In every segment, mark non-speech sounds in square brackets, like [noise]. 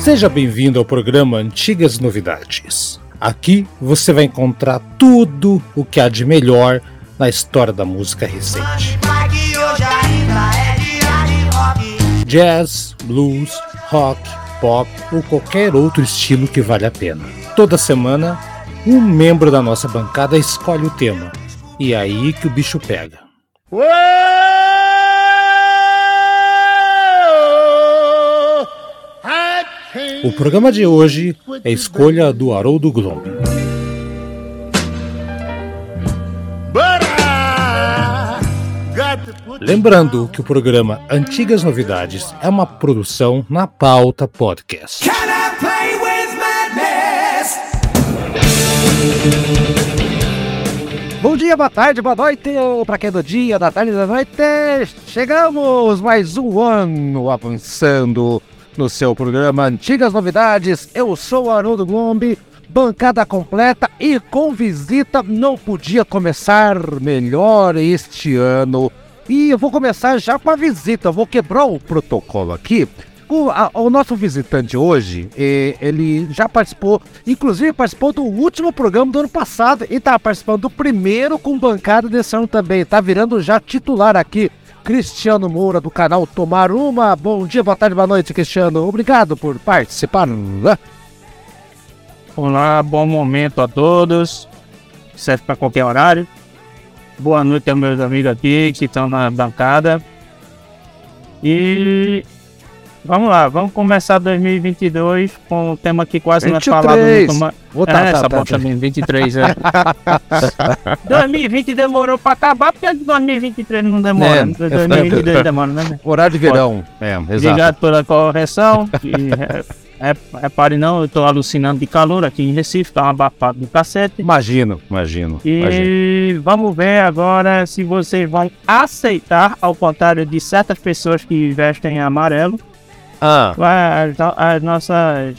Seja bem-vindo ao programa Antigas Novidades. Aqui você vai encontrar tudo o que há de melhor na história da música recente. Jazz, blues, rock, pop ou qualquer outro estilo que vale a pena. Toda semana, um membro da nossa bancada escolhe o tema. E é aí que o bicho pega. O programa de hoje é escolha do Haroldo Glomb. Lembrando que o programa Antigas Novidades é uma produção na pauta podcast. Bom dia, boa tarde, boa noite, ou pra quem é do dia, da tarde, da noite. Chegamos mais um ano avançando no seu programa Antigas Novidades. Eu sou Haroldo Glombi, bancada completa e com visita não podia começar melhor este ano. E eu vou começar já com a visita, vou quebrar o protocolo aqui. O, a, o nosso visitante hoje, eh, ele já participou, inclusive participou do último programa do ano passado e tá participando do primeiro com bancada desse ano também. Tá virando já titular aqui. Cristiano Moura do canal Tomar Uma. Bom dia, boa tarde, boa noite, Cristiano. Obrigado por participar. Olá, bom momento a todos. Serve para qualquer horário. Boa noite aos meus amigos aqui que estão na bancada. E vamos lá, vamos começar 2022 com um tema que quase não é falado. Oh, tá, é, tá, essa tá, bosta tá. mesmo, 23, é. [laughs] 2020 demorou pra acabar, porque 2023 não demora. É, 2022 demora, né? Horário de verão. É, exato. Obrigado pela correção. E, é, é, repare não, eu tô alucinando de calor aqui em Recife, tá um abafado do cacete. Imagino, imagino. imagino. E vamos ver agora se vocês vão aceitar, ao contrário de certas pessoas que vestem amarelo, Ah, as, as nossas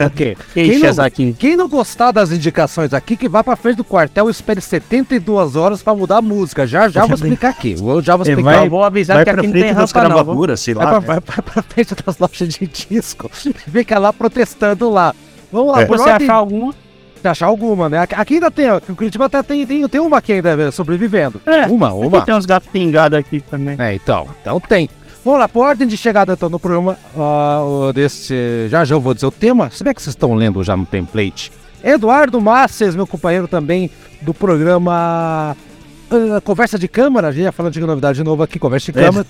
ok. queixas não- aqui. Quem não gostar das indicações aqui, que vá pra frente do quartel e espere 72 horas pra mudar a música. Já já vou [laughs] explicar aqui. Eu já vou É, explicar. Eu vou avisar Vai que pra aqui não tem frente das rampa não. gravaduras, sei Vai lá. pra, né? vai pra- pra frente das lojas de disco. [laughs] Fica lá protestando lá. Vamos lá, É. por Você ordem- achar alguma? Se achar alguma, né? Aqui ainda tem, o Curitiba até tem, tem, tem uma aqui ainda né, sobrevivendo. É, Uma, uma. Aqui tem uns gatos pingados aqui também. É, então, então tem. Vamos lá, por ordem de chegada então no programa ah, o desse. Já já eu vou dizer o tema. Se bem que vocês estão lendo já no template. Eduardo Masses, meu companheiro também do programa ah, Conversa de Câmara. A gente ia falando de novidade de novo aqui, Conversa de Câmara.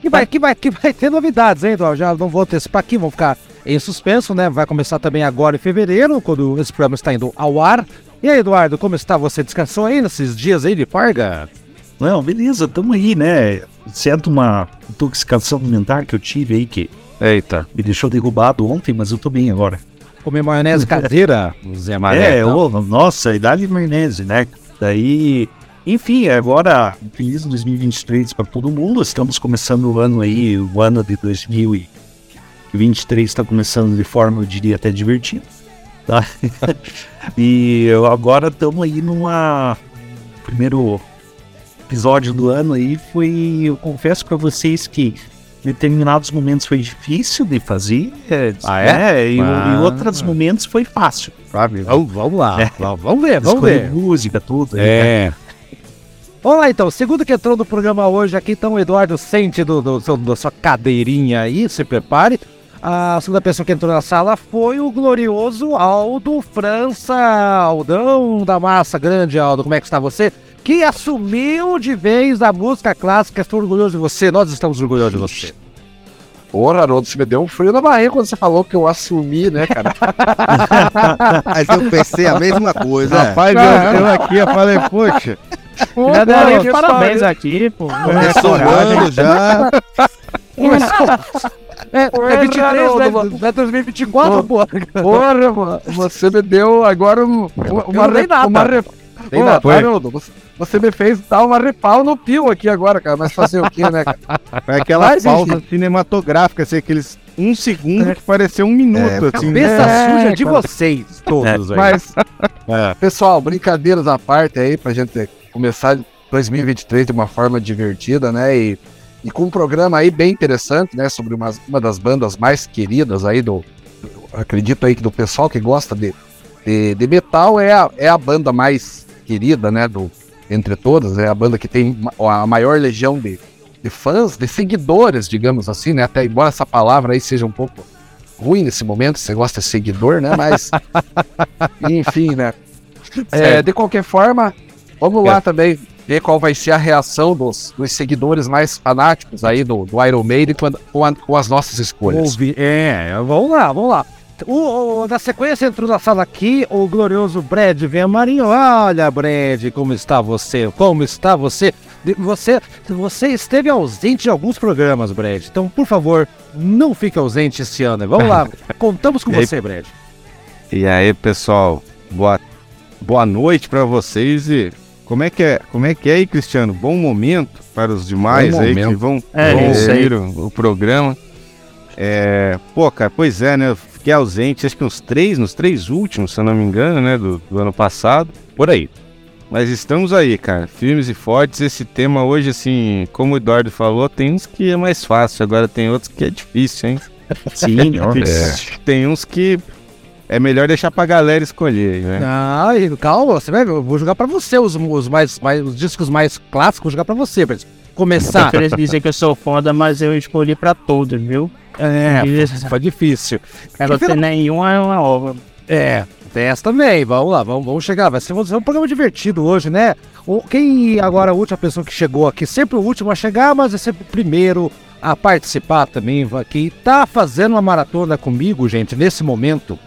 Que vai, que, vai, que vai ter novidades, hein, Eduardo? Já não vou antecipar aqui, vão ficar em suspenso, né? Vai começar também agora em fevereiro, quando esse programa está indo ao ar. E aí, Eduardo, como está? Você descansou aí nesses dias aí de farga? Não, beleza, tamo aí, né? Certo, uma intoxicação alimentar que eu tive aí que Eita. me deixou derrubado ontem, mas eu tô bem agora. Comer maionese caseira, Zé Maré. é, então. ô, nossa, idade maionese, né? Daí, enfim, agora, feliz 2023 para todo mundo. Estamos começando o ano aí, o ano de 2023 está começando de forma, eu diria, até divertida. Tá? [laughs] e eu- agora estamos aí numa. Primeiro episódio do ano aí foi. Eu confesso para vocês que em determinados momentos foi difícil de fazer. é, Ah, é? né? E, Ah. em outros momentos foi fácil. Sabe? Vamos, vamos lá. É. Vamos, ver, vamos Escolher ver. música, tudo. né? É. Vamos lá então, segundo que entrou no programa hoje aqui, então o Eduardo sente do, do, seu- da sua cadeirinha aí, se prepare. A segunda pessoa que entrou na sala foi o glorioso Aldo França, Aldão da Massa, grande Aldo, como é que está você? Que assumiu de vez a música clássica, estou orgulhoso de você, nós estamos orgulhosos de você. Porra, Haroldo, você me deu um frio na barriga quando você falou que eu assumi, né, cara? [laughs] Mas eu pensei a mesma coisa. Rapaz, eu, eu aqui, eu falei, poxa. Já daria os que parabéns aqui, pô. Ressonando já. É, é 23, né? Não é 2024, pô. Porra, mano, você me deu agora um- uma, uma, uma nada. Haroldo, você, você me fez dar uma repau no pio aqui agora, cara. Mas fazer o quê, né, cara? [laughs] É aquela Mas, pausa enfim. cinematográfica, assim, aqueles um segundo que pareceu um minuto, assim. Cabeça É, suja de cara. vocês, todos aí. Mas, [laughs] É. pessoal, brincadeiras à parte aí, pra gente começar 2023 de uma forma divertida, né? E, e com um programa aí bem interessante, né? Sobre uma, uma das bandas mais queridas aí do, acredito aí que do pessoal que gosta de, de, de metal é a, é a banda mais querida, né? Do, entre todas, é a banda que tem a maior legião de, de fãs, de seguidores, digamos assim, né? Até embora essa palavra aí seja um pouco ruim nesse momento, você gosta de seguidor, né? Mas, [laughs] enfim, né? É, de qualquer forma, vamos lá também ver qual vai ser a reação dos, dos seguidores mais fanáticos aí do, do Iron Maiden com, a- com a- com as nossas escolhas. Ouvi- É, vamos lá, vamos lá. O, o- na sequência entrou na sala aqui o glorioso Brad Vem Marinho. Olha, Brad, como está você? Como está você? Você, você esteve ausente de alguns programas, Brad. Então, por favor, não fique ausente esse ano. Vamos lá, [laughs] contamos com aí? você, Brad. E aí, pessoal, boa, boa noite pra vocês e como é que é, como é que é aí, Cristiano? Bom momento para os demais aí que vão, É, vão ouvir o, o programa. É, pô, cara, pois é, né? Fiquei ausente, acho que uns três, nos três últimos, se eu não me engano, né? Do, do ano passado, por aí. Mas estamos aí, cara, firmes e fortes. Esse tema hoje, assim, como o Eduardo falou, tem uns que é mais fácil, agora tem outros que é difícil, hein? [laughs] Sim, Tem uns que é melhor deixar pra galera escolher, né? Ah, e calma, você vai, eu vou jogar pra você os, os mais, mais- os discos mais clássicos, vou jogar pra você, Brad. Começar. Eu queria dizer que eu sou foda, mas eu escolhi pra todos, viu? É, Isso. foi difícil. Quero ter nenhuma é uma obra. É, tem essa também. Vamos lá, vamos, vamos chegar. Vai ser, um programa divertido hoje, né? O, quem agora, a última pessoa que chegou aqui, sempre o último a chegar, mas é sempre o primeiro a participar também aqui. Tá fazendo uma maratona comigo, gente, nesse momento.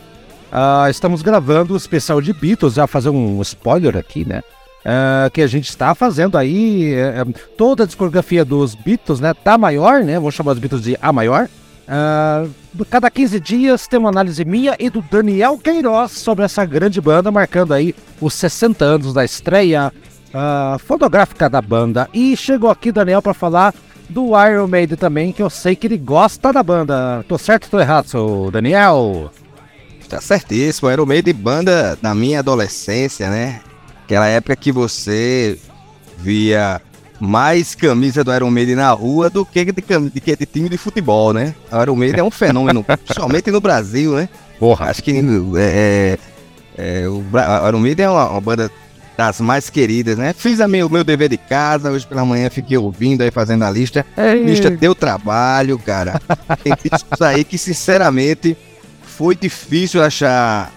Ah, estamos gravando o especial de Beatles, já fazer um spoiler aqui, né? Ah, que a gente está fazendo aí é, toda a discografia dos Beatles, né? Tá maior, né? Vou chamar os Beatles de A maior. Ah, cada 15 dias tem uma análise minha e do Daniel Queiroz sobre essa grande banda, marcando aí os 60 anos da estreia ah, fotográfica da banda. E chegou aqui Daniel para falar do Iron Maiden também, que eu sei que ele gosta da banda. Tô certo ou tô errado, seu Daniel? Tá certíssimo, meio de banda na minha adolescência, né? Aquela época que você via mais camisa do Iron Maiden na rua do que de, de, que de time de futebol, né? O Iron Maiden é um fenômeno, [laughs] somente no Brasil, né? Porra. Acho que é, é, é, o Iron Maiden é uma, uma banda das mais queridas, né? Fiz a meu, meu dever de casa, hoje pela manhã fiquei ouvindo aí, fazendo a lista. Lista deu trabalho, cara. Tem discos aí que, sinceramente, foi difícil achar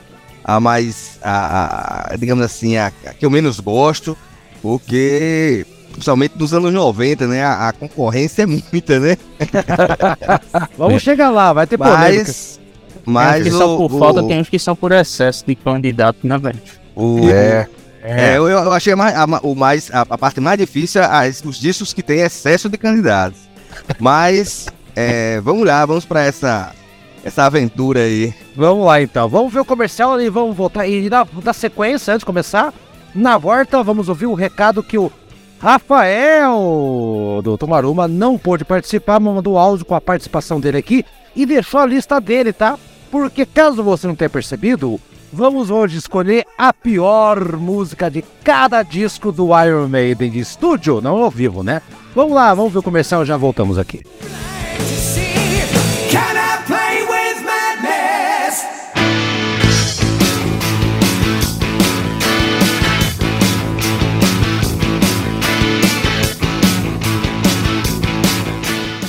a mais, a, a- digamos assim, a, a que eu menos gosto, porque, principalmente nos anos 90, né, a, a concorrência é muita, né? [laughs] Vamos chegar lá, vai ter polêmica. Mas, mas Tem uns que são por o, falta, o, tem uns que são por excesso de candidato, né, velho? o- É, é, eu, eu achei mais, a, o mais, a, a parte mais difícil, as, os discos que tem excesso de candidatos. Mas, é, vamos lá, vamos para essa, essa aventura aí. Vamos lá então, vamos ver o comercial e vamos voltar. E na, na sequência, antes de começar, na volta, vamos ouvir o recado que o Rafael do Tomaruma não pôde participar, mas mandou áudio com a participação dele aqui e deixou a lista dele, tá? Porque caso você não tenha percebido, vamos hoje escolher a pior música de cada disco do Iron Maiden de estúdio, não ao vivo, né? Vamos lá, vamos ver o comercial, já voltamos aqui. Can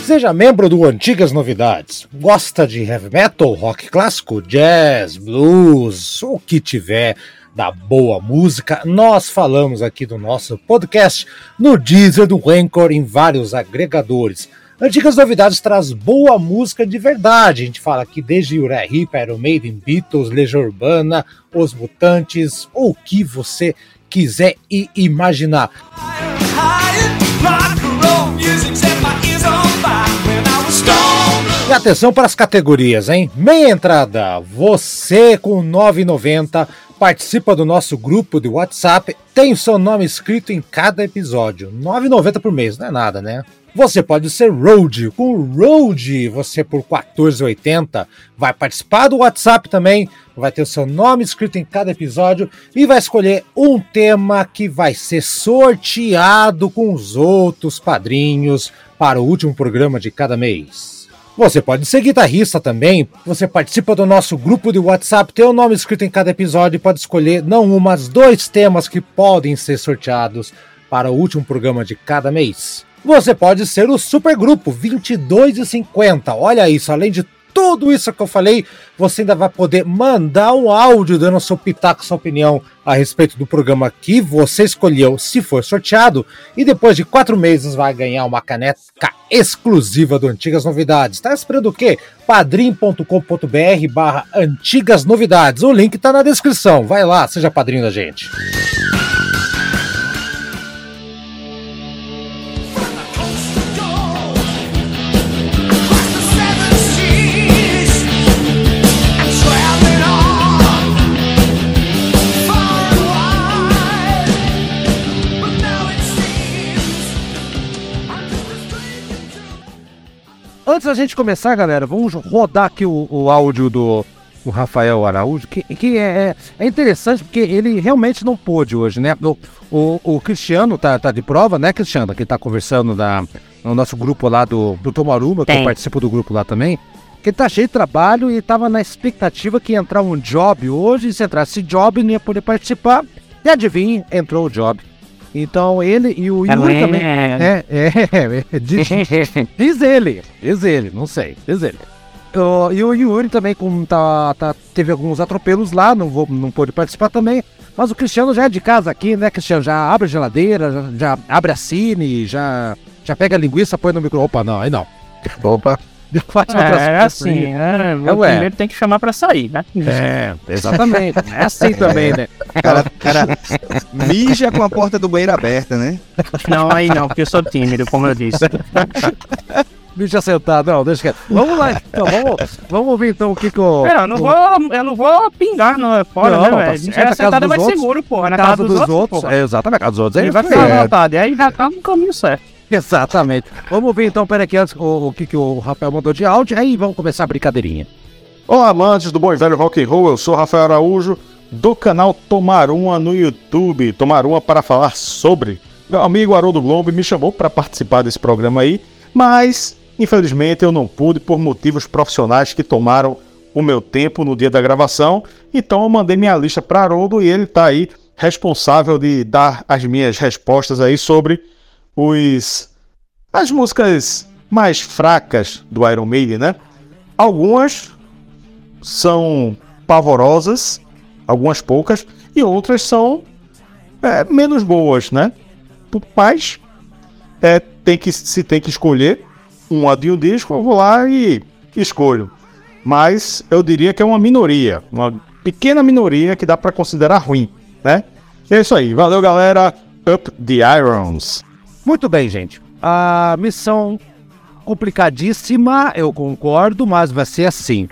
Seja membro do Antigas Novidades. Gosta de heavy metal, rock clássico, jazz, blues, o que tiver da boa música? Nós falamos aqui do nosso podcast no Deezer do Anchor em vários agregadores. Antigas Novidades traz boa música de verdade. A gente fala aqui desde Uriah Heep, Iron Maiden, Beatles, Legião Urbana, Os Mutantes, o que você quiser e imaginar. Music E atenção para as categorias, hein? Meia entrada, você com 9,90 participa do nosso grupo de WhatsApp, tem o seu nome escrito em cada episódio. 9,90 por mês, não é nada, né? Você pode ser Road. Com Road, você por 14,80 vai participar do WhatsApp também, vai ter o seu nome escrito em cada episódio e vai escolher um tema que vai ser sorteado com os outros padrinhos para o último programa de cada mês. Você pode ser guitarrista também. Você participa do nosso grupo de WhatsApp, tem o nome escrito em cada episódio e pode escolher não um, mas dois temas que podem ser sorteados para o último programa de cada mês. Você pode ser o supergrupo 22,50. Olha isso, além de tudo isso que eu falei, você ainda vai poder mandar um áudio dando seu pitaco, sua opinião a respeito do programa que você escolheu, se for sorteado, e depois de quatro meses vai ganhar uma caneca exclusiva do Antigas Novidades. Tá esperando o quê? padrim.com.br barra Antigas Novidades. O link tá na descrição. Vai lá, seja padrinho da gente. Antes da gente começar, galera, vamos rodar aqui o, o áudio do o Rafael Araújo, que, que é, é interessante porque ele realmente não pôde hoje, né? O, o, o Cristiano tá, tá de prova, né, Cristiano? Que tá conversando na, no nosso grupo lá do, do Tomaruma, que eu participo do grupo lá também. Que ele tá cheio de trabalho e tava na expectativa que ia entrar um job hoje, e se entrasse job não ia poder participar. E adivinha, entrou o job. Então ele e o Yuri também. É, é, é, diz, [laughs] diz ele, diz ele, não sei, diz ele. O- e o Yuri também, como tá, tá- teve alguns atropelos lá, não, vou, não pôde participar também. Mas o Cristiano já é de casa aqui, né, Cristiano? Já abre a geladeira, já, já abre a cine, já, já pega a linguiça, põe no micro. Opa, não, aí não. Opa. Outras É, assim, aí. é, É, ué. primeiro tem que chamar pra sair, né? É, exatamente. [laughs] É assim também, né? Cara, [laughs] cara mija com a porta do banheiro aberta, né? Não, aí não, porque eu sou tímido, como eu disse. [laughs] Bicho sentado, não, deixa quieto. Vamos lá, então, vamos, vamos ouvir então o que que o... É, eu não vou, eu não vou pingar não, é fora, Não, né, tá velho? certo, é a casa sentada dos mais outros, seguro, porra. Na Na casa dos, outros, porra. é, exatamente, a casa dos outros. Ele é vai diferente. ficar à vontade, aí já tá no caminho certo. [laughs] Exatamente. Vamos ver então, pera aqui, antes, o, o que, que o Rafael mandou de áudio, aí vamos começar a brincadeirinha. Olá, amantes do bom e velho rock and roll, eu sou Rafael Araújo, do canal Tomar Uma no YouTube. Tomar Uma para falar sobre. Meu amigo Haroldo Globo me chamou para participar desse programa aí, mas infelizmente eu não pude por motivos profissionais que tomaram o meu tempo no dia da gravação. Então eu mandei minha lista para Haroldo e ele tá aí responsável de dar as minhas respostas aí sobre os as músicas mais fracas do Iron Maiden, né? Algumas são pavorosas, algumas poucas, e outras são é, menos boas, né? Mas é, tem que, se tem que escolher uma de um disco, eu vou lá e escolho. Mas eu diria que é uma minoria, uma pequena minoria que dá para considerar ruim, né? É isso aí, valeu galera, Up the Irons. Muito bem, gente. A missão complicadíssima, eu concordo, mas vai ser assim.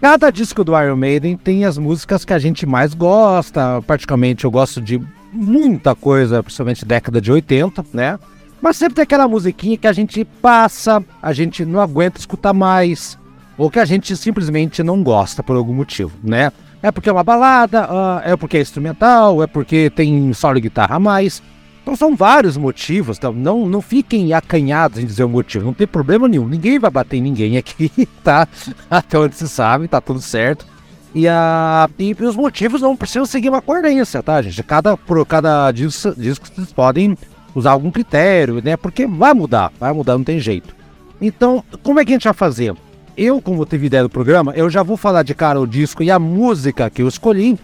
Cada disco do Iron Maiden tem as músicas que a gente mais gosta. Particularmente eu gosto de muita coisa, principalmente década de 80, né? Mas sempre tem aquela musiquinha que a gente passa, a gente não aguenta escutar mais, ou que a gente simplesmente não gosta por algum motivo, né? É porque é uma balada, ah, é porque é instrumental, é porque tem solo de guitarra a mais. Então são vários motivos, então não, não fiquem acanhados em dizer o motivo, não tem problema nenhum, ninguém vai bater em ninguém aqui, [laughs] tá? Até onde se sabe, tá tudo certo. E, a, e os motivos não precisam seguir uma coerência, tá, gente? Cada, por cada disco, disco vocês podem usar algum critério, né? Porque vai mudar, vai mudar, não tem jeito. Então, como é que a gente vai fazer? Eu, como tive ideia do programa, eu já vou falar de cara o disco e a música que eu escolhi.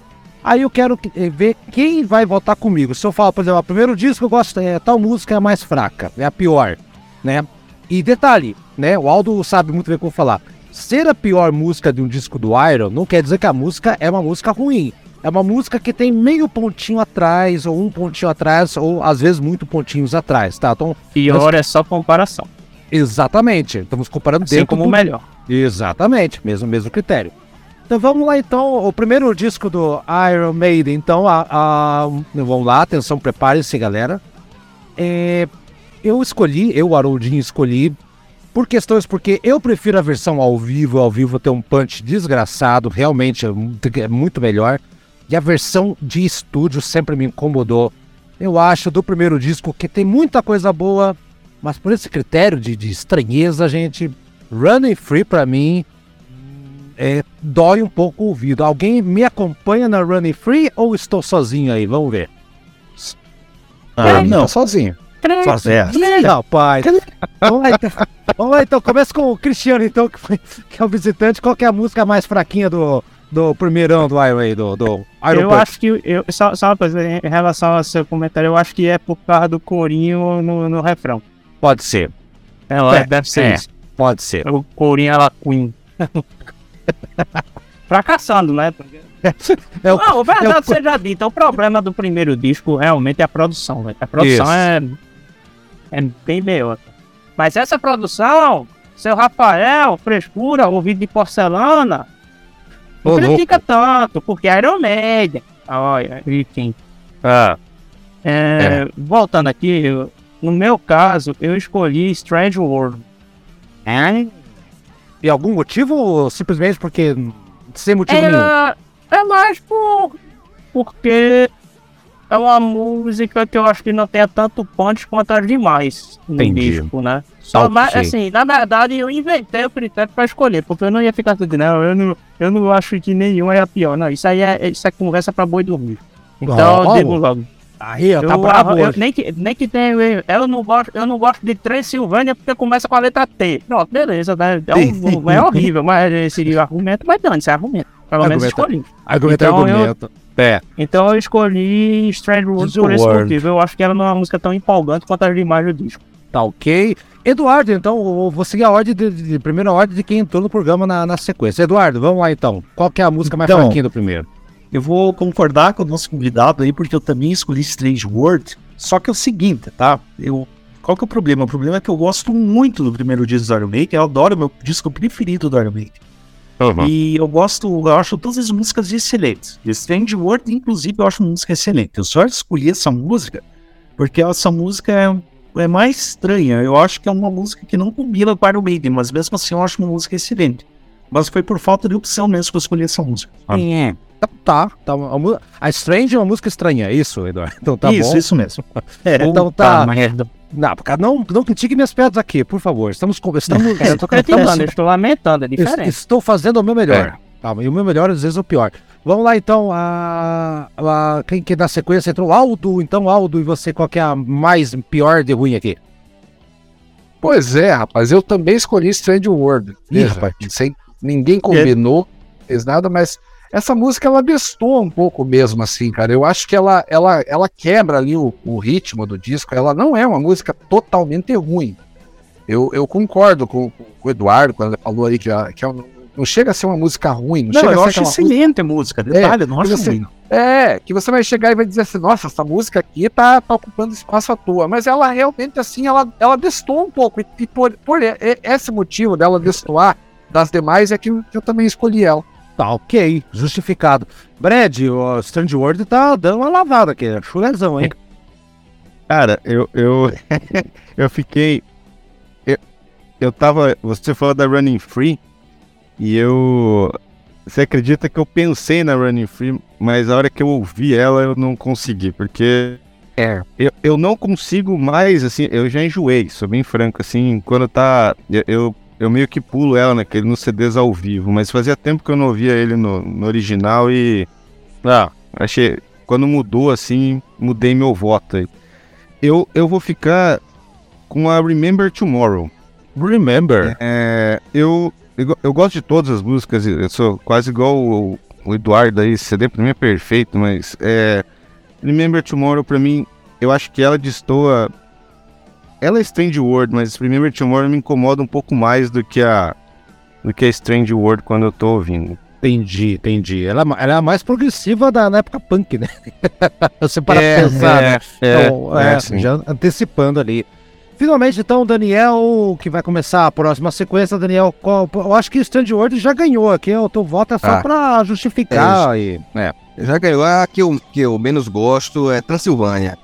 Aí eu quero que- eh, ver quem vai votar comigo. Se eu falar, por exemplo, o primeiro disco eu gosto, é, tal música é a mais fraca, é a pior, né? E detalhe, né? O Aldo sabe muito bem como falar. Ser a pior música de um disco do Iron não quer dizer que a música é uma música ruim. É uma música que tem meio pontinho atrás, ou um pontinho atrás, ou às vezes muito pontinhos atrás, tá? Então, Pior é só comparação. exatamente. Estamos comparando Assim dentro como do- o melhor. Exatamente, mesmo mesmo critério. Então vamos lá então, o primeiro disco do Iron Maiden. Então, a, a- vamos lá, atenção, preparem-se, galera. É, eu escolhi, eu, Haroldinho, escolhi por questões porque eu prefiro a versão ao vivo. Ao vivo tem um punch desgraçado, realmente é muito- é muito melhor. E a versão de estúdio sempre me incomodou. Eu acho do primeiro disco que tem muita coisa boa, mas por esse critério de, de estranheza, gente, Running Free pra mim é, dói um pouco o ouvido. Alguém me acompanha na Running Free ou estou sozinho aí? Vamos ver. Ah, não, sozinho. Sozinho. Não, pai. Vamos lá, então. Vamos lá, então. Começa com o Cristiano, então, que, foi, que é o visitante. Qual que é a música mais fraquinha do, do primeirão do Iron do, do Iron Eu Punch? acho que. Eu, só, só uma coisa, em relação ao seu comentário, eu acho que é por causa do corinho no, no refrão. Pode ser. Ela É, deve ser é. isso. Pode ser. O corinho ela Queen. [laughs] [laughs] Fracassando, né? É o- Não, é verdade o- seja dita, o problema do primeiro disco realmente é a produção, velho. A produção Isso. é, é bem meiota. Mas essa produção, seu Rafael, frescura, ouvido de porcelana, não Ô, louco. critica tanto, porque é Iron Maiden. Olha, enfim. Ah, É, Voltando aqui, eu- no meu caso, eu escolhi Strange World. E algum motivo ou simplesmente porque. Sem motivo nenhum? É, é mais por, porque é uma música que eu acho que não tem tanto punch quanto as demais no Entendi. disco, né? Só, mas, assim, na verdade eu inventei o critério pra escolher, porque eu não ia ficar tudo, não, eu não, eu não acho que nenhum é a pior, não, isso aí é, isso é conversa pra boi dormir. Então Oh. digo logo. Aí, ó, tá eu, brabo eu- nem, que, nem que tenha. Eu, eu, não gosto, eu não gosto de Transilvânia porque começa com a letra T. Pronto, beleza, né? É, um- é horrível, mas esse seria o argumento, mas não, isso é argumento. Pelo menos Argumento. escolhi. Argumento é Então, eu- argumento. É. Então eu escolhi Strange World por esse motivo. Eu acho que ela não é uma música tão empolgante quanto as demais do disco. Tá ok. Eduardo, então, eu vou seguir a ordem de, de- de primeira ordem de quem entrou no programa na, na sequência. Eduardo, vamos lá então. Qual que é a música mais Então, fraquinha do primeiro? Eu vou concordar com o nosso convidado aí, porque eu também escolhi Strange World. Só que é o seguinte, tá? Eu, qual que é o problema? O problema é que eu gosto muito do primeiro disco do Iron Maiden. Eu adoro o meu disco preferido do Iron Maiden. E eu gosto, eu acho todas as músicas excelentes. Strange World, inclusive, eu acho uma música excelente. Eu só escolhi essa música porque essa música é, é mais estranha. Eu acho que é uma música que não combina com Iron Maiden, mas mesmo assim eu acho uma música excelente. Mas foi por falta de opção mesmo que eu escolhi essa música. Tá, tá. tá a, a Strange é uma música estranha, é isso, Eduardo? [laughs] Então tá isso, bom. isso mesmo. [laughs] É, Então tá. Merda. Não, não, não critique minhas piadas aqui, por favor. Estamos conversando. É, [laughs] eu tô criticando, eu estou lamentando, é diferente. Estou fazendo o meu melhor. Tá, e o meu melhor às vezes é o pior. Vamos lá então, a, a- quem que na sequência entrou? Aldo, então Aldo, e você, qual que é a mais pior de ruim aqui? Pois é, rapaz, eu também escolhi Strange World. Ih, rapaz. Sem, ninguém combinou, fez nada, mas essa música ela destoa um pouco mesmo, assim, cara. Eu acho que ela, ela, ela quebra ali o, o ritmo do disco. Ela não é uma música totalmente ruim. Eu, eu concordo com, com o Eduardo quando ele falou aí que, a- que é um- não chega a ser uma música ruim. Não, Não, chega eu a ser acho aquela música- excelente a música. Detalhe, eu não acho você- ruim. É, que você vai chegar e vai dizer assim, nossa, essa música aqui tá, tá ocupando espaço à toa. Mas ela realmente, assim, ela, ela destoa um pouco. E, e por, por esse motivo dela destoar das demais é que eu também escolhi ela. Tá, ok, justificado. Brad, o Strange World tá dando uma lavada aqui, é chulezão, hein? [laughs] Cara, eu. Eu, [laughs] eu fiquei. Eu, eu tava. Você falou da Running Free. E eu. Você acredita que eu pensei na Running Free, mas a hora que eu ouvi ela eu não consegui, porque. É. Eu, eu não consigo mais, assim, eu já enjoei, sou bem franco, assim, quando tá. Eu, eu, eu meio que pulo ela naquele, nos CDs ao vivo, mas fazia tempo que eu não ouvia ele no, no original e. Ah, achei. Quando mudou, assim, mudei meu voto aí. Eu, eu vou ficar com a Remember Tomorrow. Remember. É, eu, eu, go- eu gosto de todas as músicas, eu sou quase igual o, o Eduardo aí, CD pra mim é perfeito, mas é, Remember Tomorrow pra mim, eu acho que ela destoa. Ela é Strange World, mas Remember Tomorrow me incomoda um pouco mais do que a do que a Strange World quando eu tô ouvindo. Entendi, entendi. Ela, ela é a mais progressiva da, na época punk, né? [laughs] Você para É, pensar, né? é, Então, é, é, já antecipando ali. Finalmente, então, Daniel, que vai começar a próxima sequência. Daniel, qual- eu acho que o Strange World já ganhou aqui. O teu voto é só Ah. pra justificar. e, é. Já ganhou. A que eu, que eu menos gosto é Transilvânia.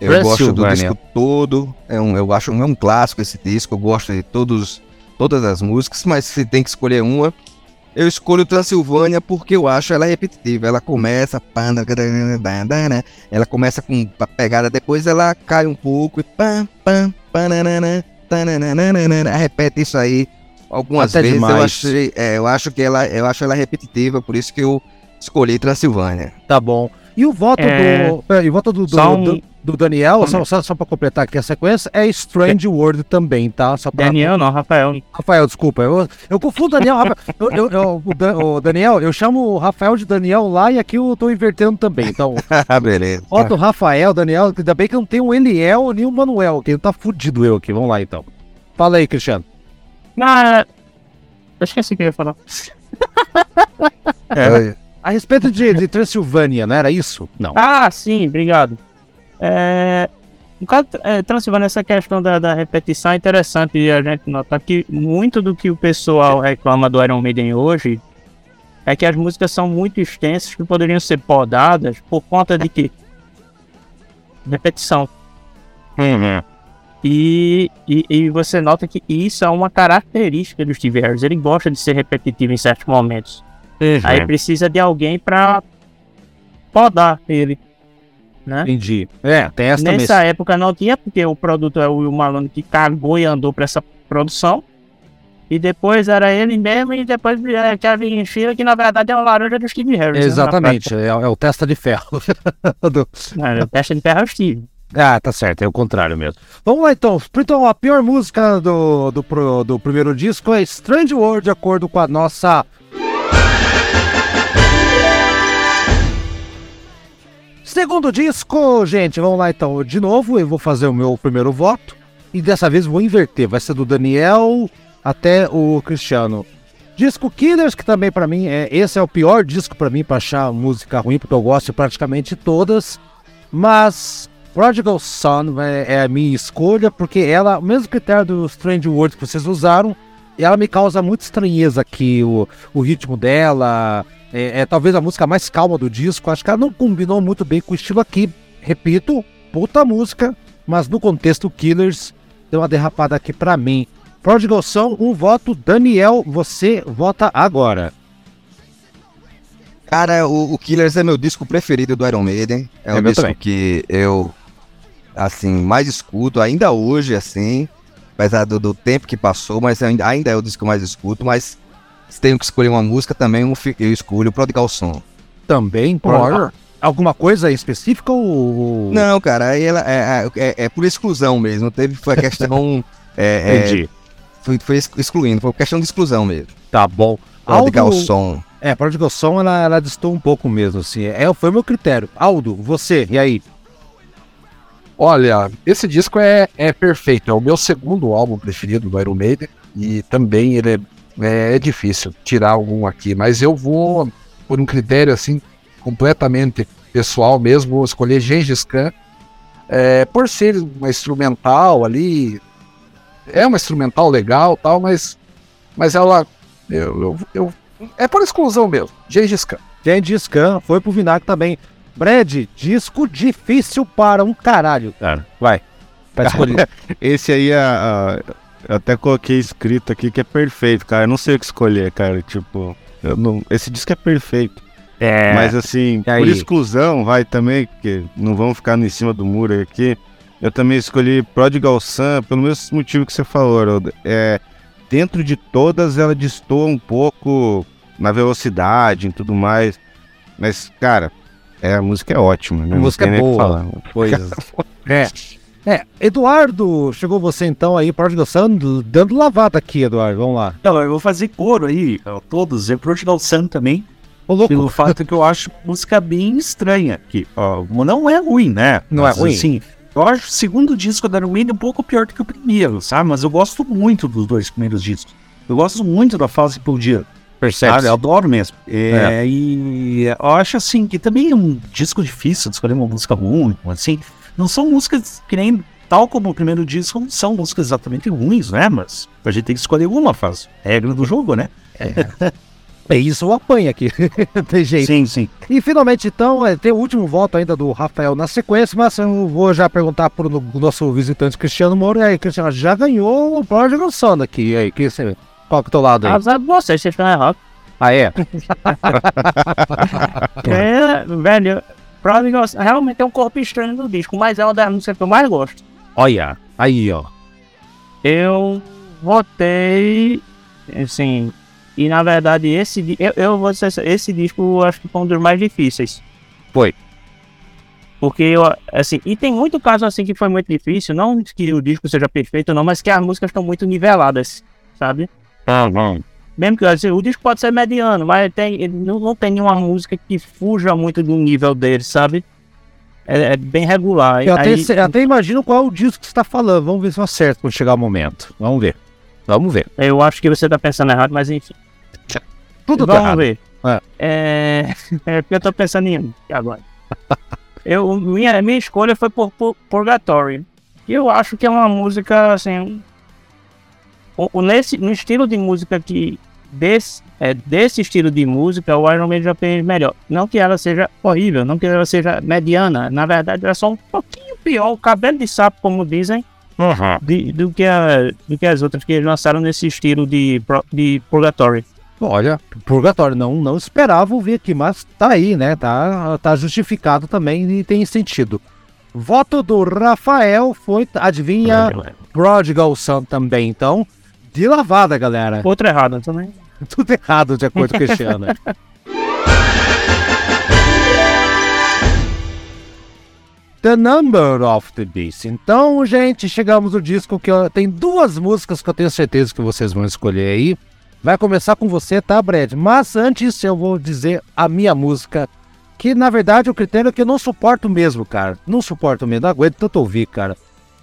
Eu gosto do disco todo. É um, eu acho um, é um clássico esse disco. Eu gosto de todos, todas as músicas, mas se tem que escolher uma, eu escolho Transilvânia porque eu acho ela repetitiva. Ela começa. da, Ela começa com a pegada, depois ela cai um pouco e pam, pam, pananana, tananana, repete isso aí algumas Até vezes eu, achei, é, eu acho que ela, eu acho ela repetitiva, por isso que eu escolhi Transilvânia. Tá bom. E o voto É. do. peraí, o voto do, do, Só um- do- do Daniel, só, só, só pra completar aqui a sequência, é Strange World também, tá? Só pra, Daniel não, Rafael. Rafael, desculpa. Eu, eu confundo Daniel. Rafael. Eu, eu- eu- o, Dan- o Daniel, eu chamo o Rafael de Daniel lá e aqui eu tô invertendo também. Então, Ah, [laughs] beleza. voto Rafael, Daniel, ainda bem que não tem um Eliel nem um Manuel, que tá fudido eu aqui. Vamos lá então. Fala aí, Cristiano. Ah, eu esqueci o que eu ia falar. [laughs] É, A respeito de, de Transilvânia, não era isso? Não. Ah, sim, obrigado. É, no caso, é, Transilvânia, essa questão da, da repetição é interessante a gente notar que muito do que o pessoal reclama do Iron Maiden hoje é que as músicas são muito extensas que poderiam ser podadas por conta de que repetição. E, e, e você nota que isso é uma característica do Steve Harris. Ele gosta de ser repetitivo em certos momentos. Aí precisa de alguém pra podar ele. Né? Entendi. É, tem essa. Nessa época não tinha, porque o produto é o Will Malone que cagou e andou pra essa produção. E depois era ele mesmo, e depois é Kevin Sheila, que na verdade é o laranja do Steve Harris. né, Exatamente, é, é o testa de ferro. [laughs] Do- prática. É, o teste de ferro é o Steve. Ah, tá certo, é o contrário mesmo. Vamos lá então. Então, a pior música do, do, do primeiro disco é Strange World, de acordo com a nossa. Segundo disco, gente, vamos lá então. De novo, eu vou fazer o meu primeiro voto. E dessa vez vou inverter. Vai ser do Daniel até o Cristiano. Disco Killers, que também pra mim é. Esse é o pior disco pra mim pra achar música ruim, porque eu gosto de praticamente todas. Mas Prodigal Son é, é a minha escolha, porque ela, o mesmo critério do Strange World que vocês usaram, ela me causa muita estranheza aqui, o, o ritmo dela, é, é talvez a música mais calma do disco, acho que ela não combinou muito bem com o estilo aqui. Repito, puta música, mas no contexto Killers, deu uma derrapada aqui pra mim. Prodigal Son, um voto. Daniel, você vota agora. Cara, o, o Killers é meu disco preferido do Iron Maiden. É, É um disco também. que eu, assim, mais escuto, ainda hoje, assim, apesar do, do tempo que passou, mas ainda, ainda é o disco mais escuto, mas se tenho que escolher uma música também, eu, escolho o Prodigal Son. Também, por, alguma coisa específica ou... Não, cara, aí ela é, é, é por exclusão mesmo, teve, foi a questão... [laughs] é, é, Entendi. foi, foi ex- excluindo, foi questão de exclusão mesmo. Tá bom. Prodigal Aldo- Son. É, Prodigal Son, ela, ela distou um pouco mesmo, assim. É, foi o meu critério. Aldo, você, e aí? Olha, esse disco é, é perfeito. É o meu segundo álbum preferido do Iron Maiden. E também ele é, é, é difícil tirar algum aqui. Mas eu vou, por um critério assim, completamente pessoal mesmo, vou escolher Gengis Khan. É, por ser uma instrumental ali. É uma instrumental legal tal, mas. Mas ela. Eu, eu, eu- é por exclusão mesmo. Gengis Khan. Gengis Khan foi pro Vinagre também. Brad, disco difícil para um caralho, cara. Vai. Pra escolher. [laughs] Esse aí, a, a- eu até coloquei escrito aqui que é perfeito, cara. Eu não sei o que escolher, cara. Tipo, não- esse disco é perfeito. É. Mas assim, por exclusão, vai também, porque não vamos ficar em cima do muro aqui. Eu também escolhi Prodigal Sun pelo mesmo motivo que você falou, Haroldo. É, dentro de todas, ela destoa um pouco na velocidade e tudo mais. Mas, cara, é, a música é ótima, né? A música Não é boa. falar. Coisas. [laughs] é. É, Eduardo, chegou você então aí, Prodigal Son, dando lavada aqui, Eduardo. Vamos lá. Então, eu vou fazer coro aí, a todos, e Prodigal Sun também, Ô, louco. pelo fato que eu acho música bem estranha. Que, ó, não é ruim, né? Não é Mas, ruim? Assim, eu acho o segundo disco da Maiden um pouco pior do que o primeiro, sabe? Mas eu gosto muito dos dois primeiros discos. Eu gosto muito da fase por dia. Percebe? Eu adoro mesmo. É, E eu acho assim que também é um disco difícil de escolher uma música ruim, assim. Não são músicas que nem, tal como o primeiro disco, não são músicas exatamente ruins, né? Mas a gente tem que escolher uma fase. Regra do jogo, né? É [laughs] isso, ou apanha aqui. [laughs] Tem jeito. Sim, sim. E finalmente, então, é, tem o último voto ainda do Rafael na sequência, mas eu vou já perguntar pro no- nosso visitante Cristiano Moura. E aí, Cristiano, já ganhou o Prodigal Son aqui. E aí, que você, qual que é o teu lado aí? De vocês, vocês estão errados. Ah, é? [laughs] É, velho, Prodigal Son realmente é um corpo estranho do disco, mas é uma das músicas que eu mais gosto. Olha, aí, ó. Eu votei Assim, e na verdade, esse, eu, eu vou dizer, esse disco acho que foi um dos mais difíceis. Foi. Porque, eu, assim, e tem muito caso assim que foi muito difícil, não que o disco seja perfeito, não, mas que as músicas estão muito niveladas, sabe? Mesmo que assim, o disco pode ser mediano, mas tem, não, não tem nenhuma música que fuja muito do nível dele, sabe? É, é bem regular. Eu até, Aí- sei- até imagino qual é o disco que você tá falando. Vamos ver se eu acerto quando chegar o momento. Vamos ver. Vamos ver. eu acho que você tá pensando errado, mas enfim. Tudo tá Vamos errado. ver. É. É... [laughs] é porque eu tô pensando em um agora. [laughs] eu, minha, minha escolha foi por, por Purgatory. Eu acho que é uma música, assim. nesse, no estilo de música que. Desse, é, desse estilo de música, o Iron Man já fez melhor. Não que ela seja horrível, não que ela seja mediana. Na verdade, ela é só um pouquinho pior. O cabelo de sapo, como dizem, de- do, que a- do que as outras que eles lançaram nesse estilo de, de Purgatory. Olha, purgatório, não, não esperava ouvir aqui, mas tá aí, né? Tá, tá justificado também e tem sentido. Voto do Rafael foi, adivinha, Prodigal Son também, então. De lavada, galera. Outro errado também. [laughs] Tudo errado, de acordo com o Cristiano. [laughs] The Number of the Beast. Então, gente, chegamos no disco que tem duas músicas que eu tenho certeza que vocês vão escolher aí. Vai começar com você, tá, Brad? Mas antes eu vou dizer a minha música, que na verdade o critério é que eu não suporto mesmo, cara. Não suporto mesmo, não aguento tanto ouvir, cara.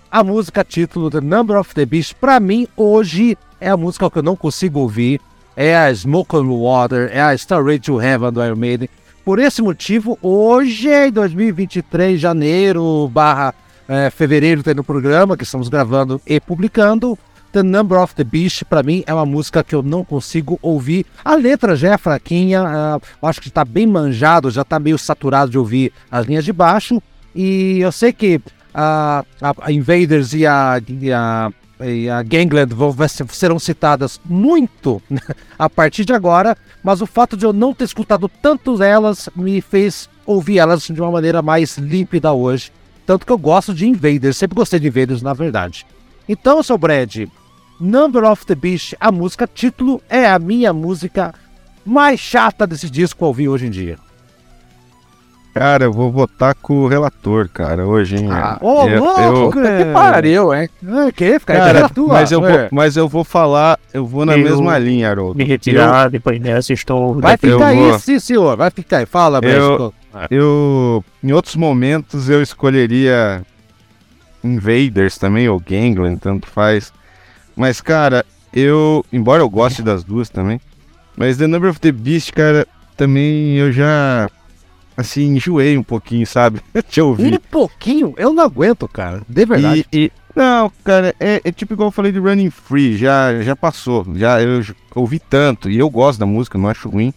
A música título The Number of the Beast, pra mim, hoje é a música que eu não consigo ouvir. É a Smoke on Water, é a Starway to Heaven do Iron Maiden. Por esse motivo, hoje, em 2023, janeiro barra eh, fevereiro, tem no programa que estamos gravando e publicando. The Number of the Beast, pra mim, é uma música que eu não consigo ouvir. A letra já é fraquinha, eu acho que está bem manjado, já está meio saturado de ouvir as linhas de baixo. E eu sei que a, a- Invaders e a, e a, e a Gangland vão, serão citadas muito a partir de agora, mas o fato de eu não ter escutado tanto elas me fez ouvir elas de uma maneira mais límpida hoje. Tanto que eu gosto de Invaders, sempre gostei de Invaders, na verdade. Então, seu Brad, Number of the Beast, a música título, é a minha música mais chata desse disco a ouvir hoje em dia. Cara, eu vou votar com o relator, cara, hoje, hein? Ah, Ô, eu, louco! eu- que pariu, hein? Ah, que? Fica aí cara, tua. mas eu, vou, mas eu vou falar, eu vou na Eu- mesma linha, Haroldo. Me retirar depois dessa, estou. Vai eu ficar aí, vou- sim, senhor. Vai ficar aí. Fala. Eu- Eu, em outros momentos, eu escolheria Invaders também, ou Gangland, tanto faz. Mas, cara, eu, embora eu goste das duas também, mas The Number of the Beast, cara, também eu já, assim, enjoei um pouquinho, sabe? [laughs] Deixa eu ouvir. Um pouquinho, eu não aguento, cara. De verdade. E, e- não, cara, é, é tipo igual eu falei de Running Free, já, já passou, já eu j- ouvi tanto e eu gosto da música, não acho ruim.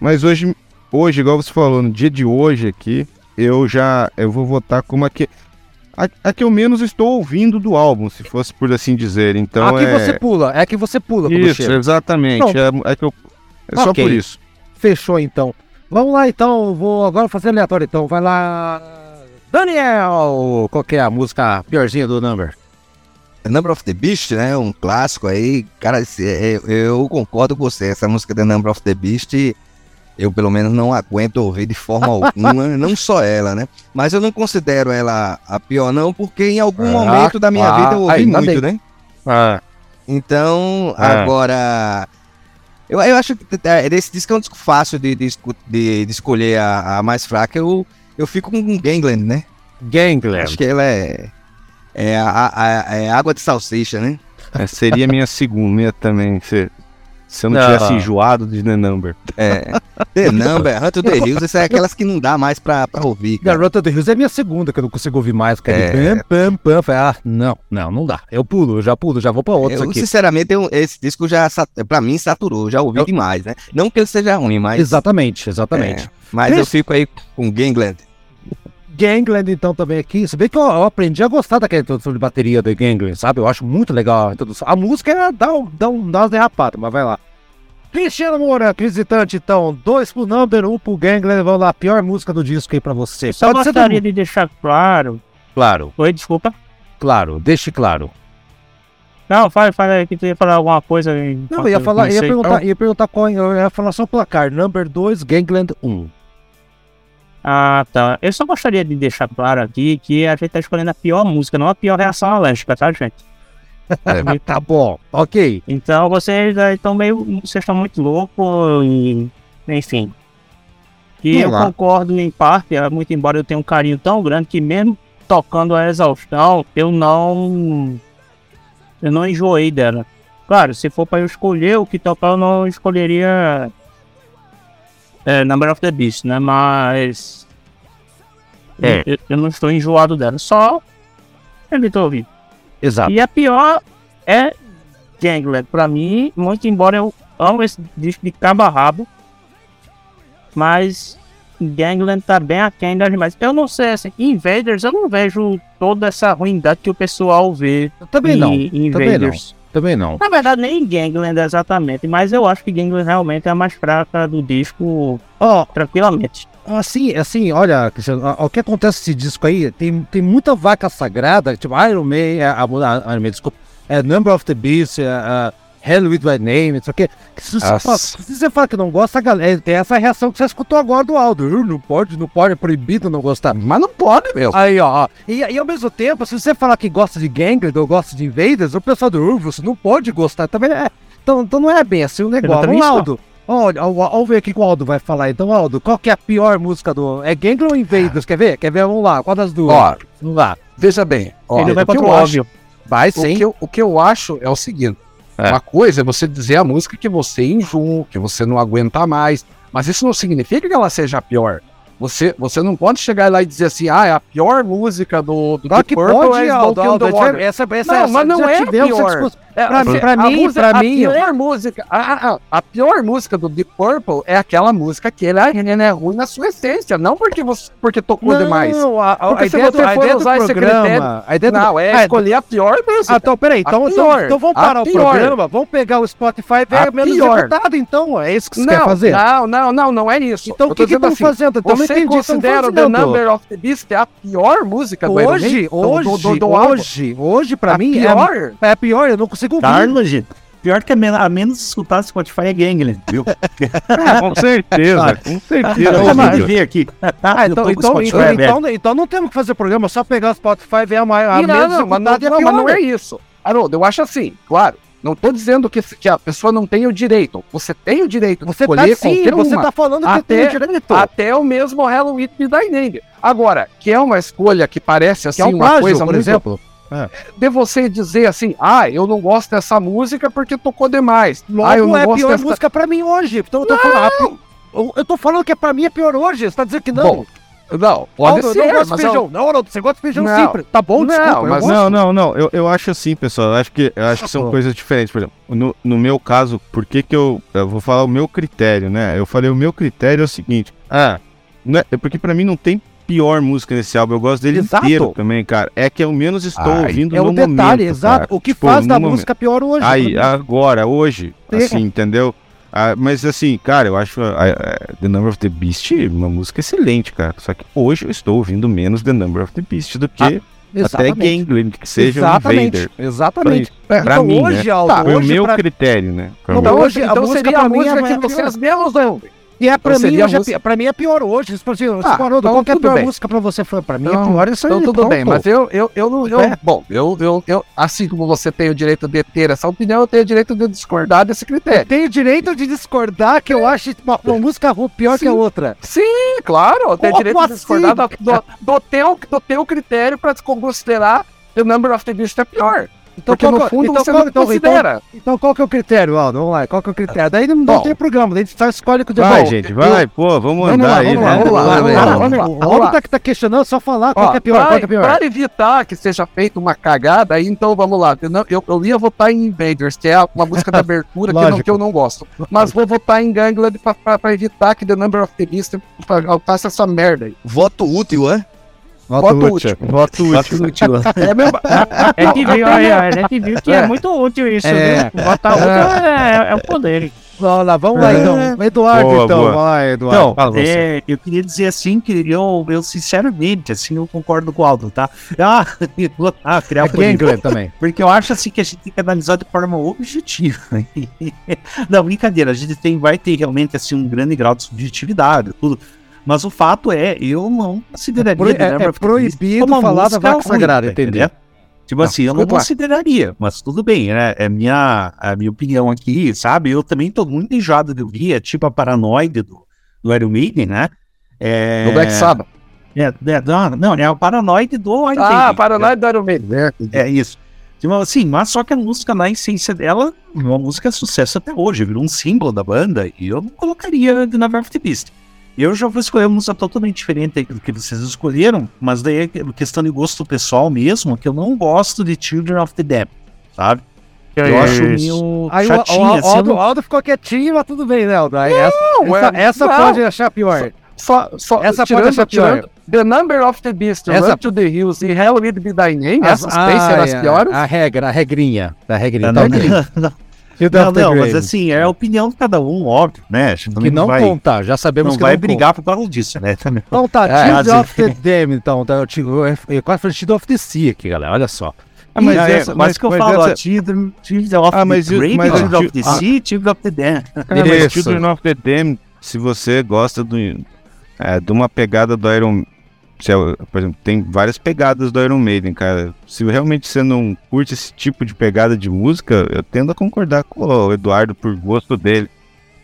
Mas hoje, hoje, igual você falou, no dia de hoje aqui, eu já eu vou votar como a que a, a que eu menos estou ouvindo do álbum, se fosse por assim dizer. Então Aqui é você pula, é que você pula isso, chega. exatamente. É, é que eu é só Ok. por isso. Fechou então. Vamos lá então, vou agora fazer aleatório então. Vai lá. Daniel! Qual que é a música piorzinha do number? Number of the Beast, né? Um clássico aí. Cara, é- eu concordo com você. Essa música The Number of the Beast, eu pelo menos não aguento ouvir de forma [laughs] alguma. não só ela, né? Mas eu não considero ela a pior, não, porque em algum Ah, momento da minha ah, vida eu ouvi ainda muito, né? Ah, Então, Ah. agora. Eu, eu acho que é, desse disco é um disco fácil de, de, de- de escolher a, a mais fraca. Eu, eu fico com Gangland, né? Gangland. Acho que ela é. É a, a- a- é água de salsicha, né? é, seria minha segunda minha também, se eu não, Não. tivesse enjoado de The Number. É. The Number, Hunter the Hills, essas é aquelas que não dá mais pra, pra ouvir. cara. Garota do Rios é minha segunda, que eu não consigo ouvir mais. Que é, É. de pam, pam, pam. Falei, Ah, não, não, não dá. Eu pulo, eu já pulo, já vou pra outros Eu, aqui. sinceramente, eu- esse disco já, pra mim, saturou. Já ouvi Eu- demais, né? Não que ele seja ruim, mas. Exatamente, exatamente. é, mas eu Chris- fico aí com Gangland. Gangland, então, também aqui. Você vê que eu, eu aprendi a gostar daquela introdução de bateria do Gangland, sabe? Eu acho muito legal a introdução. A música é, dá, um- dá, um, dá umas derrapadas, mas vai lá. Cristiano Moura, visitante, então. Dois pro Number, um pro Gangland. Vamos lá, a pior música do disco aí pra você. Só Pode gostaria de deixar claro. Claro, Oi, desculpa. claro, deixe claro. Não, fala, fala aí que tu ia falar alguma coisa. Não, eu ia falar, ia pensei. perguntar, ia perguntar qual, eu ia falar só o placar. Number 2, Gangland 1. Ah, tá. Eu só gostaria de deixar claro aqui que a gente tá escolhendo a pior música, não a pior reação alérgica, tá, gente? [laughs] tá bom, ok. Então vocês estão meio. Vocês estão muito loucos e. Enfim. E Vamos eu lá. concordo em parte, eh, muito embora eu tenha um carinho tão grande que mesmo tocando a exaustão, eu não. Eu não enjoei dela. Claro, se for pra eu escolher o que tocar, eu não escolheria. É, Number of the Beast, né? Mas. É. Eu, eu não estou enjoado dela, só. Evitou ouvir. Exato. E a pior é Gangland. Pra mim, muito embora eu amo esse disco de cabo a rabo, mas Gangland tá bem aquém das demais. Eu não sei, assim, Invaders, eu não vejo toda essa ruindade que o pessoal vê Também em não. Invaders. Também não. Na verdade, nem Gangland exatamente, mas eu acho que Gangland realmente é a mais fraca do disco, Ó, tranquilamente. assim, assim, olha, Cristiano, o que acontece nesse disco aí, tem, tem muita vaca sagrada, tipo Iron Man, é, a, a, Iron Man, desculpa, é Number of the Beast, é, é, Hell with My Name, isso aqui. Que Se você, fala, se você fala que não gosta, a galera tem essa reação que você escutou agora do Aldo. "Uh, Não pode, não pode, é proibido não gostar. Mas não pode mesmo. Aí, ó, ó. E, e ao mesmo tempo, se você falar que gosta de Gangland ou gosta de Invaders, o pessoal do "Uh, você não pode gostar também. É, então, então não é bem assim o negócio. Vamos. Aldo. Olha, vamos ver o que o Aldo vai falar. Então, Aldo, qual que é a pior música do. É Gangland ou Invaders? Quer ver? Quer ver? Vamos lá. Qual das duas? Ó, Vamos lá. veja bem. Ó, Ele vai o eu o acho- óbvio. Vai O sim. que, eu, o que eu acho é o seguinte: uma coisa é você dizer a música que você enjoa, que você não aguenta mais, mas isso não significa que ela seja a pior. Você, você não pode chegar lá e dizer assim, ah, é a pior música do, do que Purple é. Smoke on the Water. essa, essa, Não, essa, mas não é a pior. É, Pra mim- pra a mim- música- pra a mim- pior música, a, a- a pior música do Deep Purple é aquela música que ela, ela é ruim na sua essência, não porque você porque tocou demais. Não, a, a, Porque a se ideia você do, for usar esse programa, critério- a ideia do, Não, é Ah, escolher a pior música. Ah, então, peraí, então, então, pior, então vamos parar o pior. programa, vamos pegar o Spotify e ver menos pior. executado, então, é isso que você não, quer fazer? Não, não, não, não é isso. Então Eu o que estão fazendo? Então, não Você entendi, tão considera o The. Number of the Beast a pior música do Hoje, hoje, hoje, hoje, pra mim, pior? é, é a pior, eu não consigo ouvir. Carlos, pior que a, men- a menos escutada Spotify é Gangland, viu? [laughs] com certeza, com certeza. Acabei de ver aqui. Ah, então, com o então, então, aberto. então, então não temos que fazer programa, só pegar o Spotify e ver a, a Não, menos não, mas não, a não, mas não é isso. Haroldo, eu acho assim, claro. Não tô dizendo que, que a pessoa não tem o direito. Você tem o direito de Você tá escolher sim, qualquer você uma. tá falando que Até- tem direito. Até o mesmo Halloween me dá nele. Agora, que é uma escolha que parece assim que é um uma plágio, coisa por muito exemplo. De você dizer assim, ah, eu não gosto dessa música porque tocou demais. Logo ah, eu não é a gosto pior dessa... música pra mim hoje. Então eu tô falando, a eu, eu tô falando que é pra mim é pior hoje. Você tá dizendo que não? Bom, não, pode eu ser, não gosto de feijão. eu- Não, você gosta de feijão Não. simples. Tá bom, Não, desculpa. eu mas gosto. Não, não, não. Eu, eu acho assim, pessoal. Eu acho que, eu acho que são Pô. coisas diferentes. Por exemplo, no, no meu caso, por que, que eu, eu vou falar o meu critério, né? Eu falei o meu critério é o seguinte. Ah, não é, é porque pra mim não tem pior música nesse álbum. Eu gosto dele Exato. inteiro também, cara. É que eu menos estou Ai, ouvindo É o no detalhe, momento, exato. cara. O que Tipo, faz da momento. música pior hoje. Aí, pra agora, hoje, Sim. assim, entendeu? Ah, mas assim, cara, eu acho a- a- The Number of the Beast uma música excelente, cara. Só que hoje eu estou ouvindo menos The Number of the Beast do que até Exatamente. Gangland, que seja um Exatamente. Invader. Exatamente. Pra então mim, hoje, né? Aldo, Tá, Foi o meu pra- critério, né? O Então, hoje a então música seria pra a mim música é que vocês menos ouvem. E é pra Então mim, hoje é música- pra mim é pior hoje. Tipo assim, Ah, Haroldo, então qual é a pior bem. música pra você? Foi pra mim Então- é pior isso aí. Então tudo bem, pronto. mas eu, eu, eu não. Eu, É. Bom, eu, eu, eu, assim como você tem o direito de ter essa opinião, eu tenho o direito de discordar desse Eu critério. tenho direito de discordar que eu acho uma, uma música pior que a Sim. outra. Sim, claro, eu tenho Como direito de assim? discordar do, do, do, teu, do teu critério para considerar The Number of the Beast é pior. Então, porque qual no que é- fundo então, você qual- não então- considera. Então qual que é o critério, Aldo? Vamos lá, qual que é o critério? Daí não, não tem programa, daí a gente só escolhe com o Vai, Bom, gente, eu- vai, pô, vamos Vamos andar lá, aí, vamos lá, né? vamos lá, Vamos vamos lá, O Aldo tá, tá questionando, só falar qual que é pior, pra, qual que é pior. pra evitar que seja feita uma cagada, aí então vamos lá. Eu, não- eu, eu ia votar em Invaders, que é uma música da [laughs] abertura que, que eu não gosto. Mas vou votar em Gangland pra, pra, pra evitar que The Number of the Beast fa- faça essa merda aí. Voto útil, é? Voto útil. Voto útil. É mesmo. A gente viu, aí, a gente viu que é, É. muito útil isso, É. viu? Votar útil é, é o poder. Vamos lá, vamos lá então. Eduardo, Boa, então. boa. Vai lá, Eduardo. Então, Fala você. é, eu queria dizer assim que eu, eu sinceramente, assim, eu concordo com o Aldo, tá? Ah, [laughs] ah criar É também. [laughs] Porque eu acho assim que a gente tem que analisar de forma objetiva. [laughs] Não, brincadeira, a gente tem, vai ter realmente assim um grande grau de subjetividade, tudo. Mas o fato é, eu não consideraria é- Number é Beast proibido falar da vaca sagrada, entendeu? Tipo assim, eu não consideraria, mas tudo bem, né? É minha, a minha opinião aqui, sabe? Eu também tô muito enjoado de ouvir, é tipo a paranoide do, do Iron Maiden, né? É, Do Black Sabbath. É, é, não, não, é o paranoide do Iron Ah, Maiden. Paranoide do Iron Maiden. né? É isso. Tipo assim, mas só que a música, na essência dela, é uma música sucesso até hoje, virou um símbolo da banda, e eu não colocaria of the Beast. Eu já vou escolher uma música totalmente diferente do que vocês escolheram, mas daí é questão de gosto pessoal mesmo, que eu não gosto de Children of the Dead, sabe? Eu acho meio Aí o, chatinho, o, assim, Aldo, não- Aldo ficou quietinho, mas tudo bem, né, Aldo? Aí essa essa, é- essa não. pode achar pior. Só, só, Essa pode tirando, achar pior. tirando The Number of the Beast, Essa- Run to the Hills e Hell Will Be Thy Name, As- essas três ah, serão as é, piores. A regra, a regrinha. A regrinha. Tá não, [laughs] ok. não, Shield não, mas assim, é a opinião de cada um, óbvio, né? Que não vai, conta, já sabemos não que vai não brigar por causa disso, né? [laughs] Também. Então tá, É, Shield às of the Damned, então. Tá, eu, quase falei Shield of the Sea aqui, galera, olha só. Ah, mas Ah, é, essa- mas que eu mas falo, essa- Children, of Ah, mas the Grave, mas Children of the ah. Sea, Children of the. É, mas. Children of the Damned, se você gosta do, é, de uma pegada do Iron se é- por exemplo, tem várias pegadas do Iron Maiden, cara. Se realmente você não curte esse tipo de pegada de música, eu tendo a concordar com o Eduardo por gosto dele.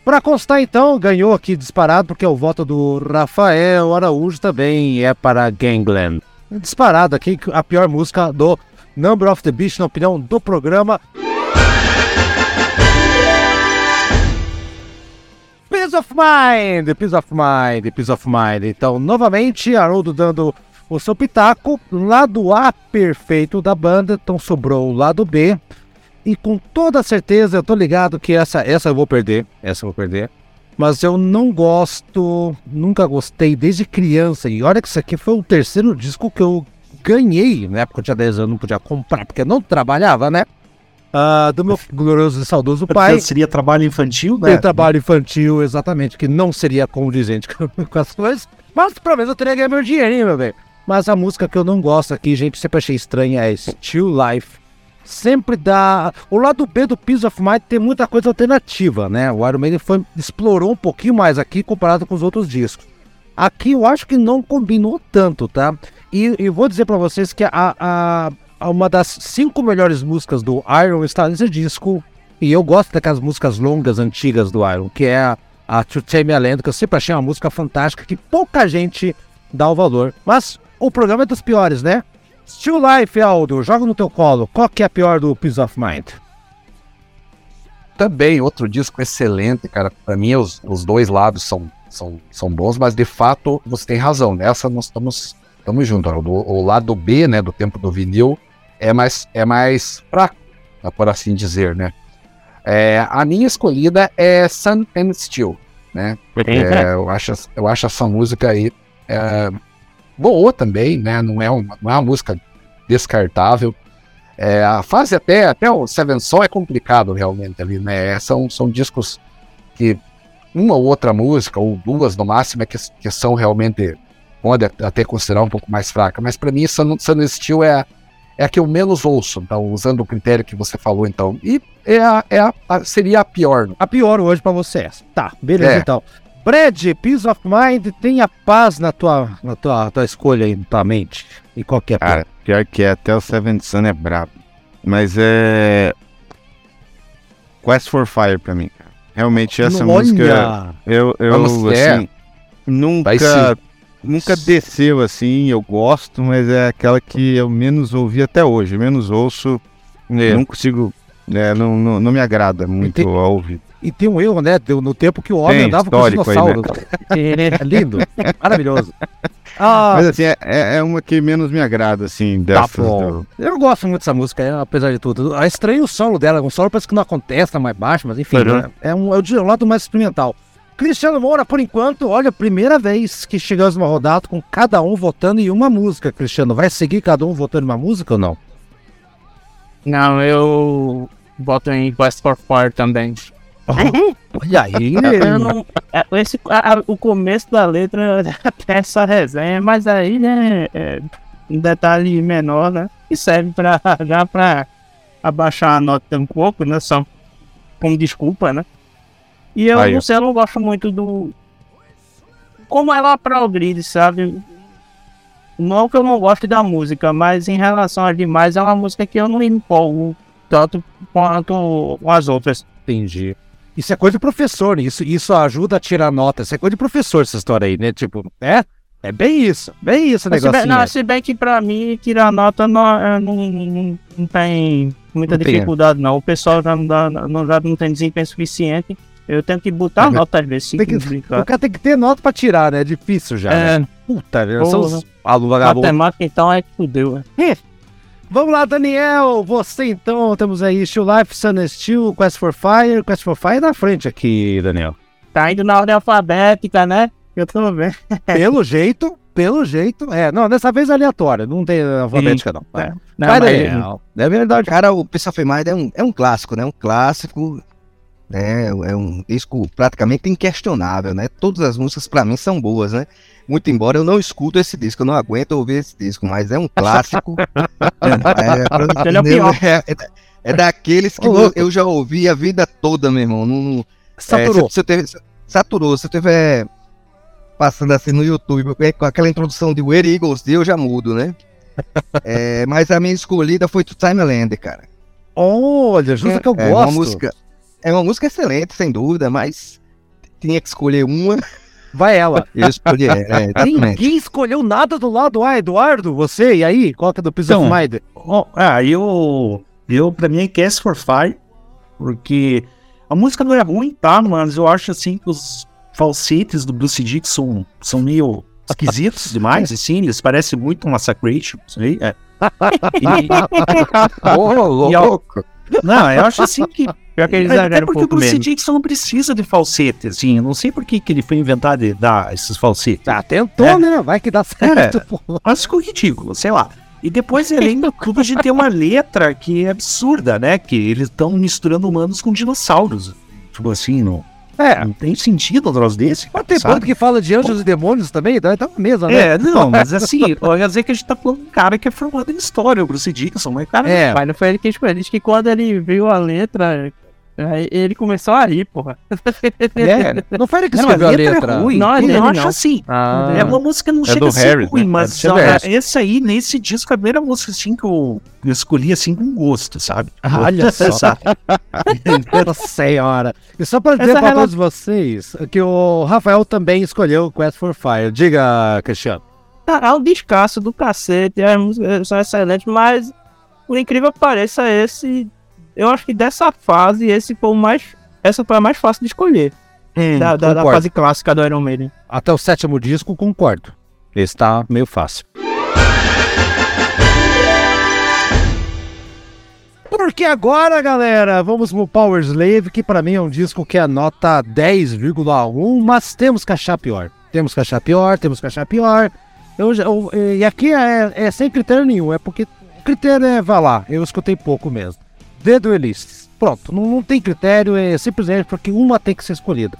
Pra constar, então, ganhou aqui disparado, porque o voto do Rafael Araújo também é para Gangland. Disparado aqui, a pior música do Number of the Beast, na opinião do programa. Peace of Mind, Peace of Mind, Peace of Mind. Então, novamente, Haroldo dando o seu pitaco. Lado A perfeito da banda, então sobrou o lado B. E com toda certeza, eu tô ligado que essa, essa eu vou perder. Essa eu vou perder. Mas eu não gosto, nunca gostei desde criança. E olha que isso aqui foi o terceiro disco que eu ganhei. Na época eu tinha 10 anos, não podia comprar, porque eu não trabalhava, né? Ah, do meu glorioso e saudoso pai. Portanto, seria trabalho infantil, né? Tem trabalho infantil, exatamente, que não seria condizente [laughs] com, as coisas. Mas pelo menos eu teria ganho meu dinheirinho, meu bem. Mas a música que eu não gosto aqui, gente, sempre achei estranha, é Still Life. Sempre dá. O lado B do Piece of Mind tem muita coisa alternativa, né? O Iron Maiden foi, explorou um pouquinho mais aqui comparado com os outros discos. Aqui eu acho que não combinou tanto, tá? E, e vou dizer pra vocês que a- a- uma das cinco melhores músicas do Iron está nesse disco. E eu gosto daquelas músicas longas, antigas do Iron, que é a, a To Tame a Land, que eu sempre achei uma música fantástica, que pouca gente dá o valor. Mas o programa é dos piores, né? Still Life, Aldo, joga no teu colo. Qual que é a pior do Peace of Mind? Também outro disco excelente, cara. Pra mim, os, os dois lados são, são, são bons, mas de fato você tem razão. Nessa nós estamos, estamos juntos. O, o lado B, né, do tempo do vinil, é mais, é mais fraco, por assim dizer, né? É, a minha escolhida é Sun and Steel, né? É, eu, acho, eu acho essa música aí é, boa também, né? Não é uma, não é uma música descartável. É, a fase até, até o Seven Sol é complicado realmente ali, né? São, são discos que uma ou outra música, ou duas no máximo, é que, que são realmente, pode até considerar um pouco mais fraca, mas para mim Sun, Sun Steel é, é a que eu menos ouço, então, usando o critério que você falou, então. E é a, é a, a- seria a pior. A pior hoje pra você é essa. Tá, beleza É. então. Brad, Peace of Mind, tenha paz na tua, na tua, tua escolha aí, na tua mente. E qual que é a pior? Cara, pior que é, até o Seven Sun é brabo. Mas é. Quest for Fire pra mim, cara. Realmente essa Olha! música. Eu, eu Vamos- é. assim. Nunca. Nunca desceu assim, eu gosto, mas é aquela que eu menos ouvi até hoje. Menos ouço. Não consigo. é, não, não, não me agrada muito tem- ao ouvido. E tem um erro, né? No tempo que o homem Tem, andava com histórico aí, dinossauro. [laughs] É lindo, maravilhoso. [laughs] Ah, Mas assim, é, é é uma que menos me agrada, assim, Tá dessas. bom. do- Eu gosto muito dessa música, é, apesar de tudo. É estranho o solo dela, um solo parece que não acontece, tá mais baixo, mas enfim, Uhum. né? é, um, é o lado mais experimental. Cristiano Moura, por enquanto, olha, primeira vez que chegamos numa rodada com cada um votando em uma música, Cristiano. Vai seguir cada um votando em uma música ou não? Não, eu boto em Quest for Fire também. [laughs] Olha aí. Eu não- é, esse, a- a- o começo da letra tem essa resenha, mas aí, né, é um detalhe menor, né, que serve pra, já pra abaixar a nota um pouco, né, só como desculpa, né. E eu Aí, não sei, eu não gosto muito do... Como ela progride, sabe? Não que eu não goste da música, mas em relação às demais, é uma música que eu não me empolgo tanto quanto as outras. Entendi. Isso é coisa de professor, né? Isso, isso ajuda a tirar nota. Isso é coisa de professor, essa história aí, né? Tipo, é? É bem isso. Bem isso o Mas se, bem, negocinho. não, se bem que pra mim tirar nota não, é, não, não, não tem muita Não tem, dificuldade, não. O pessoal já não, dá, não, já não tem desempenho suficiente. Eu tenho que botar É, nota às vezes. tem que- brincar. O cara tem que ter nota pra tirar, né? É difícil já. né? É, Puta, né? Porra. São os alunos vagabundos. matemática então é que fudeu. né? Vamos lá, Daniel. Você então, temos aí Still Life, Sun Steel, Quest for Fire. Quest for Fire na frente aqui, Daniel. Tá indo na ordem alfabética, né? Eu tô vendo. [laughs] Pelo jeito, pelo jeito. É, não, dessa vez é aleatória. Não tem alfabética, não. Vai, Não, Vai, mas- Daniel. É verdade. Cara, o of Mind é um, é um clássico, né? Um clássico, né? É um disco praticamente inquestionável, né? Todas as músicas pra mim são boas, né? Muito embora eu não escuto esse disco, eu não aguento ouvir esse disco, mas é um clássico. [laughs] é, é é- é- é daqueles que louco. eu já ouvi a vida toda, meu irmão. Não, não- Saturou. É, se, se eu saturou. Se eu tiver passando assim no YouTube, com aquela introdução de Where Eagles, eu já mudo, né? É, mas a minha escolhida foi To Timeland, cara. Olha, justo que eu é gosto. Uma música, é uma música excelente, sem dúvida, mas tinha que escolher uma. Vai ela. Eu escolhi. É. Ninguém escolheu nada do lado. Ah, Eduardo, você, e aí? Qual que é do of Então, Mind? Ó, ah, eu. Eu, pra mim, é Cast for Fire, porque a música não é ruim, tá? Mas eu acho assim que os falsetes do Bruce Dixon são meio esquisitos demais, assim, eles parecem muito um Massacration, isso aí. É. Ô, E ao- louco. Não, eu acho assim que. Pior que eles É, Até exageram um porque o Bruce mesmo. Dixon não precisa de falsete, assim. Eu não sei por que, que ele foi inventado de dar esses falsetes. Ah, tentou, É. né? Vai que dá certo. pô. Mas ficou ridículo, sei lá. E depois, além do tudo, a gente tem uma letra que é absurda, né? Que eles estão misturando humanos com dinossauros. Tipo assim, não, É. não tem sentido um troço desse. Mas tem bando que fala de anjos e demônios também, então tá na mesa, né? É, não, [laughs] mas assim, olha dizer que a gente tá falando de um cara que é formado em história, o Bruce Dixon, mas cara. É. Mas não foi ele que escolheu. Diz que quando ele viu a letra, aí ele começou a rir, porra. É, Não foi ele que Não, escreveu a é letra. ruim. Não, é eu dele acho não. assim. Ah. É uma música não É chega a ser Harry, ruim, né? mas É esse aí, nesse disco, é a primeira música assim que eu, escolhi assim com gosto, sabe? Olha só. Sabe? [laughs] Nossa senhora. E só pra dizer Essa pra rela- todos vocês que o Rafael também escolheu Quest for Fire. Diga, Cristiano. Tá, é um descasso do cacete, as músicas são excelentes, mas por incrível que pareça, esse. Eu acho que dessa fase, esse foi o mais. Essa foi a mais fácil de escolher. da, da- da concordo. fase clássica do Iron Maiden. Até o sétimo disco, concordo. Esse tá meio fácil. Porque agora, galera, vamos pro Power Slave, que pra mim é um disco que é nota 10,1, mas temos que achar pior. Temos que achar pior, temos que achar pior. Eu, eu- e aqui é, é sem critério nenhum, é porque critério é, vai lá, eu escutei pouco mesmo. The Duelists. Pronto, não, não tem critério, é simplesmente porque uma tem que ser escolhida.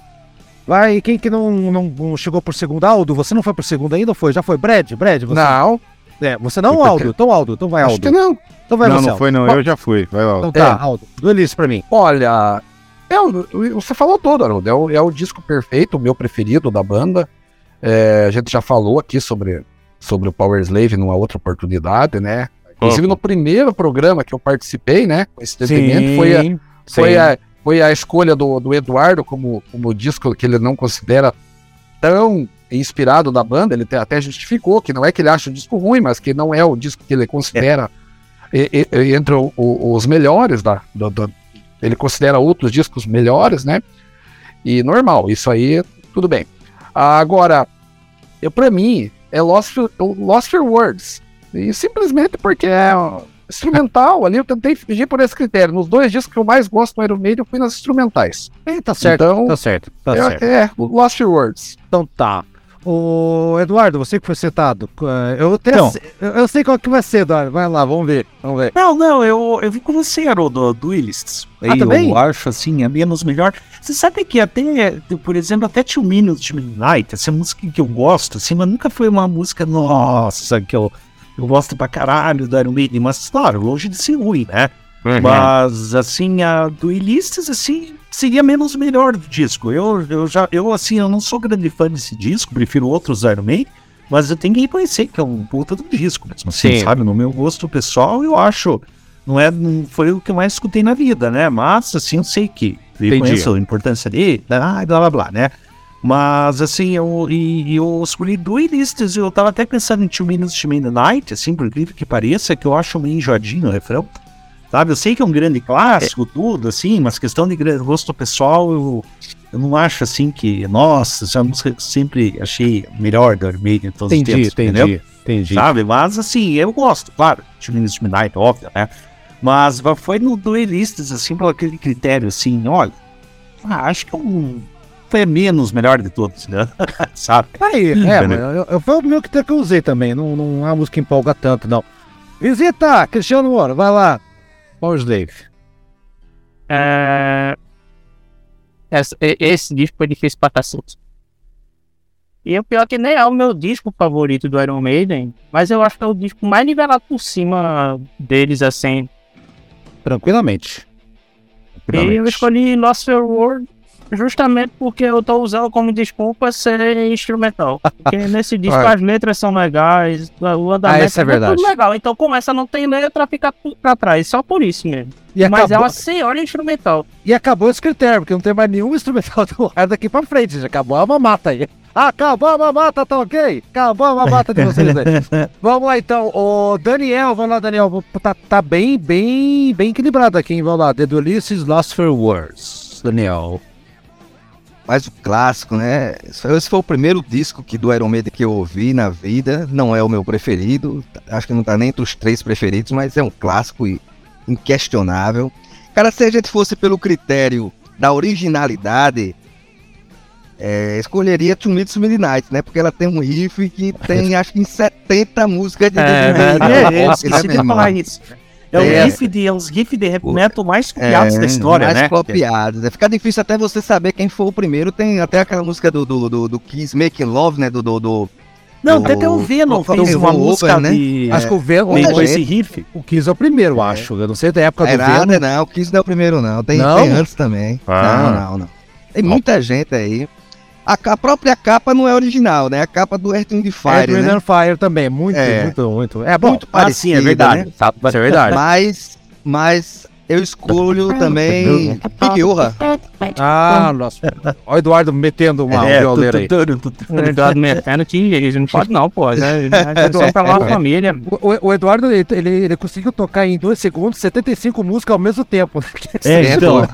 Vai, quem que não, não, não chegou por segundo? Aldo, você não foi por segundo ainda ou foi? Já foi? Brad? Brad, você? Não, É, você não, Aldo? Então, Aldo, então vai, acho Aldo. que não. Então vai não, você, não Aldo. foi não, eu já fui. Vai lá. Então tá, Aldo. Duelista pra mim. Olha, é, você falou todo, Haroldo. É o, é o disco perfeito, o meu preferido da banda. É, a gente já falou aqui sobre, sobre o Power Slave numa outra oportunidade, né? Inclusive no primeiro programa que eu participei, né? Coincidentemente, foi a, foi a, foi a escolha do, do Eduardo como, como disco que ele não considera tão inspirado da banda. Ele até justificou que não é que ele acha o disco ruim, mas que não é o disco que ele considera e entre o- o- os melhores da, ele considera outros discos melhores, né? E normal, isso aí tudo bem. Agora, eu para mim é Lost, Lost for Words. E simplesmente porque é instrumental ali, eu tentei fugir por esse critério. Nos dois discos que eu mais gosto do Iron Maiden, eu fui nas instrumentais. É, tá certo, Então, tá certo, tá é, certo. é, o Lost Words. Então tá. Ô, Eduardo, você que foi citado. eh, Eu, até Então. sei- eu, eu sei qual que vai ser, Eduardo. Vai lá, vamos ver. Vamos ver. Não, não, eu, eu vi com você, Haroldo, do Willis. Ah, também? Eu acho, assim, a menos melhor. Você sabe que até, por exemplo, até Two Minutes de Midnight, essa música que eu gosto, assim, mas nunca foi uma música, nossa, que eu, eu gosto pra caralho do Iron Maiden, mas, claro, longe de ser ruim, né? Mas, assim, a do assim, seria menos melhor do disco. Eu, eu já, eu, assim, eu não sou grande fã desse disco, prefiro outros Iron Maiden, mas eu tenho que reconhecer que é um puta do disco mesmo, assim, Sim. sabe? No meu gosto pessoal, eu acho, não é, não foi o que eu mais escutei na vida, né? Mas, assim, eu sei que reconheço a importância dele, ah, blá, blá, blá, né? Mas, assim, eu, e, eu escolhi dois listas, eu tava até pensando em Two Minutes to Midnight, assim, por incrível que pareça, que eu acho meio enjoadinho o refrão. Sabe, eu sei que é um grande clássico, tudo, assim, mas questão de gosto pessoal, eu, eu não acho, assim, que, nossa, essa é música que eu sempre achei melhor do Maiden em todos Entendi, os tempos, entendeu? entendi, entendi. Sabe, mas, assim, eu gosto, claro, Two Minutes to Midnight, óbvio, né? Mas foi no duelistas, assim, por aquele critério, assim, olha, ah, acho que um, foi menos melhor de todos, né? [laughs] Sabe? Aí, é, mas eu, eu, foi o meu que eu usei também. Não, não a música empolga tanto, não. Visita, Cristiano Moro, vai lá. Power Slave. É... Essa- e- esse disco foi difícil pra cacete. E o pior é que nem é o meu disco favorito do Iron Maiden, mas eu acho que é o disco mais nivelado por cima deles, assim. Tranquilamente. E eu escolhi Lost Your World justamente porque eu tô usando como desculpa ser instrumental. Porque [laughs] nesse disco Ah. as letras são legais, o andamento Ah, isso é verdade. tudo legal. Então como essa não tem letra, fica pra trás. Só por isso mesmo. E Mas é acabou, uma senhora instrumental. e acabou esse critério, porque não tem mais nenhum instrumental [laughs] do ar daqui pra frente. Já acabou a mamata aí. Acabou a mamata, tá ok? Acabou a mamata de vocês aí. [laughs] vamos lá então, o Daniel, vamos lá, Daniel. Tá, tá bem, bem, bem equilibrado aqui, hein? Vamos lá, The Ulysses Lost for Words. Daniel. Mas o clássico, né? Esse foi- o primeiro disco que do Iron Maiden que eu ouvi na vida. Não é o meu preferido. Acho que não tá nem entre os três preferidos, mas é um clássico e inquestionável. Cara, se a gente fosse pelo critério da originalidade, é, escolheria to Midnight, né? Porque ela tem um riff que tem [laughs] acho que em 70 músicas de É, Iron Maiden. verdade. É, é, Né, esqueci de É, o É. riff de, é os riff de heavy metal mais copiados da história, mais né? copiados. né? Fica difícil até você saber quem foi o primeiro. Tem até aquela música do, do, do, do Kiss Making Love, né? Do, do, do- Não, do- até, até o Venom fez uma música né? de... Acho que o Venom, o, esse riff. o Kiss é o primeiro, acho. Eu não sei da época É do nada, Venom. não. O Kiss não é o primeiro, não. Tem, Não? tem antes também. Ah. Não, não, não. Tem muita gente aí. A, a própria capa não é original, né? A capa do Earth and Fire, Fire, né? Fire também, muito, É. muito, muito. É bom, Muito Ah, sim, é parecida, verdade. né? Isso é verdade. Mas, mas eu escolho também Big Urra. Ah, nossa. Olha o Eduardo metendo uma É, violeira aí. O Eduardo metendo que eles não pode não, pô. né? [laughs] É só pra uma família. O, o- Eduardo, ele, ele, ele conseguiu tocar em 2 segundos 75 músicas ao mesmo tempo. É, É, então. [laughs]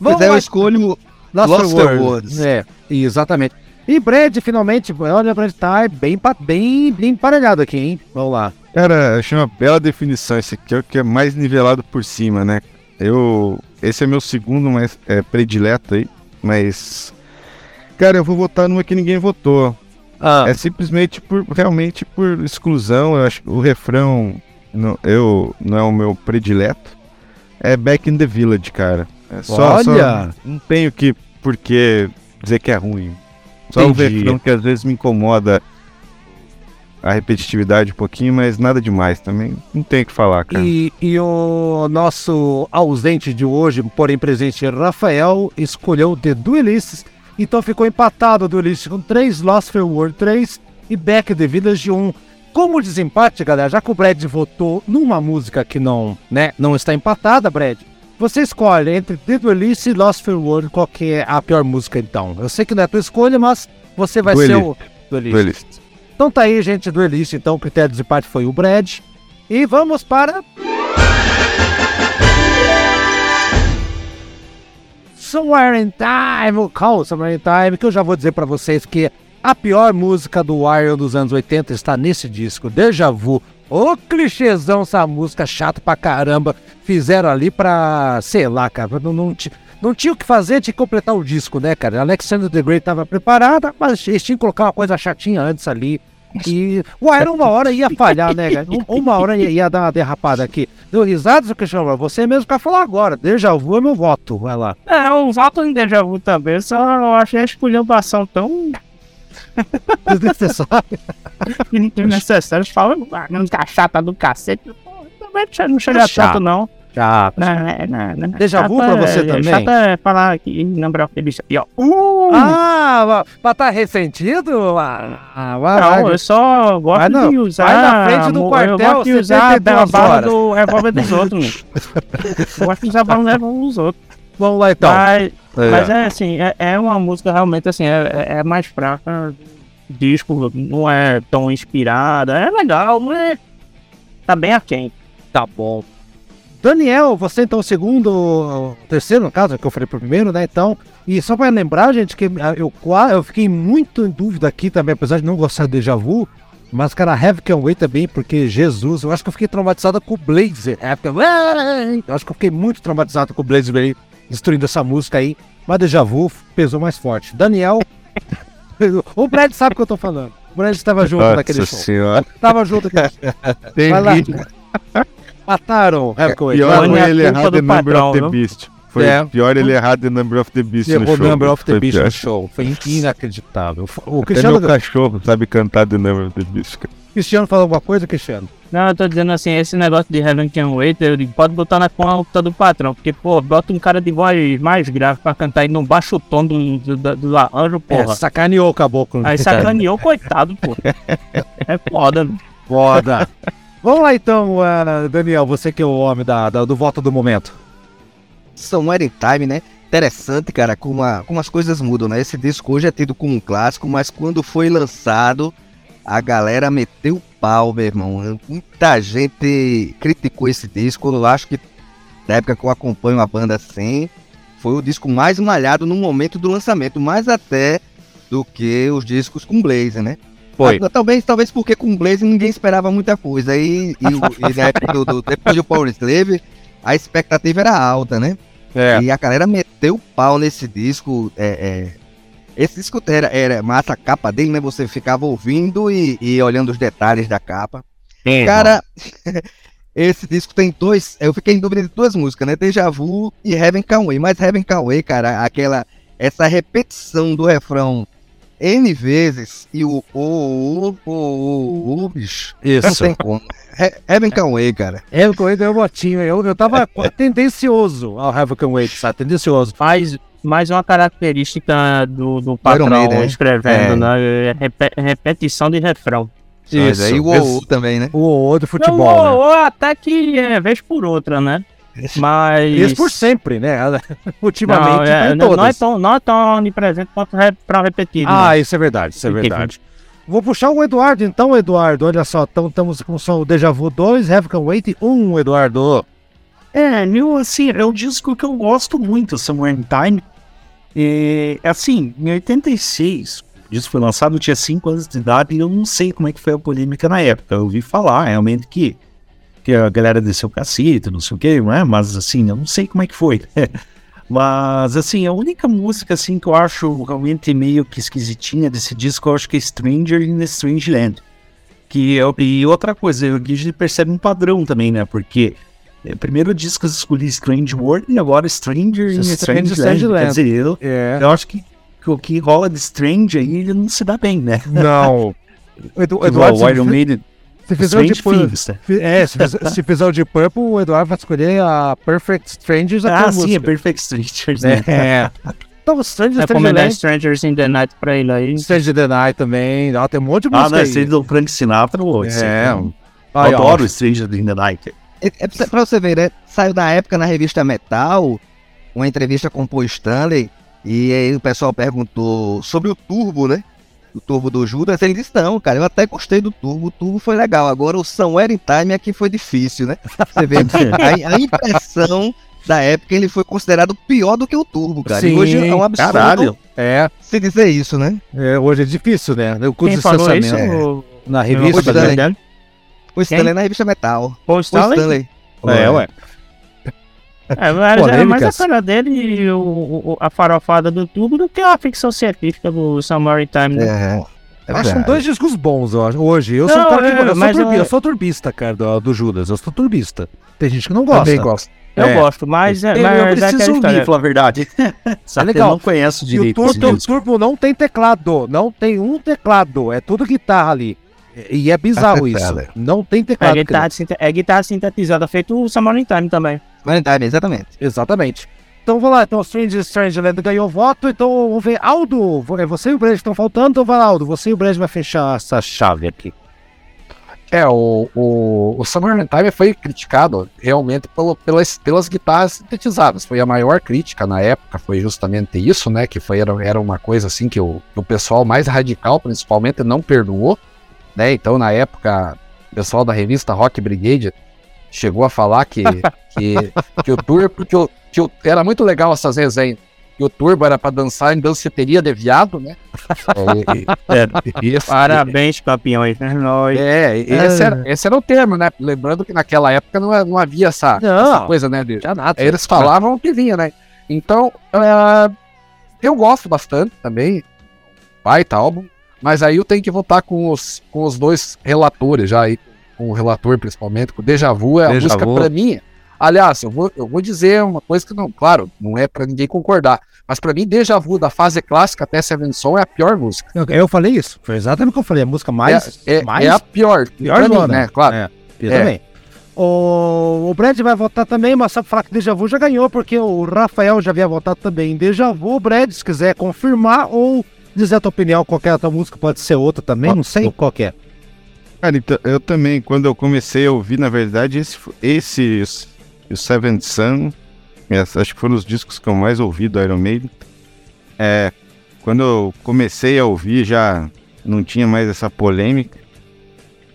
pouco, é. Eu lá. escolho Lost, Lost. Words. É, exatamente. E Brad, finalmente, olha, Brad tá bem, bem, bem emparelhado aqui, hein? Vamos lá. Cara, achei uma bela definição. Esse aqui é o que é mais nivelado por cima, né? Eu. Esse é meu segundo mais é, predileto aí, mas. Cara, eu vou votar numa que ninguém votou. Ah, É simplesmente por realmente por exclusão. Eu acho que o refrão não, eu, não é o meu predileto. É Back in the Village, cara. É só, Olha! só- não tenho que por que dizer que é ruim. Só o Entendi. refrão que às vezes me incomoda a repetitividade um pouquinho, mas nada demais também. Não tem o que falar, cara. e, e o nosso ausente de hoje, porém presente, Rafael, escolheu The Duelists. Então ficou empatado o Duelist com 3, Lost for World 3 e Back the Village 1. Como desempate, galera, já que o Brad votou numa música que não, né, não está empatada, Brad, você escolhe entre The Duelist e Lost for World qual que é a pior música então. Eu sei que não é a tua escolha, mas você vai ser o Duelist. Duelist. Então tá aí, gente, Duelist. Então o critério de desempate foi o Brad. E vamos para... Somewhere in Time, Call Somewhere in Time, que eu já vou dizer pra vocês que a pior música do Iron dos anos 80 está nesse disco, Deja Vu. Ô clichêzão essa música, chato pra caramba. Fizeram ali pra, sei lá, cara, não, não, não tinha o que fazer, que completar o disco, né, cara? Alexander the Great tava preparada, mas eles tinham que colocar uma coisa chatinha antes ali. E o Iron uma hora ia falhar, né, cara? Um- Uma hora ia, ia dar uma derrapada aqui. Deu risada, seu Cristiano? Você mesmo quer falar agora. Deja vu é meu voto. Vai lá. É, um voto em déjà vu também, só eu achei a esculhambação tão Desnecessário. [laughs] desnecessária. Eles falam, ah, não tá chata do cacete. Não chega Chato. tanto, não. Não. Déjà vu pra você também? Chata é falar que of the beast aqui, ó. Uh! Ah, pra tá ressentido? Ah, vai, Não, vai. eu só gosto Vai não, de usar. vai na frente do quartel, Eu gosto de usar a 72 bala do revólver dos outros. [laughs] eu gosto de usar a bala do revólver dos outros. Vamos lá então. Mas, mas é assim, é, é uma música realmente assim, é, é mais fraca. O disco não é tão inspirada. É legal, mas tá bem aquém. Tá bom. Daniel, você então, o segundo, terceiro, no caso, que eu falei pro primeiro, né? Então, e só pra lembrar, gente, que ah, eu, eu fiquei muito em dúvida aqui também, apesar de não gostar de Deja Vu, mas, cara, Have Can Wait também, porque Jesus, eu acho que eu fiquei traumatizado com o Blazer. Have Can Wait. Eu acho que eu fiquei muito traumatizado com o Blazer aí, destruindo essa música aí, mas Deja Vu pesou mais forte. Daniel, [laughs] o Brad sabe o que eu tô falando. O Brad estava junto naquele Nossa show. senhora. Tava junto naquele [laughs] show. Vai lá. Mataram. Pior foi ele culpa errar do The Number patrão, of the? Beast. Foi É. pior ele errar The Number of the Beast no Errou show. Number of the Foi Beast pior. no show. Foi inacreditável. O Até Cristiano, meu cachorro sabe cantar The Number of the Beast. cara. Cristiano falou alguma coisa, Cristiano? Não, eu tô dizendo assim, esse negócio de Heaven Can Wait, eu digo, pode botar na conta do patrão, porque, pô, bota um cara de voz mais grave pra cantar e não baixa o tom do, do, do, do arranjo, É, porra. sacaneou o caboclo. Aí sacaneou, coitado, pô. É foda, né? Foda. Vamos lá então, ah, Daniel, você que é o homem da, da- do voto do momento. Somewhere in Time, né? Interessante, cara, como, a- como as coisas mudam, né? Esse disco hoje é tido como um clássico, mas quando foi lançado, a galera meteu pau, meu irmão. Muita gente criticou esse disco. Eu acho que, na época que eu acompanho a banda assim, foi o disco mais malhado no momento do lançamento, mais até do que os discos com Blaze, né? Foi. Ah, Talvez, talvez porque com Blaze ninguém esperava muita coisa. E, e, e na [laughs] época do, do, depois do Power Slave, a expectativa era alta, né? É. E a galera meteu o pau nesse disco. É, é. Esse disco era, era massa a capa dele, né? Você ficava ouvindo e, e olhando os detalhes da capa. Cara, [laughs] esse disco tem dois. Eu fiquei em dúvida de duas músicas, né? Deja Vu e Heaven Can Wait. Mas Heaven Can Wait, cara, aquela. Essa repetição do refrão N vezes e o o o o o, o bicho. Não Isso. tem como. He- Heaven Can Wait, cara. É, o Correio deu um votinho. Eu, eu tava tendencioso ao Have Can Wait, sabe? Tendencioso. Mais, mais uma característica do, do patrão Maiden, né? escrevendo, É. né? É repe- repetição de refrão. Mas aí o Isso. o também, né? O outro futebol, Não, né? ou- ou até que é vez por outra, né? Mas. Isso por sempre, né? [laughs] Ultimamente, não, é, tá não, não é tão, não é tão onipresente quanto re, pra repetir. né? Ah, isso é verdade, isso é verdade. Vou puxar o Eduardo então, Eduardo. Olha só, estamos com só o Deja Vu 2, Have Can Wait 1, Eduardo. É, meu, assim, é um disco que eu gosto muito, Somewhere in Time. E, assim, em 86, o disco foi lançado, eu tinha 5 anos de idade e eu não sei como é que foi a polêmica na época. Eu ouvi falar, realmente, que, que a galera desceu o cacete, não sei o quê, né? Mas, assim, eu não sei como é que foi. [laughs] Mas, assim, a única música, assim, que eu acho realmente meio que esquisitinha desse disco, eu acho que é Stranger in a Strange Land. Que eu, e outra coisa, eu- a gente percebe um padrão também, né? Porque é, primeiro disco eu escolhi Strange World e agora Stranger in a Strange Strange, Land. Land. Quer dizer, eu, É. eu acho que, que o que rola de Strange aí, ele não se dá bem, né? Não. O [laughs] Edu, Tipo, Eduardo, o Iron se, Maiden, se fizer o de Strange? É, se fizer, se fizer o de Purple, o Eduardo vai escolher a Perfect Strangers até Ah, a sim, é música. Perfect Strangers, né? É. Então, Stranger, Stranger Recomendar Land, Strangers in the Night pra ele aí. Stranger the Night também. Ó, tem um monte de Ah, música não, aí. esse do Frank Sinatra, esse É. eu Aí, ó. adoro Stranger in the Night. É, é pra você ver, né? Saiu da época na revista Metal, uma entrevista com o Paul Stanley, e aí o pessoal perguntou sobre o Turbo, né? O Turbo do Judas, ele disse, não, cara, eu até gostei do Turbo, o Turbo foi legal, agora o Somewhere in Time aqui foi difícil, né? Você vê [laughs] a, a impressão da época, ele foi considerado pior do que o Turbo, cara. Sim, e hoje é um absurdo Caralho. É, se dizer isso, né? é, hoje é difícil, né? O curso Quem de falou isso? distanciamento. O- Na revista. Né? Stanley. O Stanley na revista Metal. Paul O Stanley? Stanley. É, ué. É, mas era mais a cara dele e o, o- a farofada do tubo do que a ficção científica do Summer Time. né? É. É acho que são dois discos bons, eu acho. Hoje, eu sou Não, um cara que é, eu, sou turbi- eu- eu sou turbista, cara, do, do Judas. Eu sou turbista. Tem gente que não gosta. Também gosto. Eu É. gosto, mas, é, Eu, mas eu é preciso ouvir, falar a verdade. [laughs] Só que legal. Eu não conheço E o direito turbo, o disco. turbo não tem teclado, não tem um teclado, é tudo guitarra ali. E é bizarro Ah, isso. Não tem É teclado. guitarra, sinte- é guitarra sintetizada, feito o Summer Time também. Verdade, exatamente. Exatamente. Então vamos lá, então Strange Strangeland ganhou voto, então vamos ver. Aldo, é você e o Brad estão faltando, então vai lá, Aldo, você e o Brad vai fechar essa chave aqui. É, o, o, o Summer Time foi criticado realmente pelo, pelas, pelas guitarras sintetizadas. Foi a maior crítica na época, foi justamente isso, né? Que foi, era, era uma coisa assim que o, que o pessoal mais radical, principalmente, não perdoou. Né? Então, na época, o pessoal da revista Rock Brigade chegou a falar que, [laughs] que, que o Turbo, que o, que o- era muito legal essas resenhas. Que o Turbo era para dançar em danceteria de viado, né? [laughs] É, e- e- e Parabéns, campeões, né? Nós. é, e esse era, esse era o termo, né? Lembrando que naquela época não, não havia essa, Não. essa coisa, né? De, Já nada. eles falavam o que vinha, né? Então, é, eu gosto bastante também. Baita álbum. Mas aí eu tenho que votar com os, com os dois relatores já aí. Com o relator, principalmente, com o Deja Vu. É a Deja música Vu. pra mim. Aliás, eu vou, eu vou dizer uma coisa que não, claro, não é pra ninguém concordar. Mas pra mim, Deja Vu, da fase clássica até Seven Son, é a pior música. Eu, eu falei isso, foi exatamente o que eu falei, a música mais. é, é, mais é a pior. pior pra mim, né? Claro. É, eu também. O, o Brad vai votar também, mas só pra falar que Deja Vu já ganhou, porque o Rafael já havia votado também em Deja Vu. O Brad, se quiser confirmar ou dizer a tua opinião, qualquer outra música pode ser outra também, não sei qual que é. Cara, então, eu também, quando eu comecei a ouvir, na verdade, esse, esse e o Seventh Sun, acho que foram os discos que eu mais ouvi do Iron Maiden. É, quando eu comecei a ouvir, já não tinha mais essa polêmica.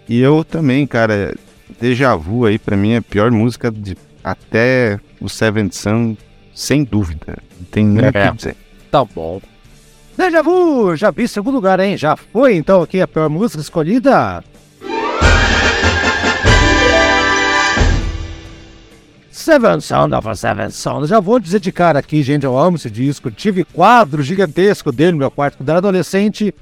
E eu também, cara, Deja Vu aí, pra mim, é a pior música de até o Seventh Sun, sem dúvida. Não tem nem o É. que dizer. Tá bom. Deja Vu, já vi segundo lugar, hein? Já foi então aqui a pior música escolhida. Seven Sound of a Seven Sound. Já vou dizer aqui, gente, eu amo esse disco. Tive quadro gigantesco dele no meu quarto quando era adolescente.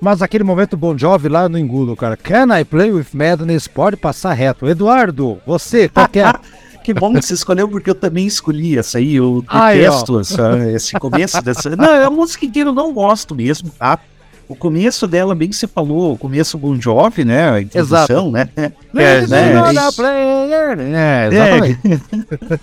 Mas aquele momento Bon Jovi lá no engulo, cara. Can I Play With Madness? Pode passar reto. Eduardo, você, qual que é? [laughs] Que bom que você escolheu, porque eu também escolhi essa aí. Eu Ai, detesto essa- esse começo dessa. Não, a música inteira eu não gosto mesmo, tá? O começo dela, bem que você falou, o começo Bon Jovi, né? A introdução, né? Living né? on a Player. É, exatamente.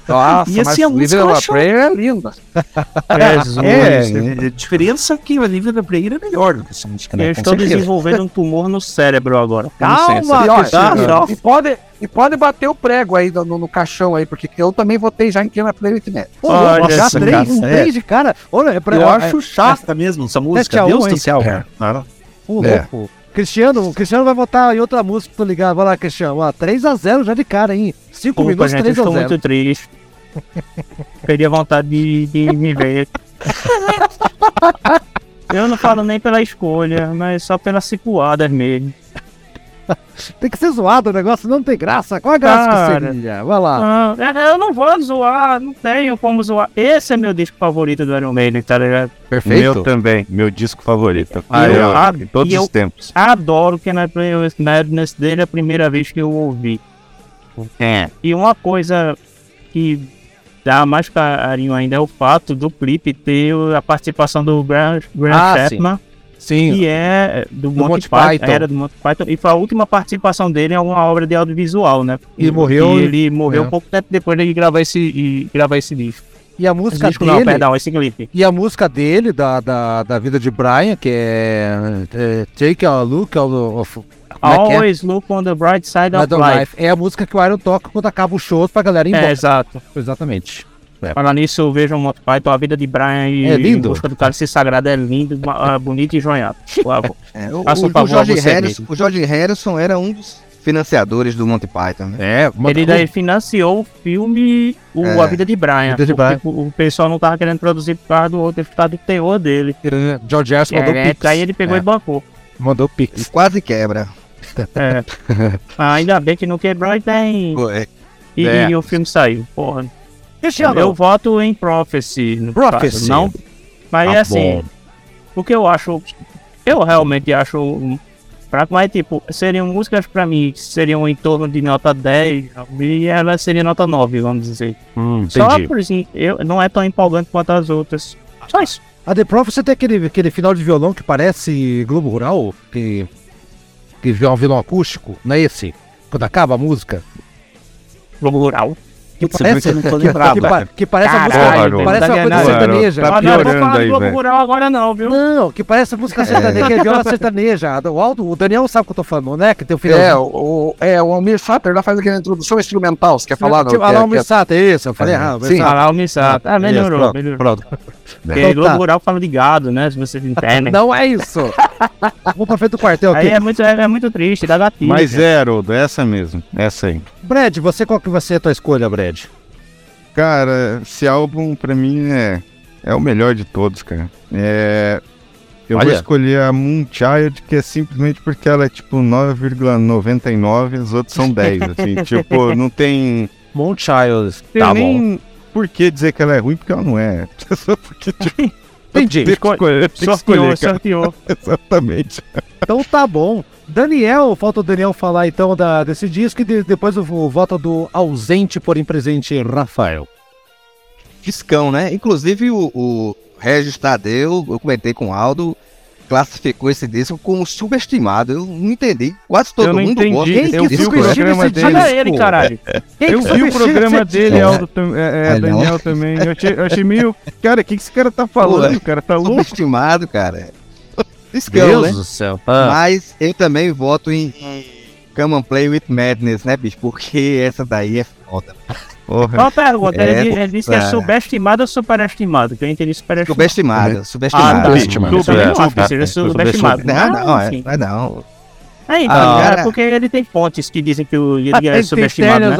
Nossa, E assim, a música Living on Prayer é linda. [laughs] Jesus. É, a diferença é que a Livre da Prayer é melhor do que essa música, né? Eu Com estou certeza. desenvolvendo um tumor no cérebro agora. Calma, e pode, e pode bater o prego aí no, no caixão aí, porque eu também votei já em With Madness. Pô, Olha já três, um cara, é. três de cara. Olha, é pra, Eu é- acho chata mesmo essa música. Deus um, do céu. É. cara. Ô, É. louco. Cristiano, o Cristiano vai votar em outra música, tô ligado. Vai lá, Cristiano. Ó, 3x0 já de cara, hein? 5 Desculpa, minutos, gente, eu estou 3x0. muito triste. [laughs] Perdi a vontade de, de me ver. [laughs] Eu não falo nem pela escolha, mas só pelas cipuadas mesmo. [laughs] Tem que ser zoado o negócio, não tem graça. Qual a graça Cara. que seria? Vai lá. Ah, eu não vou zoar, não tenho como zoar. Esse é meu disco favorito do Iron Maiden, tá ligado? Meu também, meu disco favorito. Ah, eu, eu- em todos os tempos. Adoro que na Madness dele é a primeira vez que eu ouvi. É. E uma coisa que dá mais carinho ainda é o fato do clipe ter a participação do Grant, Grant Ah, Chapman, Sim. Que é do, Monty, Monty Python, Python. era do Monty Python, e foi a última participação dele em uma obra de audiovisual, né? E morreu- E ele morreu é. um pouco tempo depois de gravar esse, e gravar esse disco. E a música disco dele. não, perdão, esse clipe. E a música dele, da, da, da vida de Brian, que é, é Take a Look of, é que é? Always look on the bright side of life. Life. É a música que o Iron toca quando acaba o show pra galera ir É, embora. exato. Exatamente. Falando nisso, vejam o Monty Python, a vida de Brian e É lindo. em busca do cálice sagrado é lindo, ah, bonito e joiado. [laughs] É, o, Faça um o- o você Harrison, o George Harrison era um dos financiadores do Monty Python, né? É, uma- Ele daí financiou o filme o É. A Vida de Brian. Vida de Brian. O o pessoal não tava querendo produzir por causa do outro, por causa do teor dele. É, George Harrison mandou É, pix. aí ele pegou É, e bancou. Mandou E pix. quase quebra. É. [laughs] Ah, Ainda bem que não quebrou e tem. É, E, É. e o filme saiu, porra. Cristiano, Eu voto em Prophecy. no Prophecy. caso, Não, mas Tá é assim, bom. porque eu acho, eu realmente acho fraco, mas tipo, seriam músicas pra mim que seriam em torno de nota 10 e ela seria nota 9, vamos dizer. Hum, Só por isso, eu, não é tão empolgante quanto as outras. Só isso. A The Prophecy tem aquele, aquele final de violão que parece Globo Rural, que, que é um violão acústico, não é esse? Quando acaba a música. Globo Rural. Que Putz, eu não tô que, lembrado, que, cara. que parece a Caralho, música, parece uma coisa sertaneja. tá Ah, não, falar aí, Globo velho. Rural agora não, viu? Não, que parece a música sertaneja, que é viola sertaneja. [laughs] O, Aldo, o Daniel sabe o que eu tô falando, né? Que tem o final. É, o, é, o Almir Sater lá faz aquela introdução instrumental, você quer falar? Tipo, não? ah, Que- lá, o que é- Missato, é isso, eu falei É, errado. sim. Falar o Missato. Ah, melhorou, melhorou. pronto. Porque Então Globo tá. Rural fala de gado, né? Se vocês entendem. Não é isso. [laughs] Vamos pra frente do quartel Aí aqui. é muito, é, é muito triste, dá gatilho. Mas é, Haroldo, essa mesmo. Essa aí. Brad, você qual que vai ser a tua escolha, Brad? Cara, esse álbum pra mim é, é o melhor de todos, cara. É, eu Olha. vou escolher a Moonchild, que é simplesmente porque ela é tipo 9,99 as outras são 10, assim. [laughs] tipo, não tem, Moonchild. Tá bom. Por que dizer que ela é ruim, porque ela não é. [laughs] Só porque, tipo, [laughs] Entendi. tem que escolher, tem que Sorteou, escolher, sorteou. Exatamente. Então tá bom. Daniel, falta o Daniel falar então da, desse disco e de- depois o, o voto do ausente, porém presente, Rafael. Discão, né? Inclusive o, o Regis Tadeu, eu comentei com o Aldo, classificou esse disco como subestimado. Eu não entendi. Quase todo Eu não mundo entendi. gosta. Quem desse eu que vi o né? programa esse dele. Olha ele, caralho. Eu vi o programa dele, É. Aldo, é, é, É. Daniel também. Eu achei, eu achei meio. Cara, o que, que esse cara tá falando? Pô, O cara tá louco. Subestimado, cara. Discão, né? do céu. Ah, Mas eu também voto em Come and Play with Madness, né, bicho? Porque essa daí é foda. Porra. Qual a pergunta? É, ele, ele disse que é subestimado ou superestimado? Que eu entendi superestimado. Subestimado, Ah, subestimado. tá. Subestimado. É, não, é, seja é, subestimado. Não, não, é, enfim. não é não. É, então, Ah, é cara. porque ele tem fontes que dizem que o ele tem é subestimado, [laughs] né?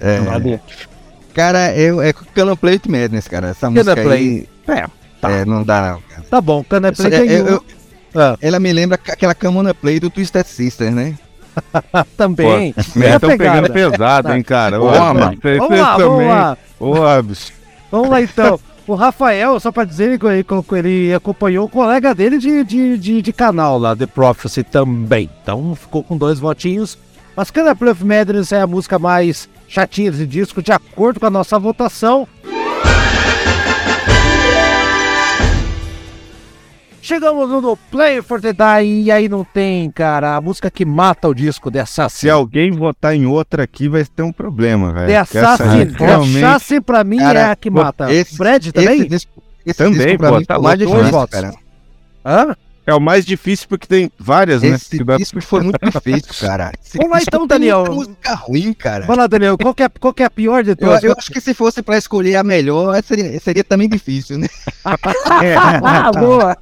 É, cara, eu, é with Madness, cara. Essa música Play. aí... É, tá. É, não dá não, cara. Tá bom, Cana Play É, eu- eu- Ah, ela me lembra aquela Come on Play do Twisted Sister, né? [laughs] também. Estão É pegando pesado, hein, cara. Ô, mano, vocês Vamos também. lá. Ô. Vamos lá então. O Rafael, só pra dizer, ele, ele acompanhou o colega dele de, de, de, de canal lá, The Prophecy também. Então ficou com dois votinhos. Mas Cana Bluff Madness é a música mais chatinha desse disco, de acordo com a nossa votação. Chegamos no Play for the Die e aí não tem, cara, a música que mata o disco de Se Assassin. alguém votar em outra aqui, vai ter um problema, velho. The Assassin. The realmente- Assassin pra mim Cara, é a que mata. esse- Fred também? Esse disco, esse Também, disco pra pô, mim tá mais louco, difícil, dois votos. cara. Hã? É o mais difícil porque tem várias, né? Esse Que dá- disco foi muito difícil, [laughs] cara. Esse Vamos lá então, Daniel. música ruim, cara. Vai lá, Daniel, qual que é, qual que é a pior de Eu, todas? eu acho que se fosse pra escolher a melhor, seria, seria também difícil, né? [laughs] Ah, boa.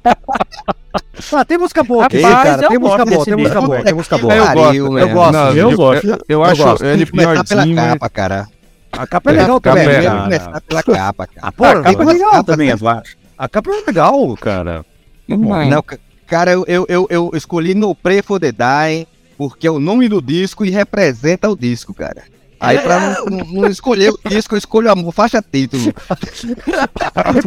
Ah, tem música boa aqui, Rapaz, cara. eu Tem música boa, tem música boa, tem música boa. Eu gosto, eu gosto. Não, Eu gosto. Eu, eu acho gosto. ele pela piorzinho, mas... capa, cara. A capa é legal capa também. é- cara. Começar pela capa, cara. Ah, pô, A capa é legal também, eu acho. a capa é legal, cara. Não, ca- cara, eu, eu, eu, eu escolhi No Pray for the Die porque é o nome do disco e representa o disco, cara. Aí pra não, não- não escolher o disco, eu escolho a faixa título.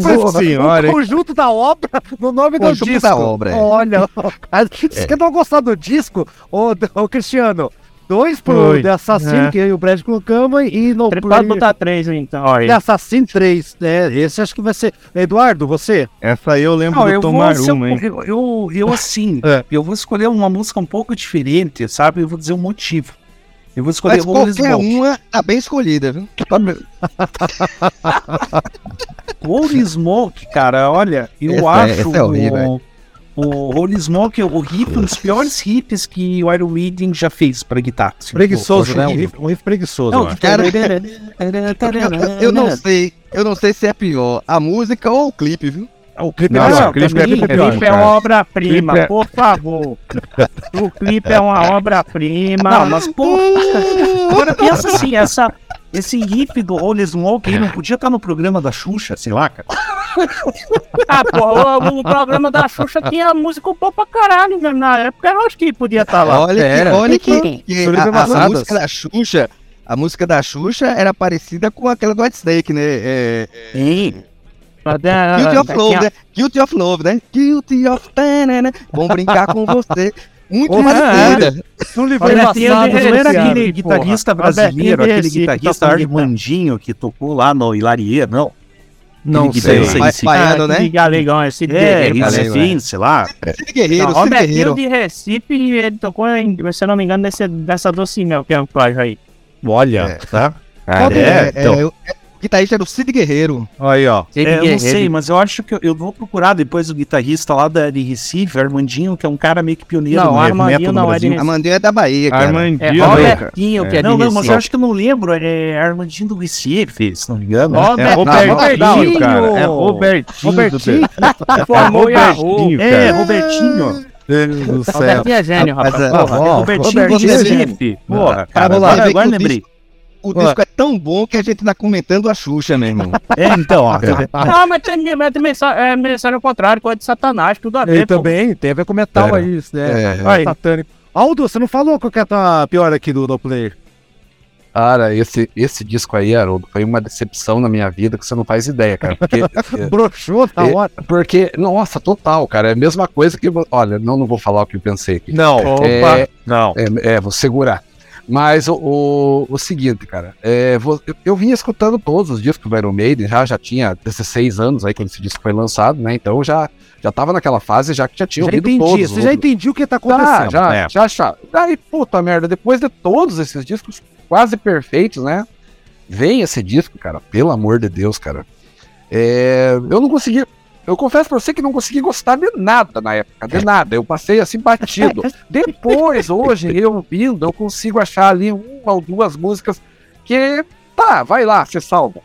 Nossa senhora, o conjunto da obra no nome do Conjunto disco. da obra, é. Olha, [laughs] cara, você quer não gostar do disco? Ô, ô Cristiano, dois pro Oi. The Assassin, É. que eu e o Brad colocamos, e no Pode Play- botar três, então. Olha The. Assassin 3, né? Esse acho que vai ser. Eduardo, você? Essa aí eu lembro Não, do eu vou Tomar um- Uma, hein? eu, eu, eu, assim, [laughs] É. eu vou escolher uma música um pouco diferente, sabe? Eu vou dizer um motivo. Eu vou escolher Mas qualquer Smoke. uma tá bem escolhida, viu? [laughs] Holy Smoke, cara, olha, eu Essa é- acho essa é horrível, o, o Holy Smoke, o riff, um dos piores riffs que o Iron Maiden já fez pra guitarra. assim, Preguiçoso, pô, né? Um riff, um riff preguiçoso, Não. Cara, [laughs] eu não [laughs] sei, eu não sei se é pior, a música ou o clipe, viu? O clipe Não, é não, o clipe Pra é mim, pior, o clipe é uma obra-prima, é- por favor. O clipe é uma obra-prima. Não, mas pô, agora pensa assim, essa, esse riff do Holy Smoke aí não podia estar no programa da Xuxa, sei lá, cara. [laughs] Ah, pô, o, o programa da Xuxa tinha música boa pra caralho mesmo na época. Eu acho que podia estar lá. Olha Era. que, olha que, que Sobre a, a- música da Xuxa, a música da Xuxa era parecida com aquela do White Snake, né? É, Sim. Guilty of Love, né? Guilty of Love, né? Guilty of tanana. Vamos brincar com você. Muito tem- não era cara, aquele guitarrista porra. brasileiro, aquele Recife, guitarrista toca guitarra. Armandinho que tocou lá no Hilarie, não? Não Aquele sei. Baiano, né? De Galegão, esse É, Recife, sei lá. Cid Guerreiro, Cid Guerreiro. de Recife, ele tocou, em, se eu não me engano, nesse, nessa doce mel, que é um plágio aí. Olha, tá? Cara, É, é, então. é, guitarrista era o Cid Guerreiro. Aí, ó. É, eu não sei, mas eu acho que eu, eu vou procurar depois o guitarrista lá da, de Recife, Armandinho, que é um cara meio que pioneiro Não, Armandinho não é de. Amandinho é da Bahia, cara. É Armandinho, Robertinho que é de Não, não, mas eu acho que eu não lembro, é Armandinho do Recife, se não me engano. É Robertinho, Robertinho, cara. É Robertinho. Robertinho? formou Yahoo. Robertinho, É. Robertinho. Deus do céu. Robertinho é gênio, Rapaz, é- Robertinho do Robertinho é Recife. Porra, cara, agora, que o. O disco é tão bom que a gente tá comentando a Xuxa, meu irmão. É, então, ó. Não, mas tem, mas tem mensagem, é, mensagem ao contrário, coisa de satanás, tudo a ver, também tem a ver com metal É. aí, isso, né? É. Aí. Satânico. Aldo, você não falou qual que é a tua pior aqui do, do player? Cara, esse, esse disco aí, Haroldo, foi uma decepção na minha vida que você não faz ideia, cara. Porque, [laughs] Broxou, tá É. hora. porque, nossa, total, cara. É a mesma coisa que. Olha, não, não vou falar o que eu pensei aqui. Não. É, Não. É, é, vou segurar. Mas o, o, o seguinte, cara, é, vou- eu, eu vinha escutando todos os discos do Iron Maiden, já, já tinha 16 anos aí quando esse disco foi lançado, né? Então já, já tava naquela fase já que já tinha Já ouvido entendi, todos. você já entendeu o que tá Tá, acontecendo. já, é. já, já. Aí, puta merda, depois de todos esses discos quase perfeitos, né? Vem esse disco, cara, pelo amor de Deus, cara. É, eu não consegui. Eu confesso pra você que não consegui gostar de nada na época, de nada. Eu passei assim batido. [laughs] Depois, hoje, eu ouvindo, eu consigo achar ali uma ou duas músicas que, tá, vai lá, você salva.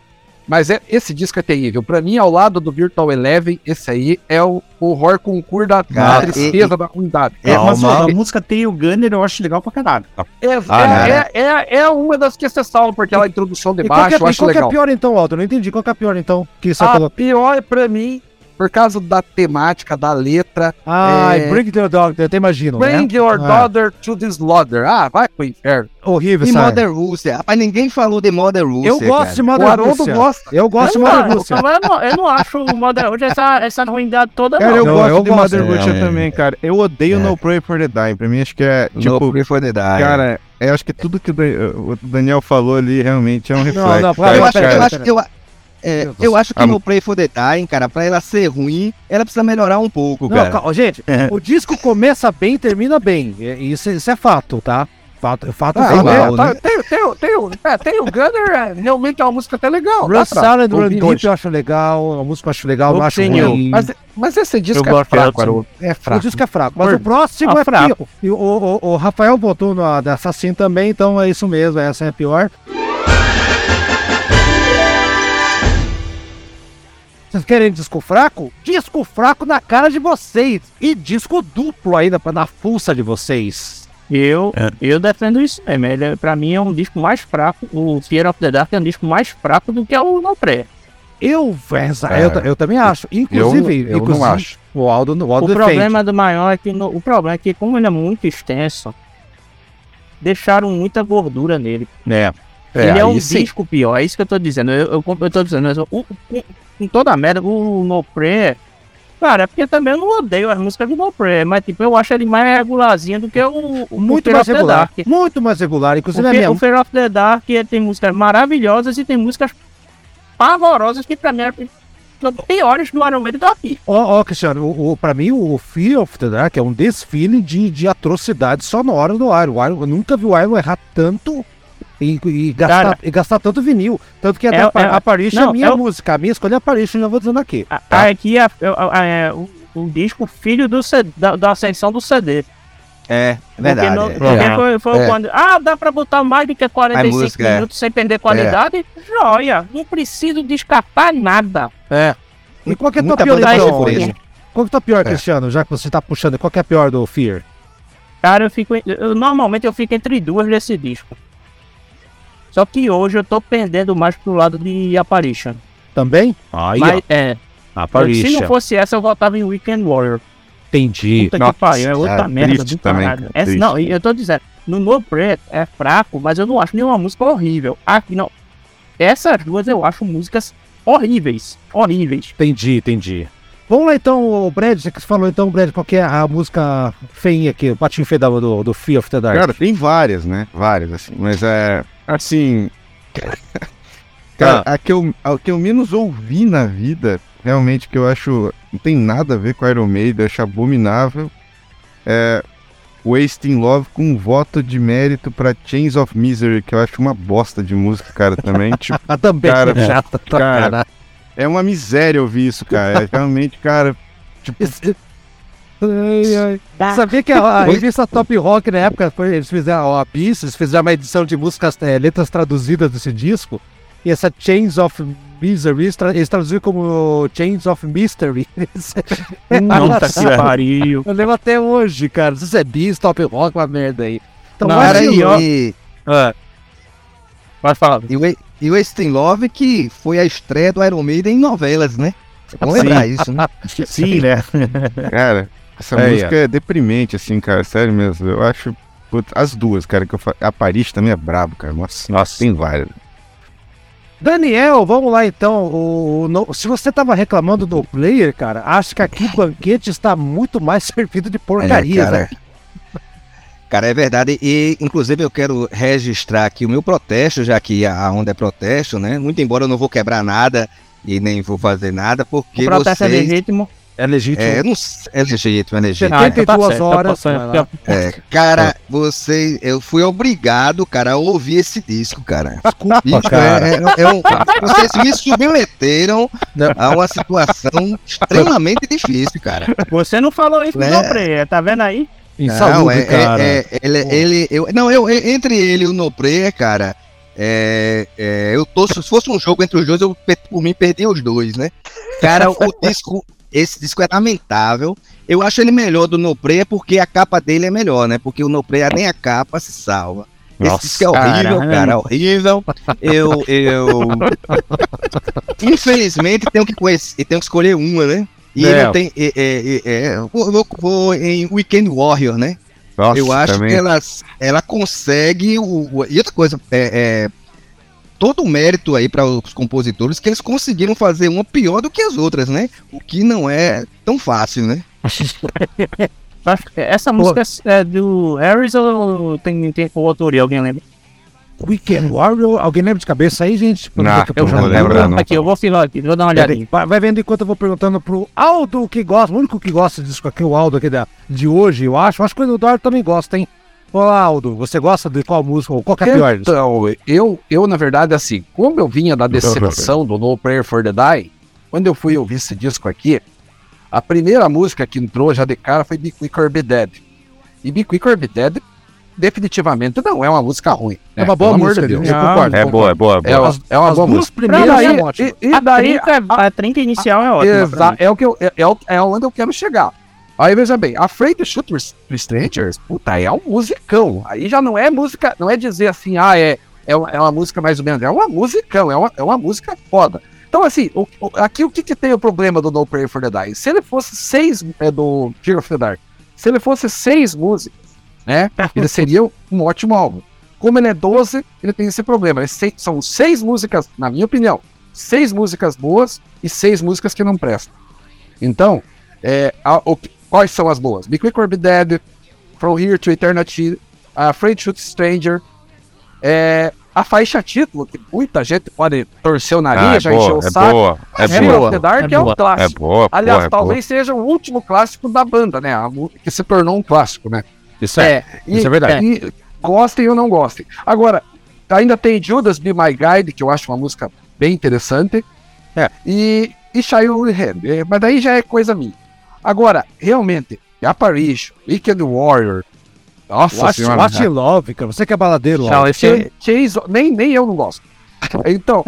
Mas é, esse disco é terrível. Pra mim, ao lado do Virtual Eleven, esse aí é o horror concurso da, da Cara, tristeza da ruindade. É, mas ó, a música Tail Gunner eu acho legal pra caralho. É, Ah, é, né? é, é, é uma das que você salva, porque ela introdução de E qual, que baixo, é, eu e acho qual que é pior então, Aldo? Eu não entendi. Qual que é pior então? Que você A falou. pior pra mim, por causa da temática, da letra, Ai, é- Bring the Dog, eu até imagino, Bring né? your Ah. daughter to the slaughter. Ah, vai pro inferno. Horrível, E sabe? Mother Russia. Rapaz, ninguém falou de Mother Russia. Eu gosto cara. de O Mother Haroldo Russia. gosta. Eu gosto de Eu Mother não, Russia. eu não, eu não acho o Modern hoje essa, essa ruindade toda, Cara, não. eu Não, gosto eu de gosto Mother Russia. Russia também, cara. Eu odeio É. No Pray for the Die. Pra mim, acho que é, No tipo, Pray for the Die. cara, eu acho que tudo que o Dan- o Daniel falou ali realmente é um reflexo. não, cara. eu Pera, eu acho, eu, é, eu acho que Ah, no Pray for the Dying, cara, pra ela ser ruim, ela precisa melhorar um pouco, Não, cara. calma, gente, É. o disco começa bem, termina bem. É- Isso, isso é fato, tá? Fato, fato Ah, fato. mal, é, tá- né? tem, tem, tem, o- é, tem o Gunner, é, realmente é uma música até legal. Run pra Silent, Run Deep eu acho legal, a música eu acho legal, não acho ruim. Mas, mas esse disco Eu é fraco. Haroldo. É O fraco. disco é fraco, mas Por- o próximo Ah, é fraco. pior. E o, o, o Rafael botou no, da Assassin também, então é isso mesmo, essa é a pior. Vocês querem disco fraco? Disco fraco na cara de vocês! E disco duplo ainda pra dar fuça de vocês. Eu, É. eu defendo isso mesmo. Ele, é- pra mim é um disco mais fraco. O Fear of the Dark é um disco mais fraco do que o No Pré. Eu, É. eu, eu também acho. Inclusive, eu inclusive não acho. o Aldo, o O Aldo defende. problema do maior é que no- o problema é que como ele é muito extenso, deixaram muita gordura nele. É. É, ele é um sim. disco pior, é isso que eu tô dizendo. Eu, eu, eu tô dizendo, mas o, o, com toda a merda, o No Pré. Cara, é porque também eu não odeio as músicas do No Pré, mas tipo, eu acho ele mais regularzinho do que o, o Muito Fear mais regular. Dark. Muito mais regular. Inclusive, Porque minha, o Fear of the Dark tem músicas maravilhosas e tem músicas pavorosas que pra mim são piores do Iron Maiden daqui. Ó, ó, Cristiano, o, o, pra mim o Fear of the Dark é um desfile de, de atrocidades sonoras do Iron. O Iron. Eu nunca vi o Iron errar tanto e, e gastar, Cara, e gastar tanto vinil. Tanto que é- até a é- Apparition é a não, minha é o- música. A minha escolha é Apparition, já vou dizendo aqui. A- Aqui é, é- é- é o, o disco filho do da, da ascensão do CD. É, verdade. Porque, é. no- porque foi, foi É. quando. Ah, dá pra botar mais do que 45 música, é. minutos sem perder qualidade? Joia, não preciso de escapar nada. É. E qual que é a tua pior, então? Qual que é a tua pior, É. Cristiano? Já que você tá puxando, qual que é a pior do Fear? Cara, eu fico. Eu, normalmente eu fico entre duas desse disco. Só que hoje eu tô pendendo mais pro lado de Apparition. Também? Aí, Mas é. ó. A Se não fosse essa, eu voltava em Weekend Warrior. Entendi. Puta Nossa, que pariu, é outra cara, merda do também, caralho. cara, Essa, não, eu tô dizendo, no No Prayer é fraco, mas eu não acho nenhuma música horrível. Aqui não. Essas duas eu acho músicas horríveis. Horríveis. Entendi, entendi. Vamos lá então, Brad, você que falou então, Brad, qual é a música feinha aqui, o patinho feio do, do Fear of the Dark? Cara, tem várias, né? Várias, assim. Mas é. Assim. [laughs] Cara, a, que eu, a que eu menos ouvi na vida, realmente, que eu acho. Não tem nada a ver com Iron Maiden, eu acho abominável. É. Wasting Love com um voto de mérito pra Chains of Misery, que eu acho uma bosta de música, cara, também. [laughs] tipo, Ah, também cara, é [laughs] chata cara, caralho. É uma miséria ouvir isso, cara. É realmente, cara. Tipo, Ai, ai. Sabia que a, a revista Top Rock na época foi, eles fizeram a Abyss, eles fizeram uma edição de músicas, eh, letras traduzidas desse disco. E essa Chains of Misery, eles, tra- eles traduziram como Chains of Mystery. [laughs] Puta que pariu. Eu lembro até hoje, cara. Não se é Bis, Top Rock, uma merda aí. Então, Não, Cara, aí, ó. e, Pode falar. e, o- e o Wasting Love que foi a estreia do Iron Maiden em novelas, né? Vamos Sim. lembrar isso, né? [laughs] Sim, né? [laughs] Cara, essa Aí, música é deprimente, assim, cara. Sério mesmo. Eu acho. putz, as duas, cara, que eu fa... A Paris também é brabo, cara. Nossa, nossa tem várias. Daniel, vamos lá então. O, o no- se você tava reclamando do player, cara, acho que aqui o banquete está muito mais [laughs] servido de porcaria. É, cara. Cara, é verdade. E, inclusive, eu quero registrar aqui o meu protesto, já que a onda é protesto, né? Muito embora eu não vou quebrar nada e nem vou fazer nada, O porque protesto é vocês... legítimo. É legítimo. É, eu não sei, é legítimo, é legítimo. Ah, então tá 72 certo, tá horas. É, cara, você, eu fui obrigado, cara, a ouvir esse disco, cara. Desculpa, cara. é, é- é um- vocês me submeteram a uma situação extremamente difícil, cara. Você não falou isso Né? No Prayer, tá vendo aí? Insalubre, não, é, cara. é- é- ele, ele, eu, não, eu, entre ele e o Nopre, cara, é, é, eu tô, se fosse um jogo entre os dois, eu por mim perdi os dois, né? Cara, o [laughs] disco, esse disco é lamentável. Eu acho ele melhor do Nopre porque a capa dele é melhor, né? Porque o Nopre nem a capa se salva. Esse Nossa, disco é horrível, caramba. cara, horrível. Eu, eu, [laughs] infelizmente tenho que conhecer, tenho que escolher uma, né? E É. não tem, é, é, é, é, vou, vou- em Weekend Warrior, né? Nossa, eu acho também. que ela, ela consegue. O, o- e outra coisa, é, é, todo o mérito aí para os compositores que eles conseguiram fazer uma pior do que as outras, né? O que não é tão fácil, né? [laughs] Essa música é do Harris ou tem, tem coautoria? Alguém lembra? Weekend Warrior, alguém lembra de cabeça aí, gente? Não, que eu já não vou lembrar, não. Aqui, eu vou filar aqui, vou dar uma olhadinha. Vai, vai vendo enquanto eu vou perguntando pro Aldo que gosta, o único que gosta disso aqui, o Aldo aqui da, de hoje, eu acho. Acho que o Eduardo também gosta, hein? Olá, Aldo, você gosta de qual música? Ou qual que é a pior? Então, eu, eu, na verdade, assim, como eu vinha da decepção do No Prayer for the Die, quando eu fui ouvir esse disco aqui, a primeira música que entrou já de cara foi Be Quick or Be Dead. E Be Quick or Be Dead definitivamente não é uma música ruim. É né? uma boa Pelo música, de Deus. eu concordo. É boa, é boa, é É, boa. uma- é uma As boa música. primeiras daí- são ótimas. e- e a, daí, trinca, a, trinca inicial é ótima. é o que eu, é, é, o- é onde eu quero chegar. Aí veja bem, Afraid to Shoot with with Strangers, puta, é um musicão. Aí já não é música, não é dizer assim, ah, é, é, uma, é uma música mais ou menos, é uma musicão, é uma, é uma música foda. Então, assim, o- o- aqui o que, que tem o problema do No Prayer for the Die? Se ele fosse seis, é, do Fear of the Dark, se ele fosse seis músicas, né, [laughs] ele seria um ótimo álbum. Como ele é 12, ele tem esse problema. Ele se- são seis músicas, na minha opinião, seis músicas boas e seis músicas que não prestam. Então, é, a- o quais são as boas? Be Quick or Be Dead, From Here to Eternity, Afraid to Shoot Stranger, é, a faixa título, que muita gente pode torcer o nariz, Ah, é já encheu boa, o é saco. boa, é Fear boa. of the Dark É é, um boa. É clássico. boa, Aliás, porra, é talvez seja o último clássico da banda, né? A que se tornou um clássico, né? Isso é. e- isso é verdade. E gostem ou não gostem. Agora, ainda tem Judas Be My Guide, que eu acho uma música bem interessante. É. E, e Child Hand. É, Mas daí já é coisa minha. Agora, realmente, Apparition, Weekend Warrior. Nossa Watch, senhora. Watch Love, cara. Você que é baladeiro, Aldo. esse é- Ch- Chase, nem, nem eu não gosto. [laughs] Então,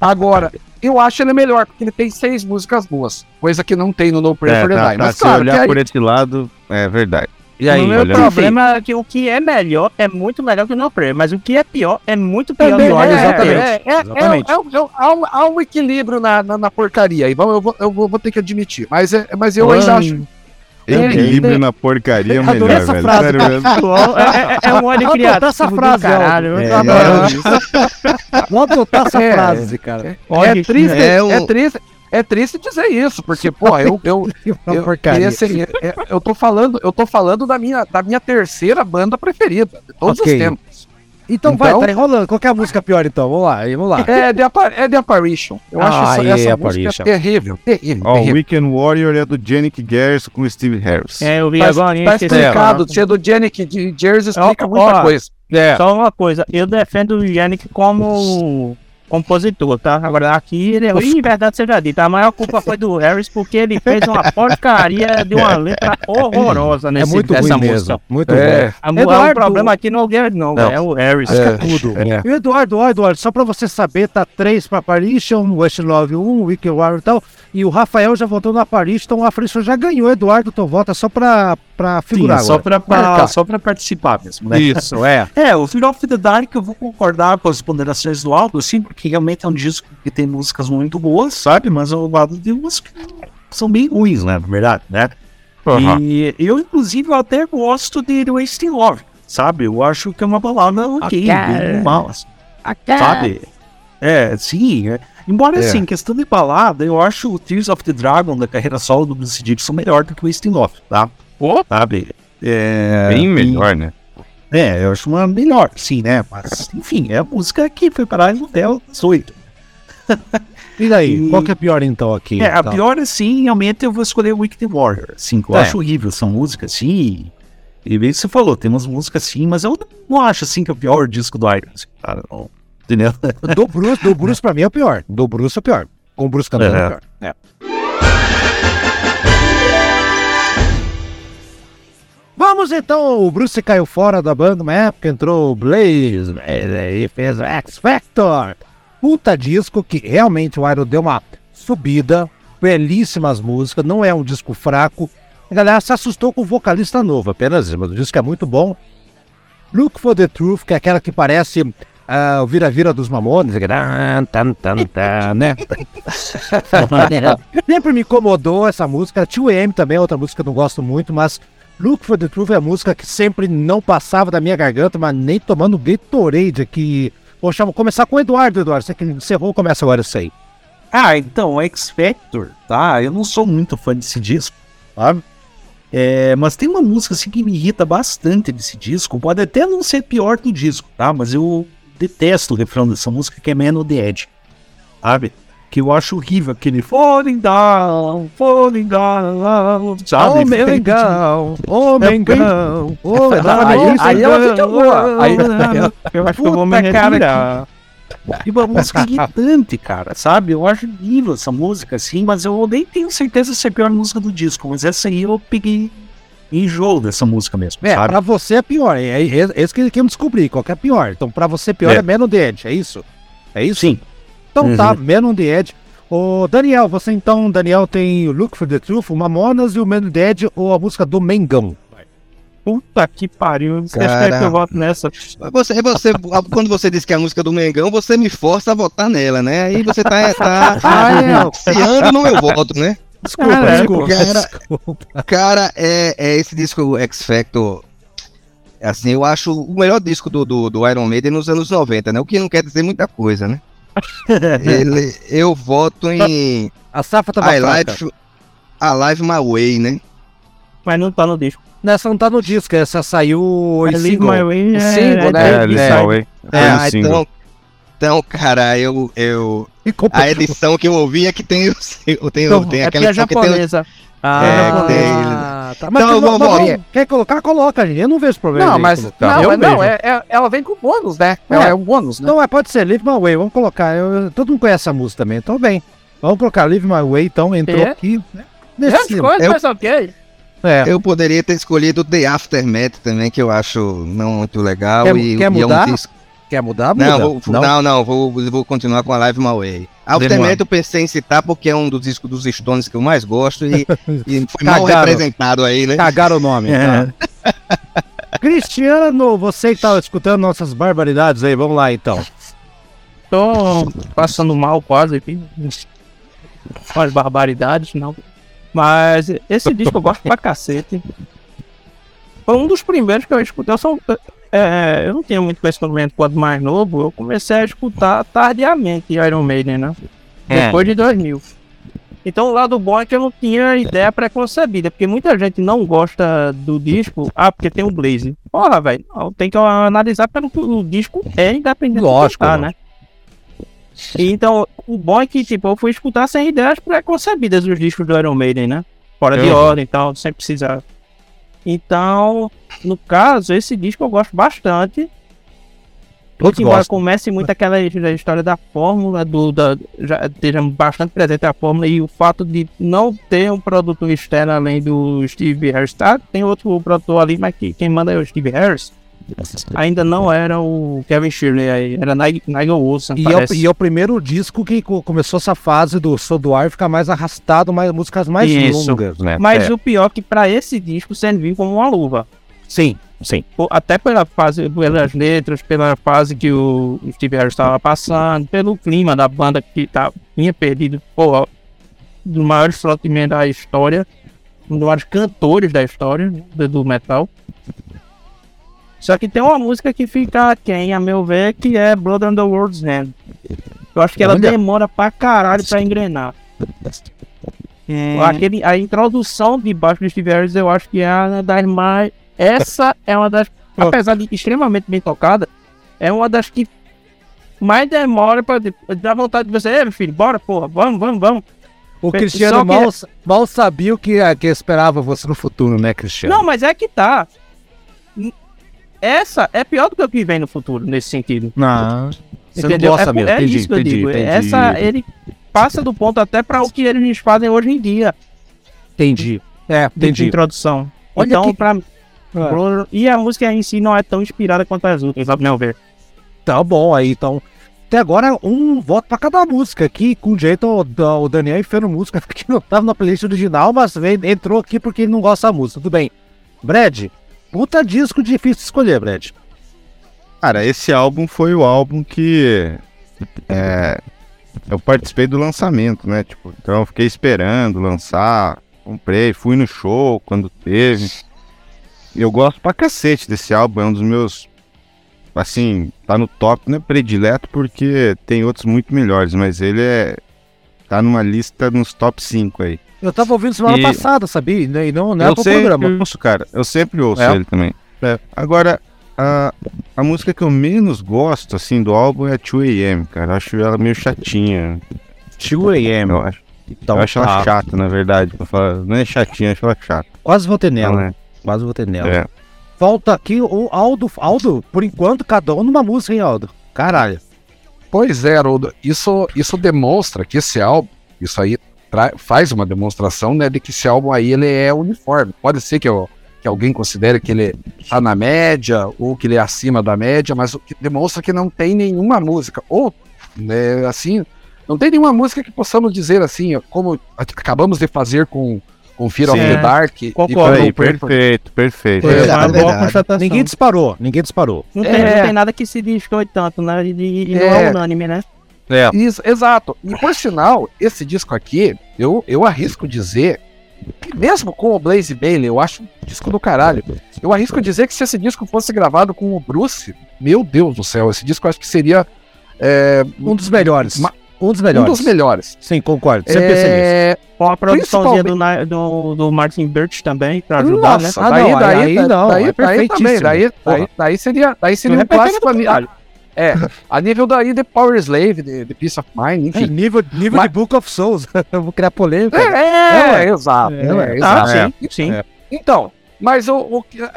agora, eu acho ele melhor, porque ele tem seis músicas boas. Coisa que não tem no No Prayer É, for the tá, Die. tá, Mas se claro, olhar aí, por esse lado, é verdade. E aí, o meu problema é que o que é melhor é muito melhor que o No Prayer, mas o que é pior é muito pior Também, o é, exatamente. É, é, Exatamente. é, é, um- é um- há, um, há um equilíbrio na, na, na porcaria aí. Vamos, eu, vou, eu vou- vou ter que admitir. Mas, é, mas eu ainda acho. Equilíbrio na porcaria é melhor, essa velho. frase. Sério mesmo. É, é um óleo Vou criativo adotar essa do frase, caralho. É. Vamos [laughs] adotar essa É. frase, cara. É triste, é é, um- triste, é triste dizer isso, porque, pô, eu, eu, [laughs] Uma eu, porcaria. esse- é- eu tô falando, eu tô falando da minha, da minha terceira banda preferida, de todos Ok. os tempos. Então, vai, Então- tá enrolando. Qual que é a música pior, então? Vamos lá, aí, vamos lá. É The, Appa- é The Apparition. Eu acho Ah, essa, é, essa Apparition. música terrível, terrível, Ó. Weekend Warrior é do Janik Garrison com o Steve Harris. É, eu vi Tá, agora. tá explicado, falar. ser do Janik de Jersey explica Ó, muita ó, coisa. É. Só uma coisa, eu defendo o Yannick como compositor, tá? Agora aqui ele é. Em verdade seja dita, a maior culpa foi do Harris porque ele fez uma porcaria de uma [laughs] letra horrorosa É nesse, muito nessa ruim música. mesmo. Muito É. A, o Eduardo- problema aqui não é não, Não. é o Harris. ruim. É tudo. E o Eduardo, ó, Eduardo, só pra você saber, tá 3 pra Apparition, West Love 1, Wicked War e tal. E o Rafael já votou no Apparition, então o Apparition já ganhou. Eduardo, voto é só pra, pra Sim, figurar só agora. pra, pra- Marcar. só pra participar mesmo, né? Isso, é. [laughs] É, o Fear of the Dark eu vou concordar com as ponderações do álbum, sim, porque realmente é um disco que tem músicas muito boas, sabe? Mas ao lado de umas que são bem ruins, né? Na verdade, né? E eu, inclusive, eu até gosto de Wasting Love, sabe? Eu acho que é uma balada ok, bem normal, assim, sabe? É, sim. é. Embora, É. assim, questão de balada, eu acho o Tears of the Dragon da carreira solo do Bruce Dixon melhor do que o Wasting Love, tá? Sabe? É, Bem e- melhor, né? é, eu acho uma melhor, sim, né? Mas, enfim, é a música que foi parar no hotel às oito. [laughs] E daí? E- Qual que é pior então aqui? É, a Tá. pior, assim, realmente eu vou escolher Wicked Warrior, que eu É. acho horrível essa música, assim. E bem que você falou, tem umas músicas assim, mas eu não acho, assim, que é o pior disco do Iron, assim, cara, não. Entendeu? Do Bruce, do Bruce pra mim é o pior. Do Bruce é o pior. Com o Bruce cantando é, É. o pior. É. Vamos então, o Bruce caiu fora da banda uma época, entrou o Blaze e fez o X Factor. Puta disco que realmente o Iron deu uma subida, belíssimas músicas, não é um disco fraco. A galera se assustou com o vocalista novo, apenas isso, mas o disco é muito bom. Look for the Truth, que é aquela que parece ah, o vira-vira dos Mamones, né? [laughs] Sempre me incomodou essa música. Tio M também é outra música que eu não gosto muito, mas Look for the Truth é a música que sempre não passava da minha garganta, mas nem tomando Gatorade aqui. Poxa, vou começar com o Eduardo, Eduardo. Você que encerrou, começa agora isso aí. Ah, então, X Factor, tá? Eu não sou muito fã desse disco, sabe? É, mas tem uma música assim que me irrita bastante desse disco. Pode até não ser pior que o disco, tá? Mas eu detesto o refrão dessa música que é Man on the Edge, sabe? Que eu acho horrível, aquele falling down, falling down, sabe? Ô, Mengão, ô, Mengão, ô, Aí- aí ela fica boa. Aí- eu acho que eu vou me retirar. E uma música irritante, cara, sabe? Eu acho horrível essa música, assim, mas eu nem tenho certeza se é a pior música do disco, mas essa aí eu peguei enjoo dessa música mesmo, É, sabe? pra você é pior. É, é, é isso que ele quer descobrir, qual que é pior. Então, pra você pior é, É. The Edge, é isso? É isso? Sim. Então tá, Uhum. Man on the Edge. Ô, Daniel, você então, Daniel tem o Look for the Truth, o Mamonas e o Man on the Edge ou a música do Mengão? Puta que pariu. Você Cara. espera que eu voto nessa? Você, você, quando você disse que é a música do Mengão, você me força a votar nela, né? Aí você tá, tá [laughs] influenciando no meu voto, né? Desculpa, Caralho, desculpa. cara. desculpa. Cara, é, é esse disco X Factor. Assim, eu acho o melhor disco do, do, do Iron Maiden nos anos 90, né? O que não quer dizer muita coisa, né? Ele, eu voto em A Safa tava I. Live, Alive My Way, né? Mas não tá no disco. Nessa não tá no disco, essa saiu em single. My Way é- single, né? É, é- Live é- My Way. É, então, então, cara, eu, eu. A edição que eu ouvi é que tem, o- tem, Então, tem é aquela é edição que tem. Ah, É, que tem- tá. Mas, Então, vamos- mas- vamos- quer colocar, coloca, gente. Eu não vejo problema. Não, mas, não, eu mas não, vejo. é, é- ela vem com bônus, né? É. Ela é um bônus, né? Não, é, pode ser Live My Way, vamos colocar. Eu- todo mundo conhece essa música também, então bem. Vamos colocar Live My Way, então, entrou É. aqui. Né? Nesse, eu- mas ok. é. Eu poderia ter escolhido The Aftermath também, que eu acho não muito legal. Quer- e, quer e é um mudar? disco- Quer mudar? Muda. Não, vou, não, não, vou, vou continuar com a Live My Way. Aftermath eu pensei em citar porque é um dos discos dos Stones que eu mais gosto e, [laughs] e foi mal Cagaram. representado aí, né? Cagaram o nome. tá? [laughs] Cristiano, você que tá escutando nossas barbaridades aí, vamos lá então. Tô passando mal quase aqui. Com as barbaridades, não. Mas esse disco eu gosto pra cacete. Foi um dos primeiros que eu escutei. Eu, sou, é, eu não tinha muito conhecimento quando mais novo. Eu comecei a escutar tardiamente Iron Maiden, né? É. Depois de 2000. Então o lado bom é que eu não tinha ideia preconcebida, porque muita gente não gosta do disco, ah, porque tem o Blaze. Porra, velho, tem que analisar pelo que o disco é independente Lógico, do que tá, né? Então, o bom é que, tipo, eu fui escutar sem ideias preconcebidas dos discos do Iron Maiden, né? Fora de Uhum. ordem e tal, sem precisar. Então, no caso, esse disco eu gosto bastante. Todos Embora gostam. comece muito aquela história da fórmula, do, da, já esteja bastante presente a fórmula e o fato de não ter um produtor externo além do Steve Harris, tá? Tem outro produtor ali, mas que, quem manda é o Steve Harris. Ainda não era o Kevin Shirley, aí, era Nigel Nigel Wilson, E é, o, e é o primeiro disco que co- começou essa fase do Souldoar ficar mais arrastado, mais músicas mais Isso. longas, né? Mas É. o pior é que pra esse disco serviu como uma luva. Sim, sim. Até pela fase, pelas letras, pela fase que o Steve Harris estava passando, pelo clima da banda que tá, tinha perdido, pô, dos maiores frontmen da história, um dos maiores cantores da história do, do metal. Só que tem uma música que fica quem, a meu ver, que é Blood on the World's End. Eu acho que ela Olha. demora pra caralho pra engrenar. Aquele, a introdução de baixo do Steve Harris, eu acho que é uma das mais. Essa é uma das. [laughs] Apesar de extremamente bem tocada, é uma das que mais demora pra dar vontade de você. Ei, meu filho, bora, porra, vamos, vamos, vamos. O Cristiano que- mal, mal sabia o que, que esperava você no futuro, né, Cristiano? Não, mas é que tá. Essa é pior do que o que vem no futuro, nesse sentido. Não. Você não Entendeu? gosta é, mesmo. é entendi, isso que eu entendi, digo. entendi. Essa, ele passa do ponto até pra o que eles fazem hoje em dia. Entendi. É, de entendi. introdução. Olha então, que- pra É. E a música em si não é tão inspirada quanto as outras, ao meu ver. Tá bom aí, então. Até agora, um voto pra cada música aqui, com jeito o, o Daniel enfiando música [laughs] que não tava na playlist original, mas veio, entrou aqui porque ele não gosta da música. Tudo bem. Brad, puta disco difícil de escolher, Brad. Cara, esse álbum foi o álbum que é, eu participei do lançamento, né? Tipo, então eu fiquei esperando lançar, comprei, fui no show quando teve. Eu gosto pra cacete desse álbum, é um dos meus, assim, tá no top, não é predileto porque tem outros muito melhores, mas ele é, tá numa lista nos top 5 aí. Eu tava ouvindo semana E- passada, sabia? E não- não, é eu pro sempre programa. ouço, cara. Eu sempre ouço É. ele também. É. Agora, a, a música que eu menos gosto, assim, do álbum é 2AM, cara. Eu acho ela meio chatinha. 2AM. Eu acho, Então, eu acho tá. ela chata, na verdade. Pra falar. Não é chatinha, eu acho ela chata. Quase votei nela. Não é? Quase votei nela. É. Falta aqui o Aldo. Aldo, por enquanto, cada um numa música, hein, Aldo? Caralho. Pois é, Haroldo, isso, isso demonstra que esse álbum, isso aí faz uma demonstração, né, de que esse álbum aí ele é uniforme. Pode ser que, eu- que alguém considere que ele tá na média ou que ele é acima da média, mas o que demonstra que não tem nenhuma música ou, né, assim, não tem nenhuma música que possamos dizer assim, como acabamos de fazer com com Fear of Sim. the Dark e Concordo. Aí, perfeito, perfeito. É, uma constatação. Ninguém disparou, ninguém disparou. Não, tem, É. não tem nada que se descoe tanto, né? E, e não É. é unânime, né? É. Isso, exato. E por sinal, esse disco aqui, eu, eu arrisco dizer, que mesmo com o Blaze Bailey, eu acho um disco do caralho. Eu arrisco dizer que se esse disco fosse gravado com o Bruce, meu Deus do céu, esse disco eu acho que seria é, Um dos melhores. Ma- um dos um melhores. dos melhores. Sim, concordo. Sempre pensei nisso. É, Com a produçãozinha Principalmente- do, do, do Martin Birch também, pra ajudar, nossa, Ah, daí, não, daí, aí daí, não, daí, é daí também, daí, daí, daí seria, daí seria um é clássico é, a nível daí de Power Slave, de, de Peace of Mind, É, enfim. nível nível Mas- de Book of Souls. [laughs] Eu vou criar polêmica. É, É, é, exato. É, é, ué. exato. Ah, sim, sim. É. Então, mas o, o que- é,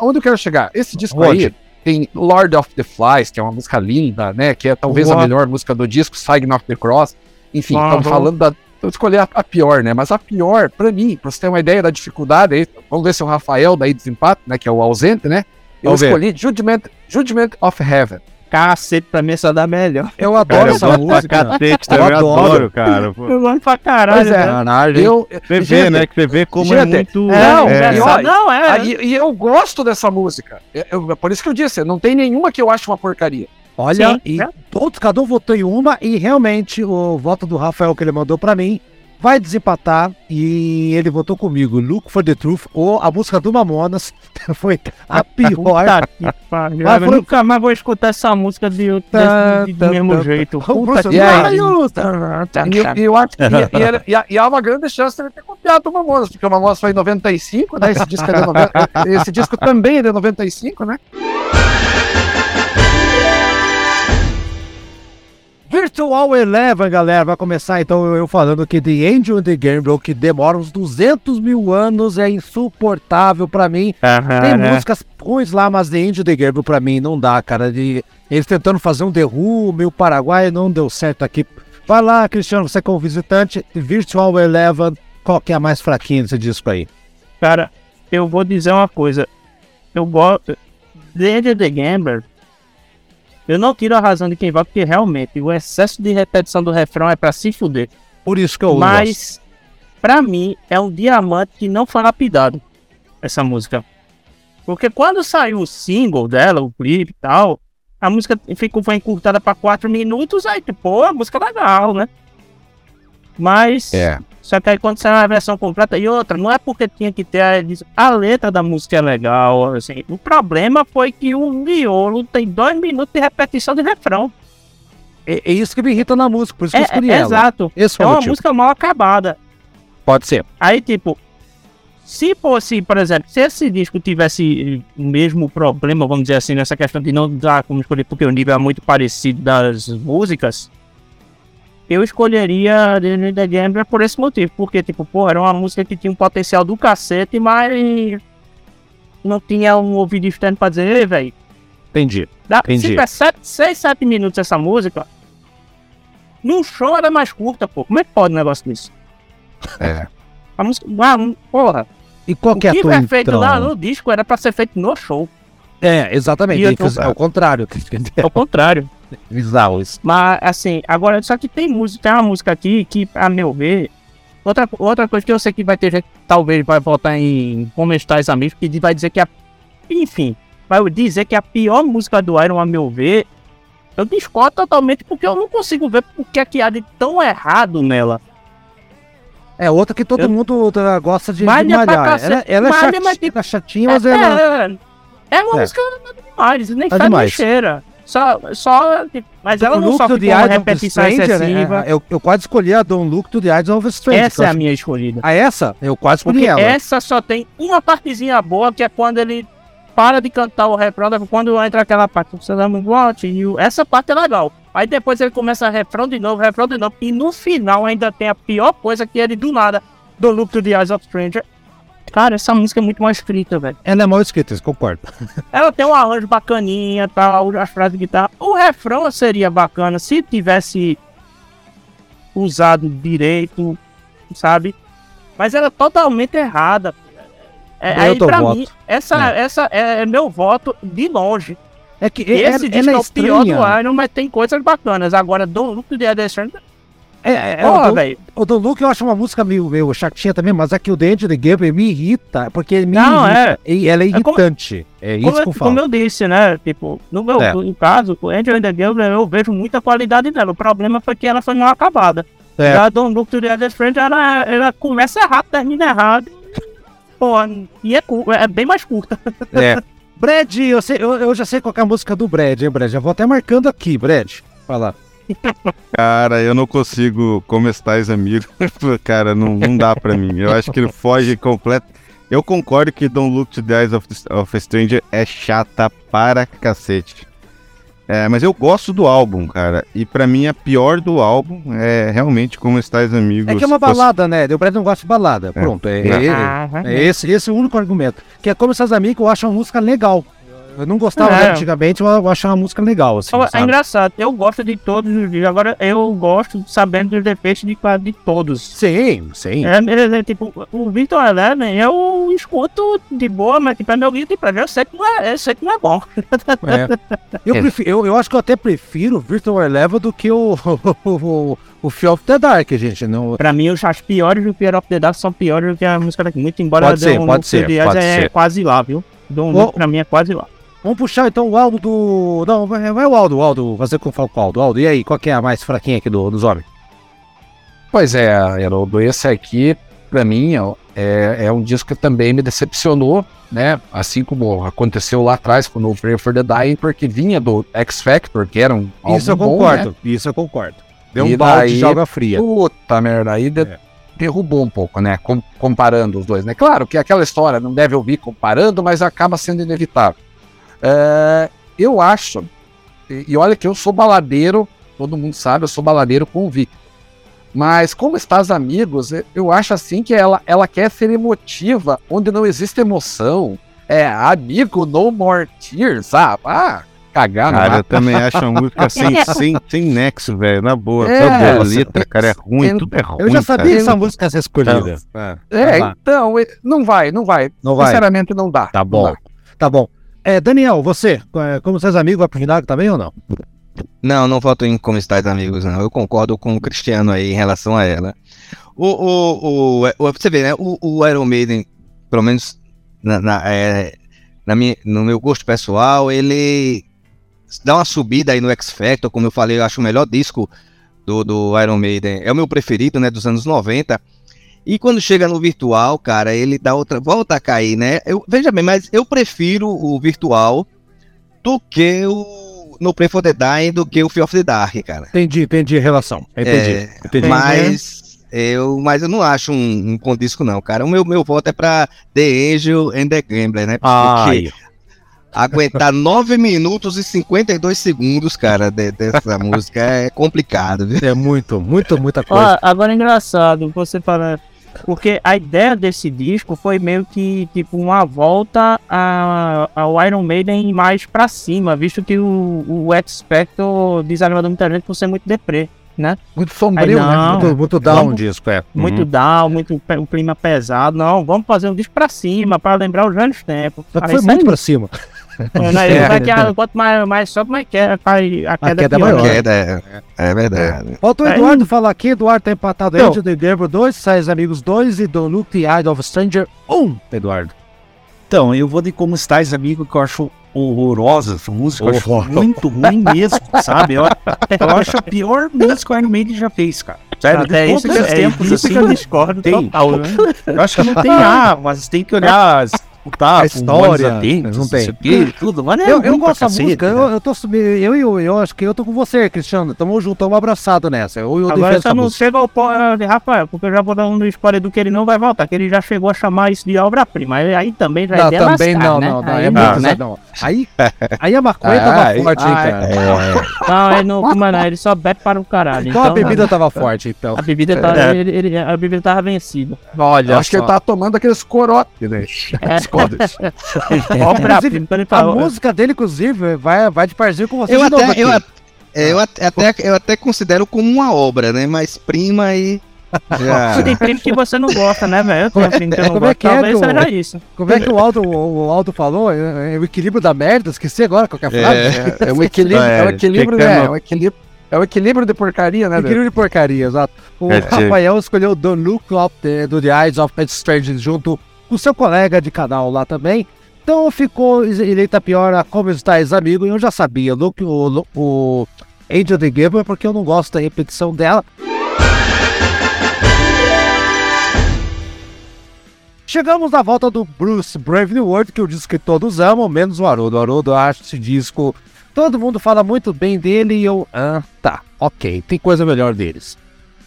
onde eu quero chegar? Esse disco Onde? aí tem Lord of the Flies, que é uma música linda, né? Que é talvez a melhor música do disco, Sign of the Cross. Enfim, Ah, estamos falando da. Eu escolhi a, a pior, né? Mas a pior, pra mim, pra você ter uma ideia da dificuldade aí, vamos ver se o Rafael daí desempata, né? Que é o ausente, né? Eu Vamos escolhi Judgment, Judgment of Heaven. Cacete, pra mim essa dá melhor. Eu adoro Cara, eu essa pra música. cacete Eu eu adoro. adoro, cara. Pô. Eu gosto pra caralho. Pois é. né? Eu, Você vê, gente, né? Que você vê como é gente, muito. não, é, e Não, olha, não, é. Aí- e eu gosto dessa música. Eu- eu- por isso que eu disse, não tem nenhuma que eu acho uma porcaria. Olha, Sim, e é. todos, cada um votou em uma, e realmente o voto do Rafael que ele mandou pra mim vai desempatar e ele votou comigo. Look for the Truth ou a música do Mamonas [laughs] foi a pior. Puta que pariu. Mas Eu foi- nunca mais vou escutar essa música de, Tá, de- tá, do mesmo tá, jeito. tá. Puta que E pariu. E há uma grande chance de ele ter copiado o Mamonas, porque o Mamonas foi em 95, né? Esse disco, é de 90, [laughs] esse disco também é de 95, né? Virtual Eleven, galera, vai começar então eu falando que The Angel and the Gamble, que demora uns 200 mil anos, é insuportável pra mim. Tem né? músicas ruins lá, mas The Angel and the Gamble pra mim não dá, cara. De, eles tentando fazer um The Who, meio Paraguai, não deu certo aqui. Vai lá, Cristiano, você como visitante, Virtual Eleven, qual que é a mais fraquinha desse disco aí? Cara, eu vou dizer uma coisa. Eu gosto. Desde The Gambler, eu não tiro a razão de quem vai, porque realmente o excesso de repetição do refrão é pra se fuder. Por isso que eu. Mas, pra mim, é um diamante que não foi lapidado. Essa música. Porque quando saiu o single dela, o clipe e tal, a música ficou, foi encurtada pra 4 minutos, aí, tipo, pô, a música é legal, né? Mas. É. Só que aí quando saiu a versão completa, e outra, não é porque tinha que ter a, a letra da música é legal, assim. O problema foi que o miolo tem dois minutos de repetição de refrão. É, é isso que me irrita na música, por isso que É, eu escolhi é, ela. exato. Esse foi É uma motivo. música mal acabada. Pode ser. Aí, tipo, se fosse, por exemplo, se esse disco tivesse o mesmo problema, vamos dizer assim, nessa questão de não dar como escolher, porque o nível é muito parecido das músicas, eu escolheria The, The Gambler por esse motivo. Porque, tipo, pô, era uma música que tinha um potencial do cacete, mas não tinha um ouvido externo pra dizer, ei, velho, Entendi. Dá, Entendi. se tiver 6, 7 minutos essa música, num show era mais curta, pô. Como é que pode um negócio desse? É. [laughs] A música. Ah, porra. E qual O que é a que tua é feito então? lá no disco era pra ser feito no show. É, exatamente. Tô- É o contrário. [laughs] Ao contrário. Bizarro isso. Mas, assim, agora, só que tem música, tem uma música aqui que, a meu ver. Outra, outra coisa que eu sei que vai ter gente que talvez vai votar em Como Estáis Amigos, que vai dizer que a. Enfim, vai dizer que a pior música do Iron, a meu ver, eu discordo totalmente porque eu não consigo ver o que é que há de tão errado nela. É outra que todo Eu- mundo gosta de, de Malha pra malhar. cacete. Ela, ela é Malha, chatinha, mas tipo- ela é chatinha, mas ela... é, é uma É. música demais, nem Tá faz cheira. Só, só, tipo, mas ela Don't não sofre the com repetição Stranger, né? excessiva. Eu, eu quase escolhi a Don't Look to the Eyes of a Stranger. Essa é a minha escolhida. Ah, essa? Eu quase escolhi Porque ela. essa só tem uma partezinha boa, que é quando ele para de cantar o refrão, quando entra aquela parte, você dá watch, you. essa parte é legal. Aí depois ele começa refrão de novo, refrão de novo, e no final ainda tem a pior coisa que ele do nada, do Look to the Eyes of Stranger. Cara, essa música é muito mal escrita, velho. Ela é mal escrita, concordo. [laughs] Ela tem um arranjo bacaninha, tal, as frases de guitarra. O refrão seria bacana se tivesse usado direito, sabe? Mas ela é totalmente errada. É, aí pra voto. mim, essa, essa é meu voto de longe. É que Esse ela, disco é é o pior do Iron, mas tem coisas bacanas. Agora, Don't Look Other Side, É, é, é, porra, o, do, o do Luke eu acho uma música meio, meio chatinha também, mas é que o The Angel the Game me irrita, porque me Não, irrita. é. E ela é É como- irritante. É, isso Como, que eu falo. como eu disse, né? Tipo, no meu É. no caso, o Angel and the Gambler, eu vejo muita qualidade nela. O problema foi que ela foi mal acabada. É. Já Don't Look to the Other Friend, ela, ela começa errado, termina errado. Pô, e é, é bem mais curta. É. [laughs] Brad, eu, sei, eu, eu já sei qual é a música do Brad, hein, Brad? Já vou até marcando aqui, Brad. Fala. [laughs] Cara, eu não consigo como estáis, amigo. [laughs] Cara, não, não dá pra mim. Eu acho que ele foge completo. Eu concordo que Don't Look to the Eyes of, of a Stranger é chata para cacete. É, mas eu gosto do álbum, cara. E pra mim a pior do álbum é realmente como estáis, amigos. É que é uma balada, né? Brad não gosta de balada. Pronto, é, É. é- é esse, esse é o único argumento. Que é como seus amigos, eu acho uma música legal. Eu não gostava É. antigamente, mas eu acho uma música legal, assim, é sabe? engraçado, eu gosto de todos os vídeos. Agora, eu gosto sabendo dos defeitos de quase de todos. Sim, sim. É, é, é, tipo, o Victor Eleven eu escuto de boa, mas tipo, é meu guia de pra ver, eu sei que não é, eu sei que não é bom. É. [laughs] Eu, prefiro, eu, eu acho que eu até prefiro o Virtual Eleven do que [laughs] o, o, o Fear of the Dark, gente. Não, Pra mim, as piores do Fear of the Dark são piores do que a música daqui. Muito embora Pode ser, Don't pode ser, pode é ser. quase lá, viu? Look pra mim é quase lá. Vamos puxar então o Aldo do. Não, vai, vai o Aldo, o Aldo, fazer com o falo com o Aldo. Aldo, e aí, qual que é a mais fraquinha aqui do, dos homens? Pois é, Haroldo, esse aqui, pra mim, ó, é, é um disco que também me decepcionou, né? Assim como aconteceu lá atrás com o No Prayer for the Dying, porque vinha do X Factor, que era um Isso eu álbum bom, concordo, né? isso eu concordo. Deu E um balde daí- de água fria. Puta merda, aí de- É. derrubou um pouco, né? Com- comparando os dois, né? Claro que aquela história não deve ouvir comparando, mas acaba sendo inevitável. É, eu acho, e, e olha que eu sou baladeiro, todo mundo sabe, eu sou baladeiro convicto. Mas como estás amigos, eu- acho assim que ela, ela quer ser emotiva, onde não existe emoção. É amigo, no more tears, sabe? Ah, cagar, Cara, eu também [laughs] acho uma música sem, sem, sem nexo, velho. Na boa. É, Toda a você- letra, cara, é ruim, eu- tudo é ruim. Eu já sabia cara. que essa música ia ser escolhida. Ah, É, lá. então, não vai, não vai. Não vai. Sinceramente, não dá. Tá bom. dá. Tá bom. É, Daniel, você, é, como seus amigos, vai pro vinagre também ou não? Não, não voto em como estáis amigos, não. Eu concordo com o Cristiano aí em relação a ela. O, o, o, o- você vê, né? O, o Iron Maiden, pelo menos na, na, é, na minha, no meu gosto pessoal, ele dá uma subida aí no X Factor, como eu falei, eu acho o melhor disco do, do Iron Maiden. É o meu preferido, né? Dos anos 90. E quando chega no virtual, cara, ele dá outra. Volta a cair, né? Eu, veja bem, mas eu prefiro o virtual do que o No Play for the Dying do que o Fear of the Dark, cara. Entendi, entendi a relação. Entendi. É, entendi. Mas eu, mas eu não acho um, um bom disco, não, cara. O meu, meu voto é pra The Angel and the Gambler, né? Porque Ai, aguentar [laughs] 9 minutos e 52 segundos, cara, de- dessa música é complicado, viu? é muito, muito, muita Ó, coisa. agora é engraçado você falar. Porque a ideia desse disco foi meio que tipo uma volta a- ao Iron Maiden mais pra cima, visto que o, o X desanimou muita gente por ser muito deprê, né? Muito sombrio, Aí né? não. muito, muito down vamos- disco, é. Muito down, muito um clima pesado. Não, vamos fazer um disco pra cima, pra lembrar os velhos tempos. Aí foi muito aí, pra cima. É, né, É. vai que a- Quanto mais, mais sobe, mais queda, cai- a queda, queda é pior. maior. Queda, é, é verdade. Falta o Eduardo falar aqui. Eduardo tá empatado aí. Não. Angel the Devil 2, Sais Amigos 2 e Don't Look the Eye of a Stranger 1. Eduardo. Então, eu vou de Como Estás, Amigo, que eu acho horrorosa essa música. Eu acho muito ruim mesmo, [laughs] sabe? Eu, eu acho a pior música que o Iron Maiden já fez, cara. Sério, Até de isso, todos os é tempos, isso que assim, eu discordo tem. total, né? eu acho que não tem [laughs] A, mas tem que olhar, escutar A história, não tem. tem. Tudo, mas é eu, eu gosto da música, né? eu, eu tô subindo, eu, eu, eu acho que eu tô com você, Cristiano. Tamo junto, tamo abraçado nessa. Eu, eu Agora só não chega ao ponto, eh, Rafael, porque eu já vou dar um spoiler do que ele não vai voltar, que ele já chegou a chamar isso de obra-prima. Aí, aí também já Não, é também lascar, não, né? não, não, aí é muito, né? não. Aí, aí a maconha tava Ai, forte, hein, cara. Não, ele não fuma não, ele só bebe para o caralho. Então a Então, bebida tava forte, então. A bebida, tá, É. ele, ele- a bebida tava vencida. Olha, Eu acho que ele tá tomando aqueles corotes, né? É. [laughs] Ele [laughs] A fala- música dele, inclusive, vai, vai de parzinho com você Eu de novo até, eu, aqui. a- é, eu, até, até- eu até considero como uma obra, né? Mas prima aí. Já... [laughs] Tem primo que você não gosta, né, velho? Eu tenho primo que eu não como é que é, seja isso. Como é que o Aldo, o, o Aldo falou? É, é o equilíbrio da merda, esqueci agora qualquer frase. É, é um equilíbrio, é, um equilíbrio, é, um equilíbrio, é um equilíbrio de porcaria, né? Equilíbrio de porcaria, exato. O Rafael escolheu Don't Look Up the, do The Eyes of Pet Strangers junto com seu colega de canal lá também. Então ficou eleita pior a Como Estáis Amigo, e eu já sabia. O, o Angel the Giver, porque eu não gosto da repetição dela. Chegamos na volta do Bruce Brave New World, que é o disco que todos amam, menos o Haroldo. O Haroldo acha esse disco. Todo mundo fala muito bem dele e eu. Ah, tá, ok, tem coisa melhor deles.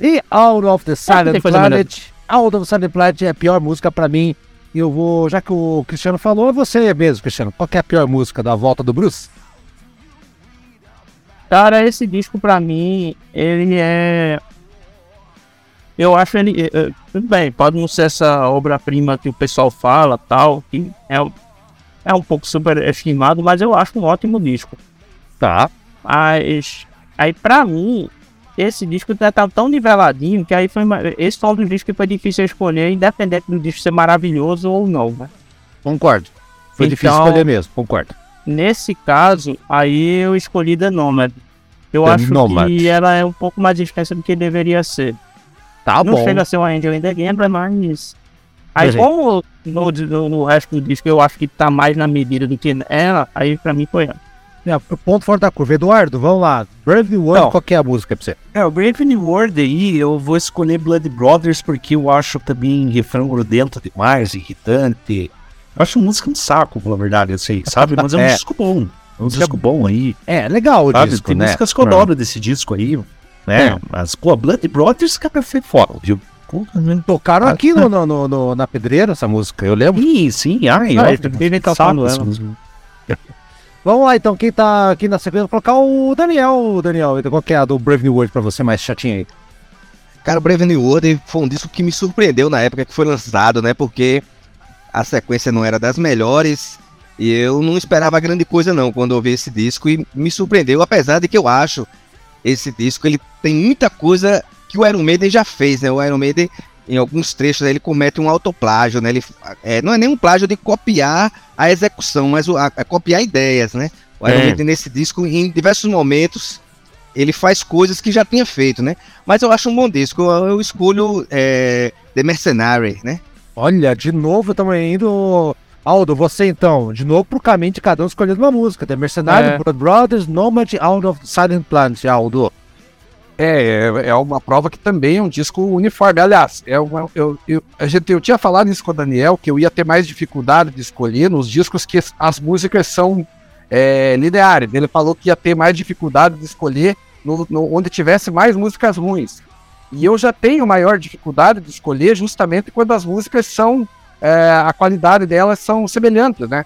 E Out of the Silent melhor. Planet. Out of the Silent Planet é a pior música pra mim. Eu vou, já que o Cristiano falou, é você mesmo, Cristiano. Qual que é a pior música da volta do Bruce? Cara, esse disco pra mim, ele é. Eu acho ele. eh, Tudo bem, pode não ser essa obra-prima que o pessoal fala tal, que é, um- é um pouco superestimado, mas eu acho um ótimo disco. Tá. Mas. Aí pra mim, esse disco tá, tá tão niveladinho que aí foi. Esse foi um dos discos que foi difícil escolher, independente do disco ser maravilhoso ou não, né? Concordo. Foi difícil Então- escolher mesmo, concordo. Nesse caso, aí eu escolhi The Nomad. Eu The acho Nomad. que ela é um pouco mais extensa do que deveria ser. Tá não bom. chega a ser uma Angel in the Gambler, mas. Aí, Beleza. como no, no, no resto do disco eu acho que tá mais na medida do que ela, aí pra mim foi ela. É, ponto fora da curva. Eduardo, vamos lá. Brave New World, Não. qual que é a música pra você? É, o Brave New World aí, eu vou escolher Blood Brothers porque eu acho também refrão grudento demais, irritante. Eu acho música um saco, pela verdade, eu sei, sabe? Mas é um [laughs] É. disco bom. É um disco bom aí. É, legal o Sabe? disco, Tem né? músicas que eu adoro desse disco aí, né? É. Mas, pô, Blood Brothers, cara, foi foda, viu? Né? Tocaram aqui no, no- no- na pedreira essa música, eu lembro. Sim, sim, ai, Ah, eu então saco falando essa ela. música. Vamos lá, então, quem tá aqui na sequência, vou colocar o Daniel. Daniel, qual que é a do Brave New World pra você, mais chatinha aí? Cara, Brave New World foi um disco que me surpreendeu na época que foi lançado, né? Porque a sequência não era das melhores e eu não esperava grande coisa não quando ouvi esse disco e me surpreendeu, apesar de que eu acho esse disco ele tem muita coisa que o Iron Maiden já fez, né? O Iron Maiden em alguns trechos ele comete um autoplágio, né? Ele é, não é nem um plágio de copiar a execução, mas o, a, a copiar ideias, né? O Iron É. Maiden nesse disco em diversos momentos ele faz coisas que já tinha feito, né? Mas eu acho um bom disco. Eu, eu escolho é, The Mercenary, né? Olha, de novo estamos indo. Aldo, você então, de novo pro caminho de cada um escolhendo uma música. The Mercenário, É. Blood Brothers, Nomad, Out of Silent Planet, Aldo. É, é, é uma prova que também é um disco uniforme. Aliás, é uma, eu, eu, a gente, eu tinha falado isso com o Daniel, que eu ia ter mais dificuldade de escolher nos discos que as- as músicas são é, lineares. Ele falou que ia ter mais dificuldade de escolher no, no- onde tivesse mais músicas ruins. E eu já tenho maior dificuldade de escolher justamente quando as músicas são. é, a qualidade delas são semelhantes, né?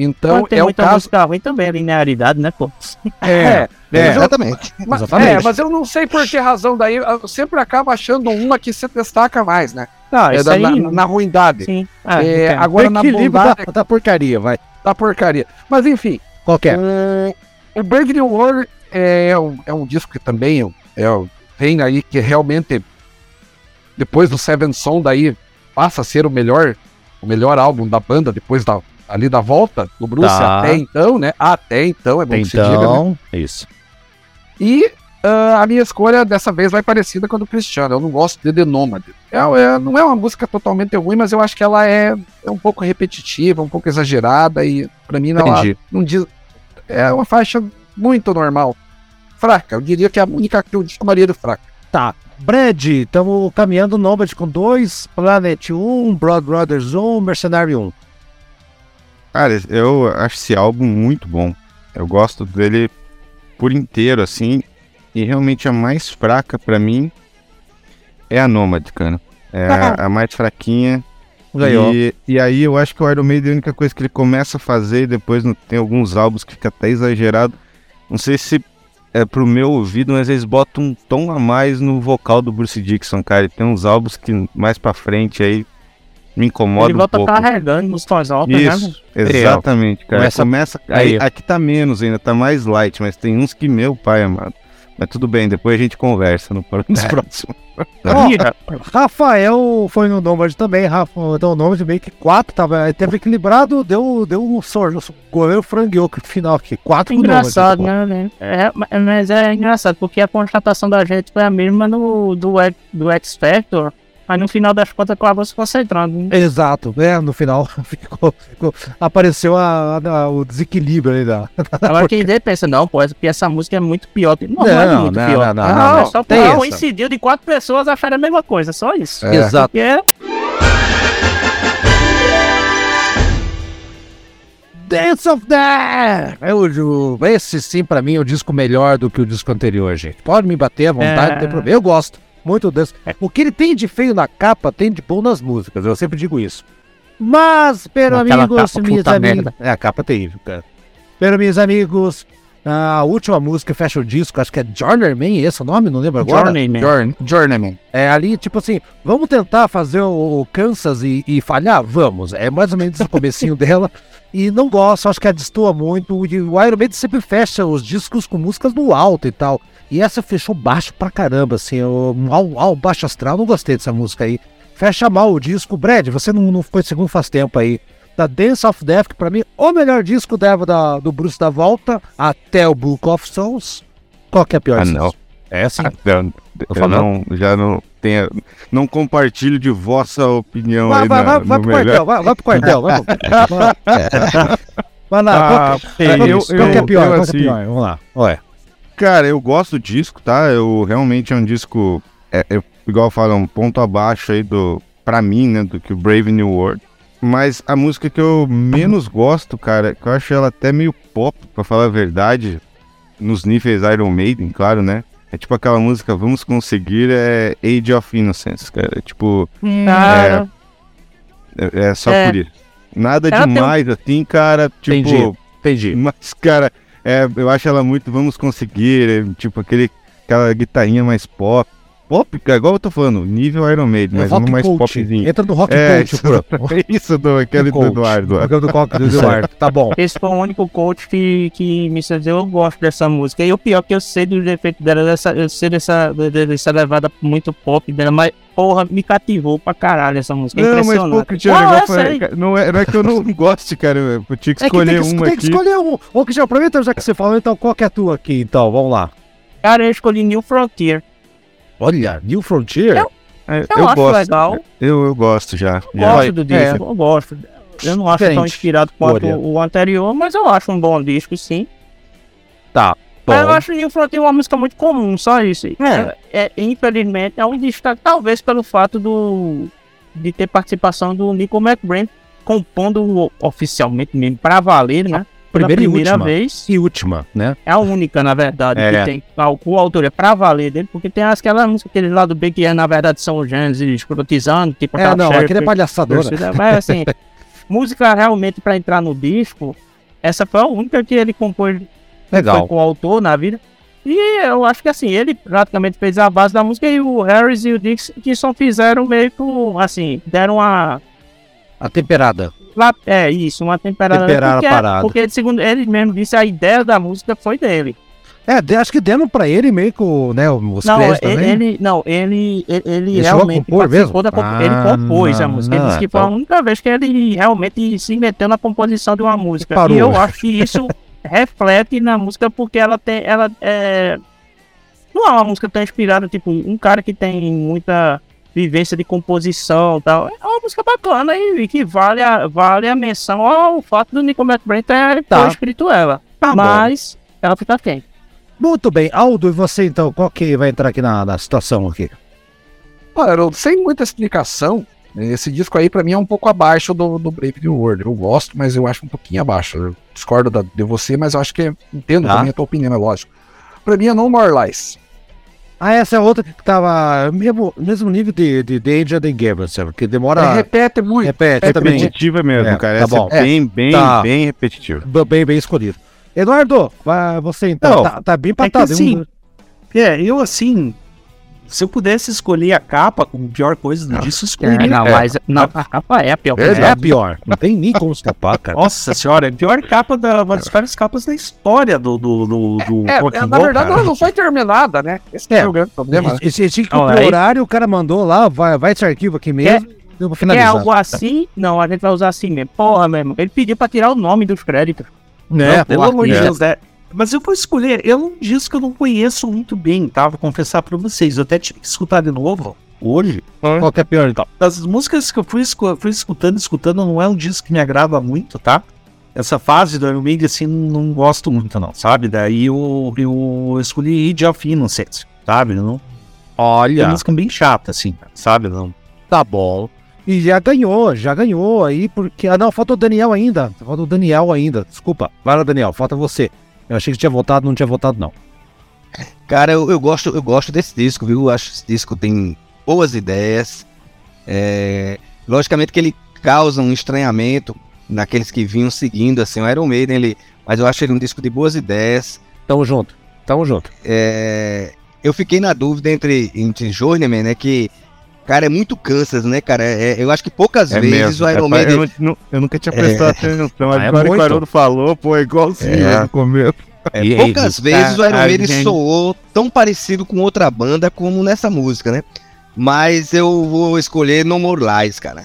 Então, Mas tem é o muita caso. música ruim também, a linearidade, né, pô? [laughs] É, é, Exatamente. mas, Exatamente. é, mas eu não sei por que razão daí eu sempre acabo achando uma que se destaca mais, né? Não, É isso da- aí... na, na ruindade. Sim. Ah, É, agora na bondade da, da porcaria, vai. da porcaria. Mas enfim, Qual que é? o, o Brave New World é, um, é um disco que também é, é, vem aí que realmente depois do Seven Son daí passa a ser o melhor o melhor álbum da banda depois da ali da volta do Bruce Tá. até então, né? Até então é bom que se diga, né? Então, isso. E ah, a minha escolha dessa vez vai parecida com a do Cristiano. Eu não gosto de The Nomad. É, é- não é uma música totalmente ruim, mas eu acho que ela é, é um pouco repetitiva, um pouco exagerada e pra mim não, ela Entendi. não diz. É uma faixa muito normal. Fraca, eu diria que é a única que eu chamaria de fraca. Tá. Brad, estamos caminhando Nomad com dois, Planet 1, Broad Brothers 1, Mercenário 1. Cara, eu acho esse álbum muito bom. Eu gosto dele por inteiro, assim. E realmente a mais fraca pra mim é a Nomad, cara. É a, [laughs] a mais fraquinha. Ganhou. E, e aí eu acho que o Iron Maiden, a única coisa que ele começa a fazer, e depois não- tem alguns álbuns que fica até exagerado. Não sei se é pro meu ouvido, mas eles botam um tom a mais no vocal do Bruce Dixon, cara. E tem uns álbuns que mais pra frente aí me incomoda Ele um volta pouco. carregando nos tons altos, né? Isso, exatamente, cara. Começa- Começa, aí, aqui tá menos ainda, tá mais light, mas tem uns que, meu pai amado. Mas tudo bem, depois a gente conversa no, nos [laughs] próximos. Ó, Rafael foi no Nomad também, Rafa, então o Nomad meio que 4, tava, teve equilibrado, deu, deu um sorte, o goleiro frangueou no final aqui, 4 Engraçado, né? né? É, ma- mas é engraçado, porque a constatação da gente foi a mesma no, do, do X Factor, mas no final das contas acabou se concentrando. né? Exato, é, no final [laughs] ficou, ficou- apareceu a- a- o desequilíbrio aí [laughs] da... Agora quem vê pensa, não, pô, essa- música é muito pior. Não, não, é Não, muito não, pior. não, não, não, é não. só Tem porque essa. coincidiu de quatro pessoas acharem a mesma coisa, só isso. É. Exato. Porque é Dance of Death! É o, esse sim, pra mim, é o disco melhor do que o disco anterior, gente. Pode me bater à vontade, É. não tem problema. Eu gosto muito desse. O que ele tem de feio na capa, tem de bom nas músicas. Eu sempre digo isso. Mas, Aquela amigos, amigas. merda. É, a capa é terrível, cara. Pero, meus amigos, a última música fecha o disco, acho que é Journeyman, esse é o nome? Não lembro agora. Journeyman. Journey, Journeyman. É ali, tipo assim, vamos tentar fazer o, o Kansas e, e falhar? Vamos. É mais ou menos o comecinho [laughs] dela. E não gosto, acho que ela destoa muito. E o Iron Maiden sempre fecha os discos com músicas no alto e tal. E essa fechou baixo pra caramba, assim, ao, ao baixo astral, não gostei dessa música aí. Fecha mal o disco. Brad, você não, não ficou em segundo faz tempo aí. Da Dance of Death, que pra mim, o melhor disco deva da, do Bruce da Volta, até o Book of Souls. Qual que é a pior Ah, não. É assim. Eu, eu falando. não, já não tenho, não compartilho de vossa opinião Vai, aí vai, na, vai, vai pro melhor. quartel, vai, vai pro quartel. Vamos. [laughs] Vai lá, Ah, qual, que- qual, eu- qual que é eu- pior? eu, qual que é assim, pior? Vamos lá. Ué. Cara, eu gosto do disco, tá? Eu realmente é um disco, é, é, igual fala, um ponto abaixo aí do, pra mim, né, do que o Brave New World. Mas a música que eu menos gosto, cara, que eu acho ela até meio pop, pra falar a verdade, nos níveis Iron Maiden, claro, né? É tipo aquela música Vamos Conseguir, é Age of Innocence, cara. É tipo, Cara, é, é só É. por isso. Nada Ela tem demais, assim, cara, tipo... Entendi. Entendi. Mas, cara, é, eu acho ela muito Vamos Conseguir, é, tipo aquele, aquela guitarrinha mais pop. Pop, cara, igual eu tô falando, nível Iron Maiden, mas rock um mais coach. popzinho. Entra no rock É, coach, isso, pô. [laughs] é isso do, aquele do Coach. Eduardo. Programa do rock do [laughs] Eduardo. Tá bom. esse foi o único coach que, que me deu eu gosto dessa música. E o pior é que eu sei do defeito dela, dessa, eu sei dessa, de- dessa levada muito pop dela, mas porra, me cativou pra caralho essa música. É Não, mas pô, Cristiano, Não, cara, não, é, não é que eu não [laughs] goste, cara. Eu tinha que É que escolher tem que, uma tem que aqui. escolher um. Ô, Cristiano, aproveita já que você falou, então qual que é a tua aqui, então? Vamos lá. Cara, eu escolhi New Frontier. Olha, New Frontier? Eu- É, Eu, acho gosto. legal. Eu, eu gosto já. Eu já. gosto do disco, é. eu gosto. Eu não acho tão Diferente. inspirado quanto Olha. o anterior, mas eu acho um bom disco, sim. Tá. Mas eu Bom. acho New Frontier uma música muito comum, só isso. É. é, infelizmente, é um destaque, talvez pelo fato do de ter participação do Nico McBrain compondo o- oficialmente mesmo, pra valer, né? Pela Primeira e primeira última. vez. E última, né? É a única, na verdade, É. que tem a coautoria pra valer dele, porque tem aquelas músicas aquele lá do B que é, na verdade, são os Gênesis escrotizando, tipo É, aquela não, Cher aquele é palhaçadora. Mas assim, [laughs] música realmente pra entrar no disco, essa foi a única que ele compôs Legal. foi coautor na vida. E eu acho que assim, ele praticamente fez a base da música e o Harris e o Dix que só fizeram meio que assim, deram uma. A temperada. Lá- É isso, uma temperada. A porque, parada. porque segundo ele mesmo disse, a ideia da música foi dele. É, acho que deram pra ele meio que o, né, os não, créditos ele, também. ele- não, ele, ele, realmente participou mesmo? da Ah, ele compôs a música. Ele disse que foi a única vez que ele realmente se meteu na composição de uma música. Parou. E eu acho que isso [laughs] reflete na música porque ela tem. Ela é. Não é uma música tão inspirada, tipo, um cara que tem muita vivência de composição e tal. É uma música bacana e, e que vale a, vale a menção ao fato do Nico McBrain ter Tá. escrito ela. Tá bom. Mas ela fica quem? Muito bem. Aldo, e você então? Qual que vai entrar aqui na, na situação aqui? Olha, Haroldo, sem muita explicação, esse disco aí pra mim é um pouco abaixo do, do Brave New World. Eu gosto, mas eu acho um pouquinho abaixo. Eu discordo da- de você, mas eu acho que entendo Tá. também a tua opinião, é lógico. Pra mim é No More Lies. Ah, essa é outra que tava mesmo, mesmo nível de, de Danger Gabriel, sabe? Que demora. É, repete muito. repete também. Repetitiva mesmo, É, cara. tá Essa bom. é bem, bem, Tá. bem repetitiva. B- Bem, bem escolhido. Eduardo, vai você então. Não, tá, tá bem É que assim, um- é, eu assim, se eu pudesse escolher a capa como pior coisa do disco, eu escolheria. não, mas não, a capa é a pior coisa. é a pior. Não tem nem como escapar, cara. Nossa senhora, é a pior capa da, uma das piores capas da história do, do, do, do É, and na verdade cara. ela não foi terminada, né? Esse É. é, o grande problema. Esse, esse, esse Não, aí- horário o cara mandou lá, vai, vai esse arquivo aqui mesmo. Deu pra É finalizar. algo assim? Não, a gente vai usar assim mesmo. Porra, mesmo. Ele pediu pra tirar o nome dos créditos. né? Pelo amor de é. Deus, né? Mas eu vou escolher, eu não disse que eu não conheço muito bem, tá? Vou confessar pra vocês, eu até tive que escutar de novo hoje. Qual que é pior então? Das músicas que eu fui, fui escutando, escutando, não é um disco que me agrada muito, tá? Essa fase do Iron Maiden, assim, não gosto muito, não, sabe? Daí eu, eu escolhi Age of Innocence, sabe? Não, é Olha, uma música bem chata, assim, sabe? Não. tá bom. E já ganhou, já ganhou aí, porque. Ah, não, falta o Daniel ainda. Falta o Daniel ainda. Desculpa. Vai lá, Daniel, falta você. Eu achei que tinha votado, não tinha votado, não. Cara, eu, eu gosto, eu gosto desse disco, viu? Eu acho que esse disco tem boas ideias. É, logicamente que ele causa um estranhamento naqueles que vinham seguindo, assim, o Iron Maiden, ele, mas eu acho ele um disco de boas ideias. Tamo junto. Tamo junto. É, eu fiquei na dúvida entre, entre Journeyman, né? Que, cara, é muito Kansas, né, cara? É- eu acho que poucas É vezes mesmo. o Iron É, Maiden. eu, não- eu nunca tinha prestado atenção, mas Ah, é agora que o Haroldo falou, pô, é igualzinho É. no começo. É, poucas e- vezes o Iron Maiden gente- soou tão parecido com outra banda como nessa música, né? Mas eu vou escolher No More Lies, cara.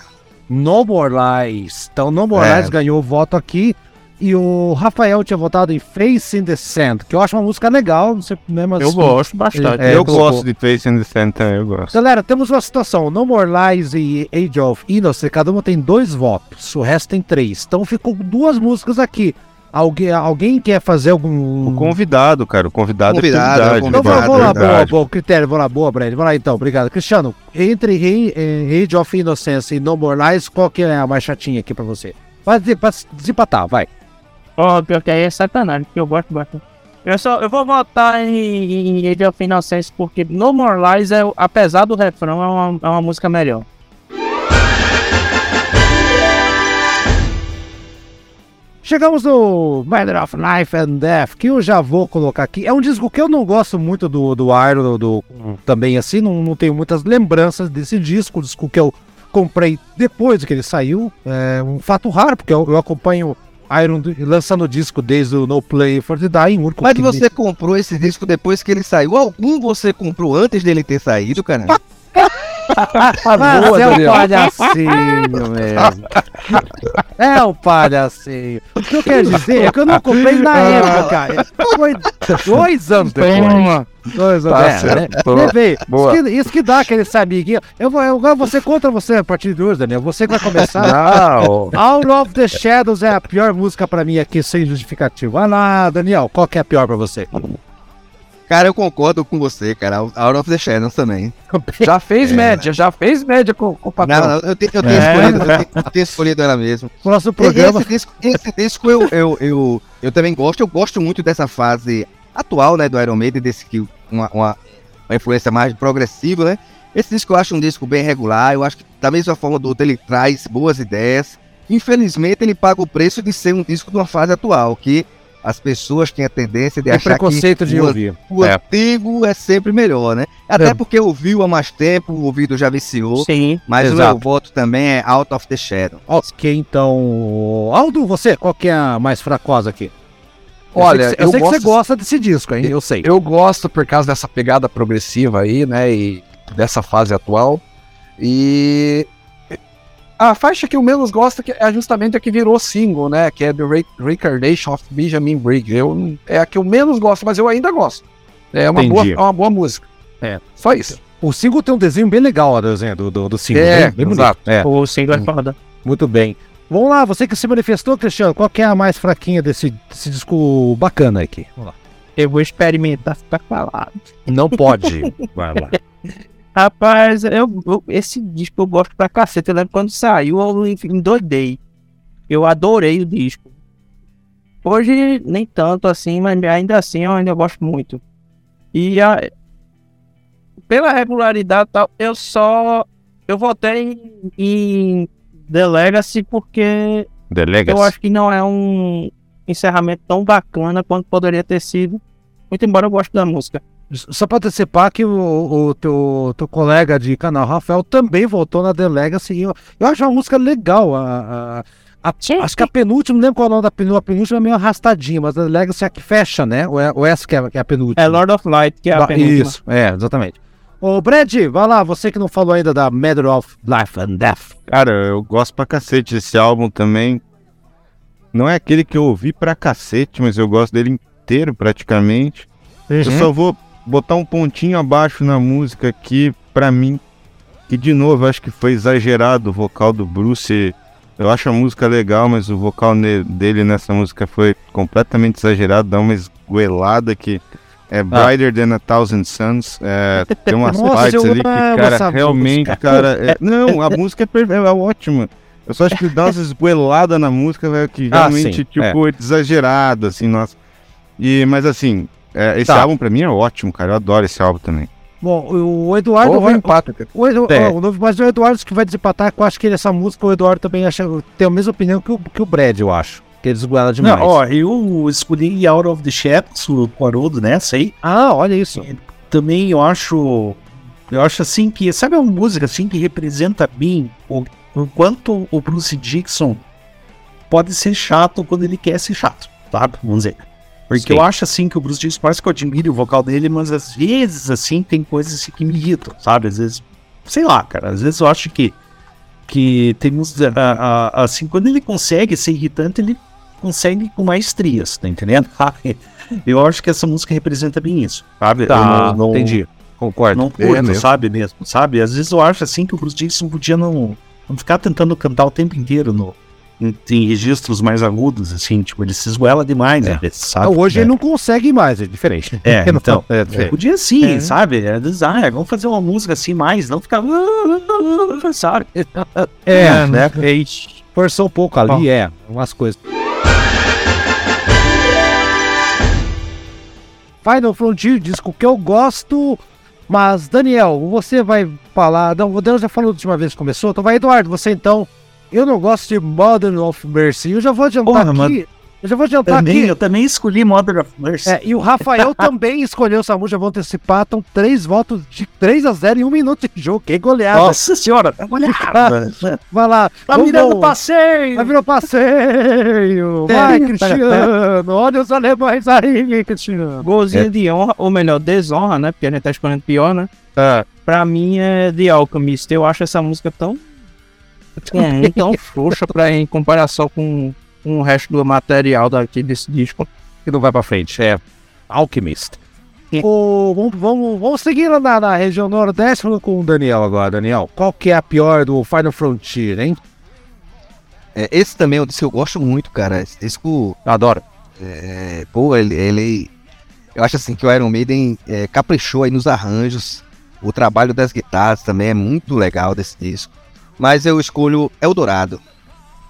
No More Lies. Então, No More É. Lies ganhou o voto aqui. E o Rafael tinha votado em Face in the Sand, que eu acho uma música legal, não sei, né, mas... Eu gosto bastante. É, eu colocou. gosto de Face and the Sand também, eu gosto. Galera, temos uma situação. No More Lies e Age of Innocence, cada uma tem dois votos. O resto tem três. Então ficou duas músicas aqui. Alguém, alguém quer fazer algum. O convidado, cara. O convidado, Convidado, é é o prioridade. Então vamos, lá, verdade. boa, boa, critério, vamos lá, boa, Brad. Vamos lá então, obrigado. Cristiano, entre eh, Age of Innocence e No More Lies, qual que é a mais chatinha aqui pra você? Vai desempatar, vai. Ó, pior que aí é sacanagem, que eu gosto bastante. Eu, só, eu vou votar em, em Age of Innocence porque No More Lies, é, apesar do refrão, é uma, é uma música melhor. Chegamos no Matter of Life and Death, que eu já vou colocar aqui. É um disco que eu não gosto muito do, do Iron, do, também assim, não, não tenho muitas lembranças desse disco, disco que eu comprei depois que ele saiu. É um fato raro, porque eu, eu acompanho Iron do- lançando disco desde o No Play for the Dying. Mas você comprou esse disco depois que ele saiu. Algum você comprou antes dele ter saído, cara? [laughs] [laughs] Mas Boa, é um Daniel. palhacinho mesmo. É um palhacinho. O que eu quero dizer é que eu não comprei na época, cara. Foi dois anos depois. Dois anos Tá é, certo. né? Vê, Boa. Isso, que, isso que dá aquele amiguinho. Eu vou, eu vou você contra você a partir de hoje, Daniel. Você que vai começar. Não, Out of the Shadows é a pior música pra mim aqui, sem justificativo. Vai lá, Daniel, qual que é a pior pra você? Cara, eu concordo com você, cara. Out of the Shadows também. [laughs] já fez média, já fez média com, com o patrão. Não, não, eu, te- eu tenho, É. escolhido, eu, tenho, eu tenho escolhido ela mesmo. [laughs] E- programa. Esse disco, esse disco eu, eu, eu, eu também gosto. Eu gosto muito dessa fase atual, né, do Iron Maiden, desse que uma, uma, uma influência mais progressiva, né? Esse disco eu acho um disco bem regular. Eu acho que da mesma forma do outro ele traz boas ideias. Infelizmente ele paga o preço de ser um disco de uma fase atual, que as pessoas têm a tendência de Tem achar preconceito que de o, ouvir. o É. antigo é sempre melhor, né? Até É. porque ouviu há mais tempo, o ouvido já viciou. Sim. Mas o Exato. meu voto também é Out of the Shadow. Ok, então. Aldo, você, qual que é a mais fracosa aqui? Eu Olha, sei que, eu eu sei que você gosto- gosta desse disco, hein? Eu sei. Eu gosto por causa dessa pegada progressiva aí, né? E dessa fase atual. E a faixa que eu menos gosto que é justamente a que virou single, né? Que é The Re Reincarnation of Benjamin Briggs. Eu, é a que eu menos gosto, mas eu ainda gosto. É uma, boa, é uma boa música. É. Só isso. O single tem um desenho bem legal, o desenho do, do, do single. É, bem, bem bonito. exato. É, O single é foda. muito bem. Vamos lá, você que se manifestou, Cristiano, qual que é a mais fraquinha desse, desse disco bacana aqui? Vamos lá. Eu vou experimentar ficar falado. Não pode. Vai lá. [laughs] Rapaz, eu, eu- esse disco eu gosto pra cacete. Eu lembro quando saiu, eu en- endoidei. Eu adorei o disco. Hoje, nem tanto assim, mas ainda assim eu ainda gosto muito. E a- pela regularidade e tal, eu só. Eu votei em, em The Legacy porque The Legacy. eu acho que não é um encerramento tão bacana quanto poderia ter sido. Muito embora eu goste da música. Só pra antecipar que o, o teu, teu colega de canal, Rafael, também voltou na The Legacy. Eu, eu acho uma música legal. A, a- a- acho que a penúltima, não lembro qual é o nome da penúltima. A penúltima é meio arrastadinha, mas a The Legacy é a que fecha, né? Ou, é, ou essa que é, que é a penúltima? É Lord of Light, que é a penúltima. Isso, é, exatamente. Ô, Brad, vai lá, você que não falou ainda da Matter of Life and Death. Cara, eu gosto pra cacete desse álbum também. Não é aquele que eu ouvi pra cacete, mas eu gosto dele inteiro praticamente. Eu Uhum. só vou botar um pontinho abaixo na música aqui, pra mim, que de novo acho que foi exagerado o vocal do Bruce. Eu acho a música legal, mas o vocal dele nessa música foi completamente exagerado, dá uma esgoelada que é Brighter Than a Thousand Suns. É, tem umas [laughs] Nossa, partes ali que, amo cara, realmente, música. cara. é- [laughs] não, a música é, per- é ótima. Eu só acho que dá umas esgoeladas na música, velho, que Ah, realmente, sim, tipo, é. exagerado, assim, nossa. E, mas assim, é, esse Tá. álbum pra mim é ótimo, cara. Eu adoro esse álbum também. Bom, o Eduardo. Vai- empate. cara. o Edu- É. ó, o novo- mas o Eduardo que vai desempatar, que eu acho que ele, essa música, o Eduardo também acha, tem a mesma opinião que o, que o Brad, eu acho. Que ele desgoela demais. Não, ó, eu escolhi Out of the Shadows, o Quarodo nessa aí. Ah, olha isso. Também eu acho. Eu acho assim que. Sabe uma música assim que representa bem o, o quanto o Bruce Dixon pode ser chato quando ele quer ser chato, sabe? Vamos dizer. Porque Sim. eu acho assim que o Bruce Dixon parece que eu admiro o vocal dele, mas às vezes assim tem coisas assim, que me irritam, sabe? Às vezes, sei lá, cara, às vezes eu acho que que temos assim, quando ele consegue ser irritante, ele consegue com maestrias, tá entendendo? [laughs] Eu acho que essa música representa bem isso, sabe? Tá, Eu não- não- entendi. Concordo. não curto, É mesmo. sabe mesmo, sabe? Às vezes eu acho assim que o Bruce Dixon podia não, não ficar tentando cantar o tempo inteiro no, em, em registros mais agudos, assim, tipo, ele se esgoela demais, É. né? sabe? Hoje É. ele não consegue mais, é diferente. É, [laughs] então. é diferente. Podia sim, É. sabe? É design, vamos fazer uma música assim mais, não ficar. Sabe? É, né? Forçou um pouco ali, é, umas coisas. Final Frontier, disco que eu gosto, mas Daniel, você vai falar. Não, o Daniel já falou da última vez que começou, então vai, Eduardo, você então. Eu não gosto de Modern of Mercy. Eu já vou adiantar Porra, aqui. Eu já vou adiantar Também, aqui. eu também escolhi Modern of Mercy. É, e o Rafael [laughs] também escolheu essa música, vou antecipar. Estão três votos de 3 a 0 em um minuto de jogo. Que goleada. Nossa senhora, [laughs] tá olhada. Vai lá. Tá vamos- mirando passeio. Vai virar passeio! Vai, Cristiano! Olha os alemães aí, Cristiano! Golzinho de honra, ou melhor, desonra, né? Porque a gente tá escolhendo pior, né? Pra mim é The Alchemist. Eu acho essa música tão. Tão, tão frouxa pra, em comparação com, com o resto do material daqui desse disco. Que não vai pra frente, é Alchemist. Ô, vamos, vamos, vamos seguir lá na, na região nordeste com o Daniel agora, Daniel. Qual que é a pior do Final Frontier, hein? É, esse também é um disco que eu gosto muito, cara. Esse disco, Adoro. é, pô, ele, ele- Eu acho assim que o Iron Maiden é, caprichou aí nos arranjos. O trabalho das guitarras também é muito legal desse disco. Mas eu escolho Eldorado.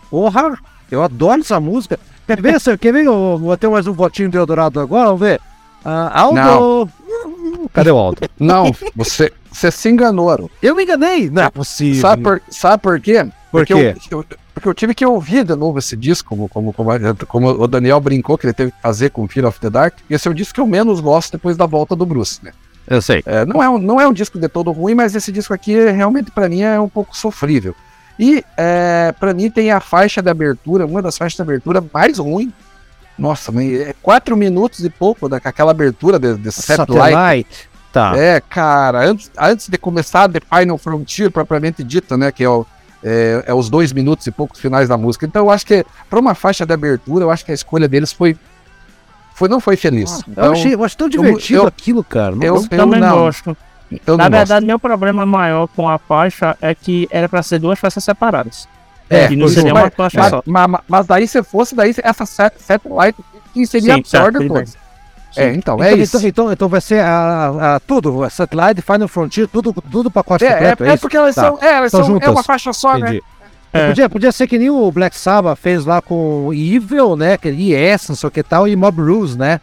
Porra, eu adoro essa música. Quer ver, senhor? Quer ver? Eu vou ter mais um votinho do Eldorado agora, vamos ver. Ah, Aldo. Não. Cadê o Aldo? Não, você, você se enganou, Aru. Eu me enganei. Não é possível. Sabe por, sabe por quê? Por porque quê? Eu, eu- porque eu tive que ouvir de novo esse disco, como, como, como, como o Daniel brincou que ele teve que fazer com Fear of the Dark. E esse é o disco que eu menos gosto depois da volta do Bruce, né? Eu sei. É, não, é um, não é um disco de todo ruim, mas esse disco aqui realmente pra mim é um pouco sofrível. E é, para mim tem a faixa de abertura, uma das faixas de abertura mais ruim. Nossa, é quatro minutos e pouco daquela abertura de, de Satellite. Satellite. Tá. É, cara, antes, antes de começar The Final Frontier, propriamente dita, né? Que é, o- é, é os dois minutos e poucos finais da música. Então eu acho que, pra uma faixa de abertura, eu acho que a escolha deles foi. Foi não foi feliz. eu, Então, achei, eu acho tão divertido eu- aquilo, cara. Não- eu, Eu eu também não, gosto. eu Na não verdade, meu problema maior com a faixa é que era pra ser duas faixas separadas. É, que não pois seria é. uma faixa Mas, só. mas, mas daí se fosse, daí essa Sat- Satellite que seria Sim, a pior certo, de tudo todas. bem. É, então, Então, é isso. então, então, então vai ser a, a- tudo, a Satellite, Final Frontier, tudo, tudo pacote É, é, completo, é, é isso? porque elas Tá. são, é, elas São são, é uma faixa só, né? É. Podia, podia ser que nem o Black Sabbath fez lá com Evil, né? Que IS, não sei o que tal, e Mob Rules, né?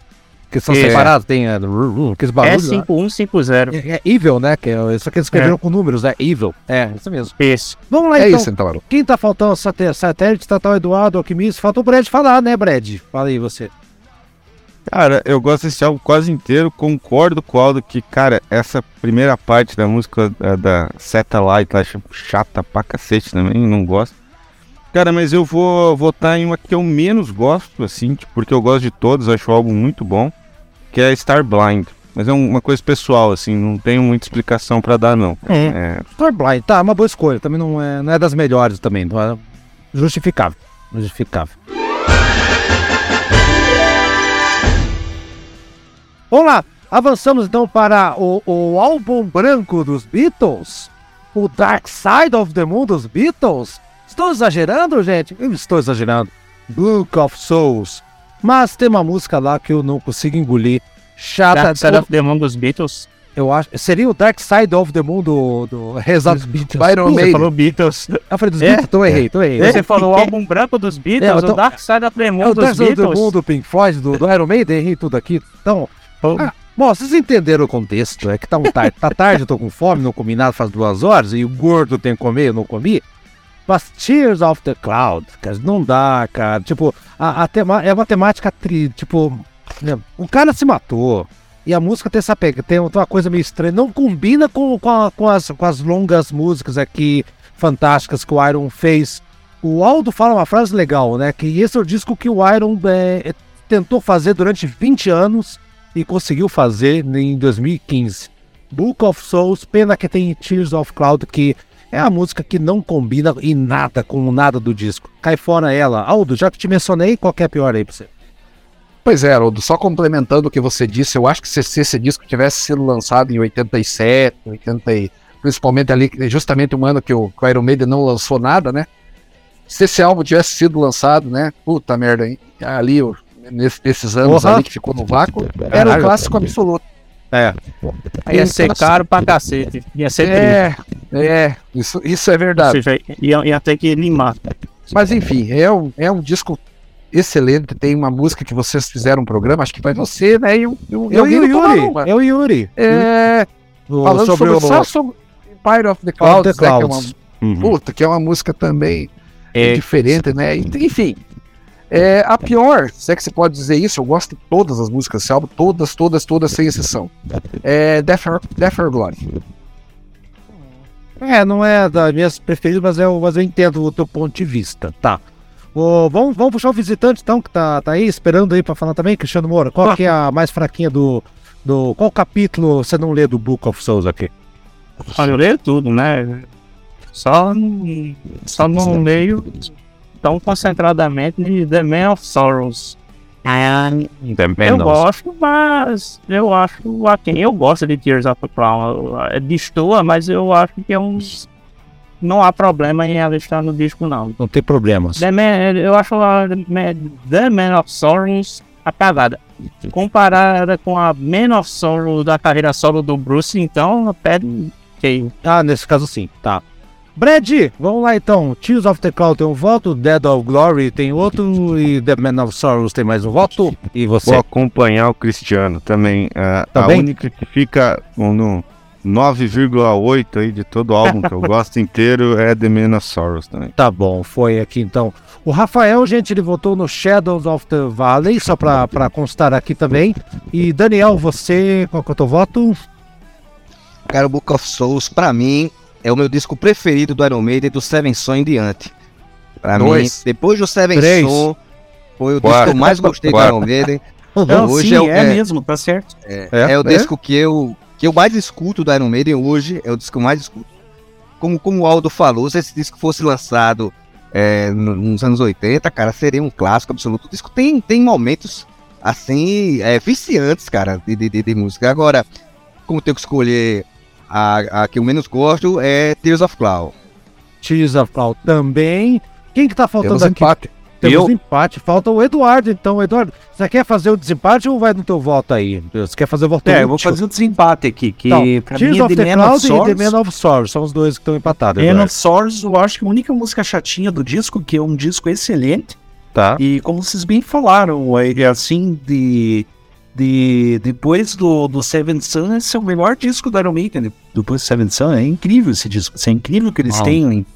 Que são É. separados, tem uh, ru- aqueles É barulhos. lá. 5150. É, é Evil, né? Que é, só que eles escreveram com números, né? Evil. É, isso mesmo. Esse. Vamos lá É então. isso, então. Quem tá faltando? Satélite, Tatal Eduardo, Alquimista. Falta o Brad falar, né, Brad? Fala aí você. Cara, eu gosto desse álbum quase inteiro, concordo com o Aldo que, cara, essa primeira parte da música da, da Satellite, eu acho chata pra cacete também, não gosto. Cara, mas eu vou votar em uma que eu menos gosto, assim, porque eu gosto de todos, acho o álbum muito bom, que é Star Blind. Mas é um- uma coisa pessoal, assim, não tenho muita explicação pra dar, não. É, Starblind, tá, uma boa escolha. Também não é, não é das melhores também. Não é justificável. Justificável. Vamos lá. Avançamos então para o, o álbum branco dos Beatles. O Dark Side of the Moon dos Beatles. Estou exagerando, gente? Eu estou exagerando. Book of Souls. Mas tem uma música lá que eu não consigo engolir. Chata. Dark Side of the Moon dos Beatles. Eu acho. Seria o Dark Side of the Moon do. do Exato, Beatles. Iron Você falou Beatles. Eu falei dos É? Beatles? Então errei, então errei. Você falou o álbum branco dos Beatles, É, tô- o Dark Side of the É Moon o dos Dark Side of the Moon Beatles. do Pink Floyd, do, do Iron Maiden, errei tudo aqui. Então, Ah, bom, vocês entenderam o contexto. É que tá, um tarde, tá tarde, eu tô com fome, não comi nada faz duas horas, e o gordo tem que comer, eu não comi. Mas Tears of the Cloud, cara, não dá, cara. Tipo, a, a tema- é uma temática tri, tipo, né, o cara se matou. E a música tem essa pega, tem uma coisa meio estranha, não combina com, com, a- com as, com as longas músicas aqui fantásticas que o Iron fez. O Aldo fala uma frase legal, né? Que esse é o disco que o Iron é, tentou fazer durante 20 anos e conseguiu fazer em 2015. Book of Souls, pena que tem Tears of Cloud, que é a música que não combina em nada com nada do disco. Cai fora ela. Aldo, já que te mencionei, qual é a pior aí pra você? Pois é, Haroldo, só complementando o que você disse, eu acho que se, se esse disco tivesse sido lançado em 87, 80, e- principalmente ali, justamente um ano que o, que o Iron Maiden não lançou nada, né? se esse álbum tivesse sido lançado, né? Puta merda, hein? Ali, ó, nesse- nesses anos Porra. ali que ficou no vácuo, era o clássico absoluto. É. Ia ser caro pra cacete. Ia ser triste. É, é, isso, isso é Ou verdade. seja, ia, ia ter que limar. Mas enfim, é um, é um disco excelente. Tem uma música que vocês fizeram um programa, acho que vai você, né? E, o- e o- e Eu e Yuri. Eu e o Yuri. É, O- falando sobre, sobre, o só sobre Empire of the Of Clouds, the né, que é uma, Clouds. Uhum. puta, que é uma música também É. diferente, né? E- Enfim, é, a pior, se é que você pode dizer isso, eu gosto de todas as músicas desse álbum, todas, todas, todas, sem exceção. É Death or, Death or Glory. É, não é das minhas preferidas, mas eu, mas eu entendo o teu ponto de vista, tá. Ô, vamos, vamos puxar o visitante então, que tá, tá aí esperando aí pra falar também, Cristiano Moura. Qual que é a mais fraquinha do. do qual capítulo você não lê do Book of Souls aqui? Olha, eu leio tudo, né? Só, não- só não leio tão concentradamente de The Man of Sorrows. Eu gosto, mas eu acho a quem eu gosto de Tears of the Crown. É destoa, mas eu acho que é um. Não há problema em ela estar no disco, não. Não tem problemas. The Man, eu acho a The Man- The Man of Sorrows apagada. Comparada com a Man of Sorrow da carreira solo do Bruce, então pede feio. Ah, nesse caso sim, tá. Brad, vamos lá então. Tears of the Cloud tem um voto, Dead of Glory tem outro e The Man of Sorrows tem mais um voto. E você? Vou acompanhar o Cristiano também. A, Tá a bem? única que fica no 9,8 aí de todo o álbum que eu [laughs] gosto inteiro é The Man of Sorrows também. Tá bom, foi aqui então. O Rafael, gente, ele votou no Shadows of the Valley, só pra, pra constar aqui também. E Daniel, você, qual que é o teu voto? Cara, o Book of Souls, pra mim, é o meu disco preferido do Iron Maiden do Seven Son em diante. Pra Dois. mim, depois do Seven Três. Son, foi o disco Quatro. que eu mais gostei Quatro. do Iron Maiden. [laughs] Não, Hoje sim, é o- é, é- mesmo, tá certo. É, o disco que eu, que eu mais escuto do Iron Maiden hoje, é o disco que eu mais escuto. Como, como o Aldo falou, se esse disco fosse lançado é, no- nos anos 80, cara, seria um clássico absoluto. O disco tem, tem momentos, assim, é, viciantes, cara, de, de, de- de música. Agora, como tenho que escolher a, a que eu menos gosto, é Tears of Cloud. Tears of Cloud também. Quem que tá faltando Temos aqui? empate. Temos Eu. empate. Falta o Eduardo, então. Eduardo, você quer fazer o desempate ou vai no teu voto aí? Você quer fazer o voto É, eu vou útil? fazer o desempate aqui, que Então, pra Tears mim é of The the Man of Cloud e The. Man of Sorrows. São os dois que estão empatados. Man of Sorrows, eu acho que a única música chatinha do disco, que é um disco excelente, Tá. E como vocês bem falaram, é assim, de, de depois do, do Seven Sun, esse é o melhor disco do Iron Maiden. de- Depois do Seven Sun, é incrível esse disco. Isso é incrível que eles Uau. tenham em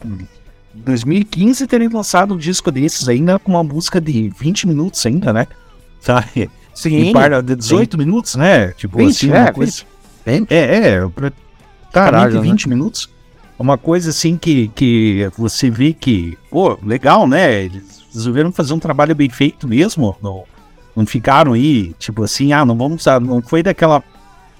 2015 terem lançado um disco desses ainda com uma música de 20 minutos ainda, né? [laughs] Sabe? Sim. Em par de 18 minutos, né? Tipo 20, assim, é, uma coisa. 20. É, é, pra, Caralho, Caralho, né? 20 minutos. Uma coisa assim que, que você vê que, pô, legal, né? Eles resolveram fazer um trabalho bem feito mesmo. Não, não ficaram aí, tipo assim, ah, não vamos. ah, Não foi daquela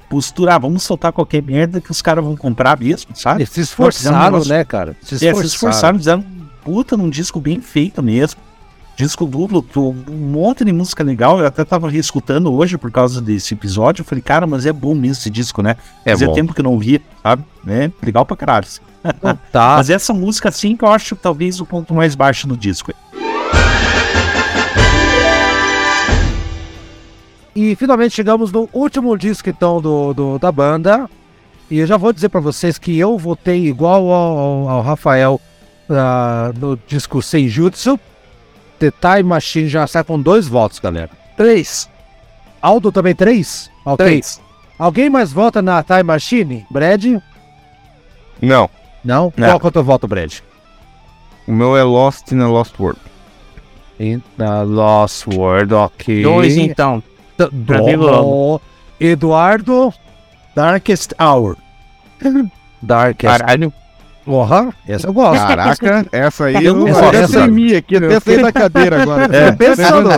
postura, ah, vamos soltar qualquer merda que os caras vão comprar mesmo, sabe? Eles se esforçaram, Não, um né, cara? Se É, esforçaram. se esforçaram, fizeram puta num disco bem feito mesmo. Disco duplo, um monte de música legal. Eu até tava reescutando hoje por causa desse episódio. Eu falei, cara, mas é bom mesmo esse disco, né? É Fazia bom. tempo que eu não via, sabe? É legal pra caralho. Tá. [laughs] Mas essa música, assim, que eu acho talvez o ponto mais baixo do disco. E finalmente chegamos no último disco então do, do- da banda. E eu já vou dizer pra vocês que eu votei igual ao, ao- Rafael ah, no disco Seijutsu. The Time Machine já sai com dois votos, galera. Três. Aldo também três? Ok. Três. Alguém mais vota na Time Machine? Brad? Não, Não? Não. Qual que é o teu voto, Brad? o meu é Lost in a Lost World. In the Lost World, ok. Dois então. Mim, do... Eduardo Darkest Hour. [laughs] Darkest. Caralho. Porra, essa eu gosto. Caraca, essa aí Eu eu, não eu até essa- tremi aqui, até saí da cadeira [laughs] agora. É, pensando.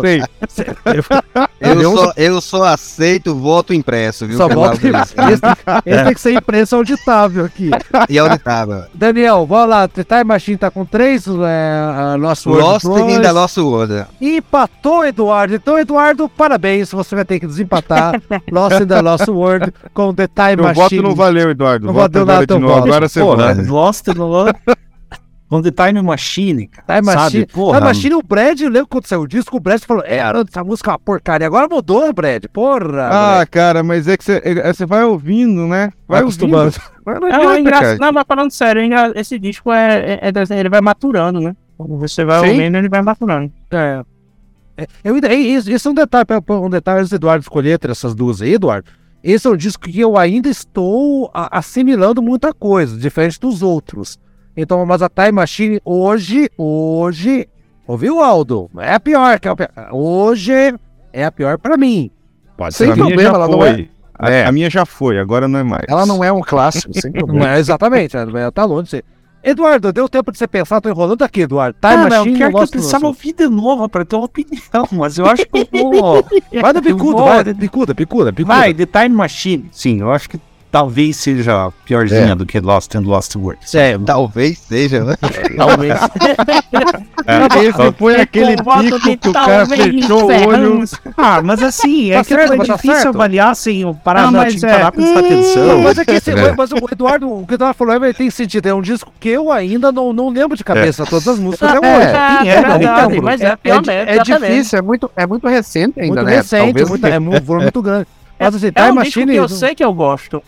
Eu, Eu- só, eu só aceito voto impresso, viu? Só pelo voto Deus. esse, esse tem que ser imprensa auditável aqui. E tava? Daniel, vamos lá. The Time Machine tá com três. É, a Lost World in the Lost World. Empatou, Eduardo. Então, Eduardo, parabéns. Você vai ter que desempatar [laughs] Lost in the Lost World com The Time Meu Machine. voto não valeu, Eduardo. Não Voto valeu nada de teu novo. voto. Agora você vota. Lost the Lost. Com The Time Machine, cara. Time sabe? Machine. Porra, Time Machine, o Brad, eu lembro quando saiu o disco, o Brad falou, é, essa música é uma porcaria. Agora mudou, Brad. Porra. Ah, Brad. cara, mas é que você é- você vai ouvindo, né? Vai, Vai acostumando. ouvindo. [laughs] Mas não É, o adianta, engra... cara. Não, mas falando sério, esse disco é, é, é- ele vai maturando, né? Quando você vai Sim. ouvindo, ele vai maturando. É. É, eu ainda, é, isso, isso é um detalhe, um detalhe antes do Eduardo escolher entre essas duas aí, Eduardo. Esse é um disco que eu ainda estou assimilando muita coisa, diferente dos outros. Então, mas a Time Machine hoje, hoje, ouviu, Aldo? É a pior, que é a pior. Hoje é a pior pra mim. Pode Sem ser. A minha problema, já ela não foi. A, É. a minha já foi, agora não é mais. Ela não é um clássico, sem [laughs] Não problema. é exatamente, ela tá longe de ser. Eduardo, deu tempo de você pensar, tô enrolando aqui, Eduardo. Time Cara, Machine, eu quero que eu precisava ouvir de novo pra ter uma opinião, [laughs] mas eu acho que eu vou. Vai bicudo, vou- vai, bicuda, bicuda, bicuda. Vai, The Time Machine. Sim, eu acho que talvez seja piorzinha É. do que Lost and Lost Words. É, Talvez seja, né? [laughs] Talvez. É, esse foi aquele de pico que o cara fechou o olho. Ah, mas assim, é Tá que certo, é mas tá difícil certo. avaliar sem parar, Não, mas tinha que é. parar pra prestar Não, atenção. mas, é que esse- [laughs] É. mas o Eduardo, o que o Eduardo falou é, tem sentido. É um disco que eu ainda não, não lembro de cabeça todas as músicas até É, hoje. é, é, verdade, então, mas é, é é difícil, é muito, é muito recente ainda, Muito né? recente, Talvez muito, é um volume muito grande. Mas assim, É Time um Machine. disco que eu sei que eu gosto.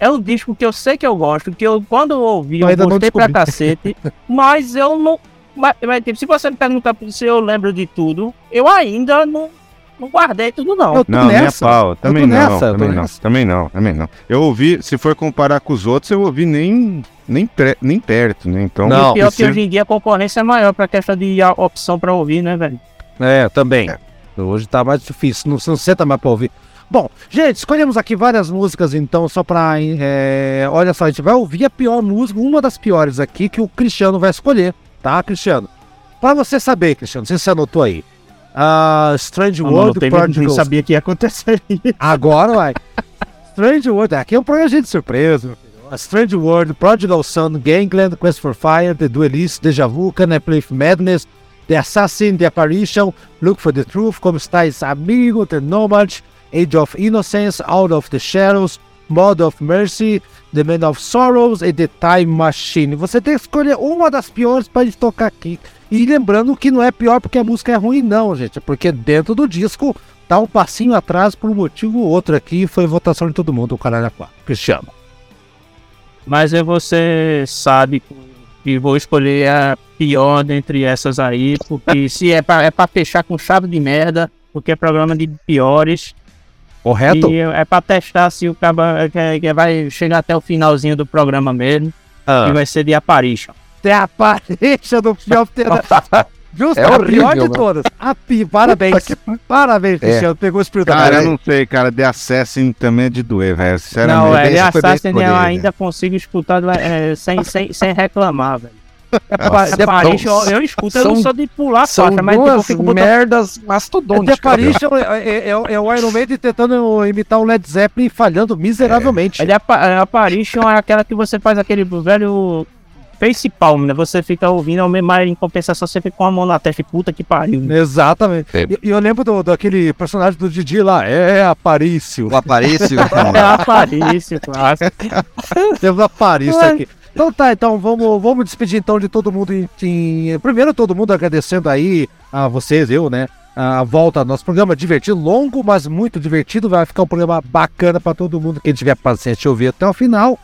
É um disco que eu sei que eu gosto, que eu, quando eu ouvi, Eu eu ainda gostei pra cacete, [laughs] mas eu não. Mas, mas, tipo, se você me perguntar se eu lembro de tudo, eu ainda não, não guardei tudo, não. Eu tô Não, nem a nessa. pau. Também tô não, nessa, também não, nessa. também não, também não. Eu ouvi, se for comparar com os outros, eu ouvi nem, nem, pre- nem perto, né? Então, Não. Pior que precisa- hoje em dia a concorrência é maior pra questão de opção pra ouvir, né, velho? É, também. Hoje tá mais difícil, não, não senta mais pra ouvir. Bom, gente, escolhemos aqui várias músicas, então, só pra. é, olha só, a gente vai ouvir a pior música, uma das piores aqui que o Cristiano vai escolher, tá, Cristiano? Pra você saber, Cristiano, não se você anotou aí. Ah, Strange Eu não World notei, nem- sabia que ia acontecer. [laughs] Agora vai. Strange World, aqui é um programa de surpresa. A Strange World, Prodigal Son, Gangland, Quest for Fire, The Duelist, Deja Vu, Can I Play with Madness, The Assassin, The Apparition, Look for the Truth, Como Está Esse Amigo, The Nomad, Age of Innocence, Out of the Shadows, Mod of Mercy, The Man of Sorrows e The Time Machine. Você tem que escolher uma das piores para tocar aqui. E lembrando que não é pior porque a música é ruim, não, gente. É porque dentro do disco tá um passinho atrás por um motivo ou outro aqui. Foi votação de todo mundo, o caralho é quatro. Cristiano. Mas aí você sabe que vou escolher a pior dentre essas aí, porque [laughs] se é pra, é pra fechar com chave de merda, porque é programa de piores. Correto? E é pra testar se o cara que, que vai chegar até o finalzinho do programa mesmo. Ah. E vai ser de Apparition. Tem a aparência do pior. [laughs] Justo, É a horrível, pior de né? todas. A pi... Parabéns. Parabéns, É. Cristiano. Pegou o espírito da Cara, eu não sei, cara. The Assassin também é de doer, velho. Sinceramente. Não, é, bem Assassin eu ainda consigo escutar é, sem, sem, sem reclamar, velho. Nossa, Apparition eu, eu escuto, eu não são- sou de pular São faixa, mas eu duas fico botando merdas The mastodônticas. Apparition é, é, é, é o Iron Maiden tentando imitar o Led Zeppelin e falhando miseravelmente. Ele apa- a Apparition é aquela que você faz aquele velho face palm, né? Você fica ouvindo, mas em compensação você fica com a mão na testa e puta que pariu. né? Exatamente. É. E, e eu lembro do, daquele personagem do Didi lá, é Aparício. O Aparício. [laughs] É Aparício, clássico. Temos Aparício aqui. Então tá, então vamos, vamos despedir então de todo mundo. Em, em- primeiro todo mundo agradecendo aí a vocês, eu, né? A volta ao nosso programa divertido, longo, mas muito divertido. Vai ficar um programa bacana pra todo mundo. Quem tiver paciência de ouvir até o final.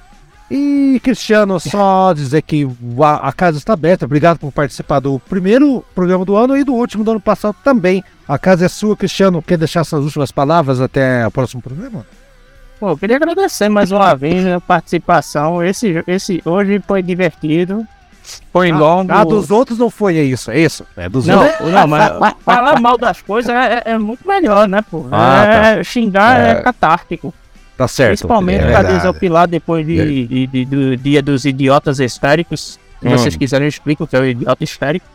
E Cristiano, só [laughs] dizer que a, a casa está aberta. Obrigado por participar do primeiro programa do ano e do último do ano passado também. A casa é sua, Cristiano. Quer deixar suas últimas palavras até o próximo programa? Pô, eu queria agradecer mais uma vez a participação. Esse, esse hoje foi divertido. Foi longo. Ah, dos outros não foi é isso, é isso? É dos Não, outros. não, mas [laughs] falar mal das coisas é, é muito melhor, né, pô? Ah, é, Xingar é, catártico. Tá certo. Principalmente é pra desopilar depois de, de- de- do dia dos idiotas esféricos. Se Hum. vocês quiserem, eu explico o que é o idiota esférico.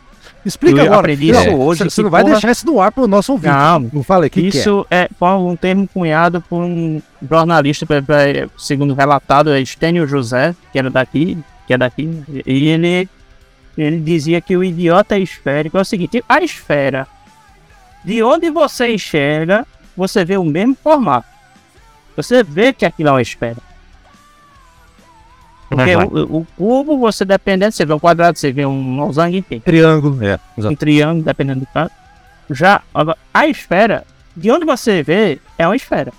Explica Eu agora. aprendi isso hoje, Você, não vai porra- deixar isso no ar pro nosso ouvinte. Não, Não falei, o que, que é? Isso é um termo cunhado por um jornalista, pra- segundo relatado, é Estênio José, que era daqui, que é daqui, e ele, ele dizia que o idiota esférico é o seguinte, a esfera, de onde você enxerga, você vê o mesmo formato. Você vê que aquilo é uma esfera. Porque Uhum. o, o cubo, você dependendo, você vê um quadrado, você vê um losango inteiro. Triângulo, é. um triângulo, dependendo do caso. Já agora, a esfera, de onde você vê, é uma esfera.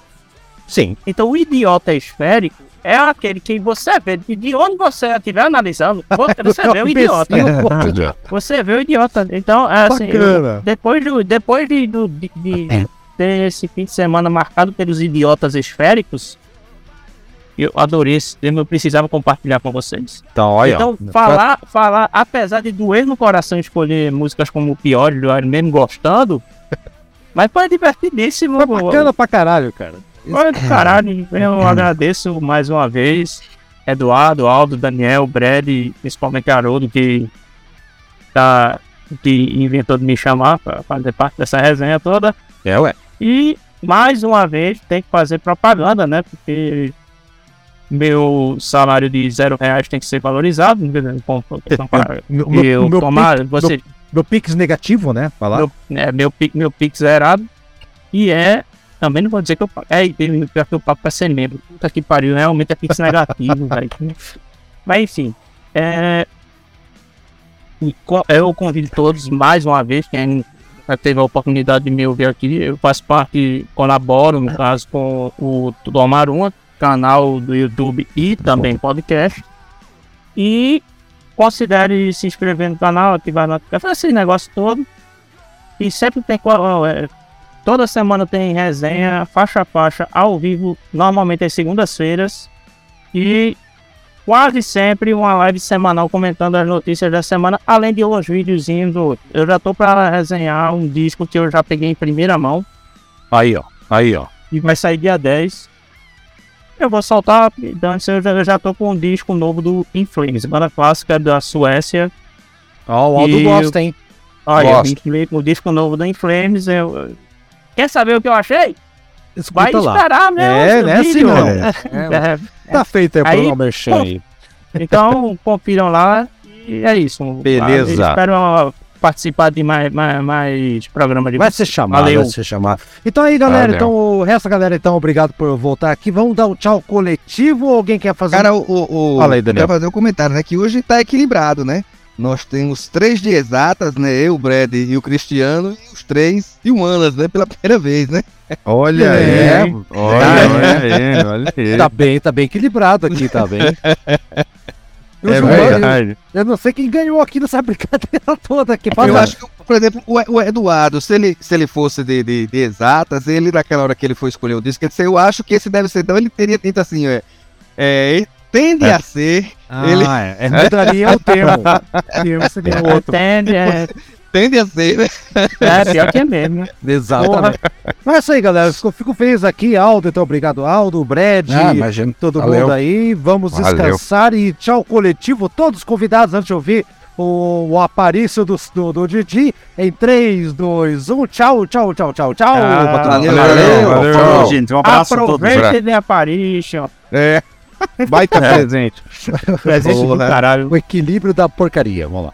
Sim. Então o idiota esférico é aquele que você vê, de- de onde você estiver analisando, você vê o [laughs] idiota. Você vê o idiota. Então, é assim, eu- depois, do, depois de, do, de, de ter esse fim de semana marcado pelos idiotas esféricos, eu adorei esse tema, eu precisava compartilhar com vocês. Então, olha. Então, falar, falar, apesar de doer no coração escolher músicas como o pior, mesmo gostando, [laughs] mas foi divertidíssimo. Foi bacana pra caralho, cara. Foi do caralho. Eu [coughs] agradeço mais uma vez. Eduardo, Aldo, Daniel, Brad, principalmente Haroldo, que tá, que inventou de me chamar para fazer parte dessa resenha toda. É, ué. E mais uma vez tem que fazer propaganda, né? Porque meu salário de zero reais tem que ser valorizado. né? Com- com- Meu- eu meu- meu tomar, pique- você, Meu Pix negativo, né? Falar. meu, é, meu, Pix, meu Pix zerado. E é. Também não vou dizer que eu pago. É, pior que eu pago pra ser membro. Puta que pariu, realmente é Pix [laughs] negativo, velho. Mas enfim. É. Eu convido todos mais uma vez, quem já teve a oportunidade de me ouvir aqui, eu faço parte, colaboro, no caso, com o Tomar Uma, canal do YouTube e também podcast. E considere se inscrever no canal, ativar a notificação, esse negócio todo. E sempre tem. é, Toda semana tem resenha, faixa a faixa, ao vivo, normalmente às segundas-feiras. E quase sempre uma live semanal comentando as notícias da semana, além de uns videozinhos. do outro. Eu já tô para resenhar um disco que eu já peguei em primeira mão Aí, ó. Aí, ó. e vai sair dia 10. Eu vou soltar, então antes eu já, eu já tô com um disco novo do In Flames, banda clássica da Suécia. Ó, o Aldo E gosta, hein? Olha, o disco novo do In Flames. Eu, Quer saber o que eu achei? Vai Escuta lá. esperar, né? É, o né, vídeo. senão. É, Tá feito aí, Aí, pro merchan aí. Então, confiram lá e é isso. Beleza. Espero ó, participar de mais, mais, mais programa de Vai ser chamado, Valeu. vai ser chamado. Então aí, galera, Valeu. então o resto, galera, então, obrigado por voltar aqui. Vamos dar um tchau coletivo ou alguém quer fazer? Cara, o, o, o Fala aí, Daniel. quero fazer um comentário, né? Que hoje tá equilibrado, né? Nós temos três de exatas, né? Eu, o Brad e o Cristiano, e os três de humanas, né? Pela primeira vez, né? Olha É. aí. Olha, olha aí, olha aí. Tá bem, tá bem equilibrado aqui, tá bem. [laughs] Eu, É verdade. eu, eu não sei quem ganhou aqui nessa [laughs] brincadeira toda aqui. Eu acho que, por exemplo, o, o Eduardo, se ele, se ele fosse de, de, de exatas, ele, naquela hora que ele foi escolher o disco, ele disse, eu acho que esse deve ser. Então ele teria dito assim, é. é tende a ser. Ah, ele é, é, mudaria o termo. O termo seria outro. Entende? É, Tende a ser, né? é pior que é mesmo. né? [laughs] Exatamente. Mas é isso aí, galera. Fico, fico feliz aqui, Aldo. Então, obrigado, Aldo, Brad, Ah, imagina. todo Valeu. mundo aí. Vamos Valeu. descansar e tchau, coletivo. Todos convidados antes de ouvir o, o aparício do, do, do Didi. Em 3, 2, 1. Tchau, tchau, tchau, tchau, tchau. Ah, valeu, Valeu, valeu. Falou, gente. Um abraço a todos. Aproveite de Apparition. É. Baita [laughs] presente. Presente do Porra. caralho. O equilíbrio da porcaria. Vamos lá.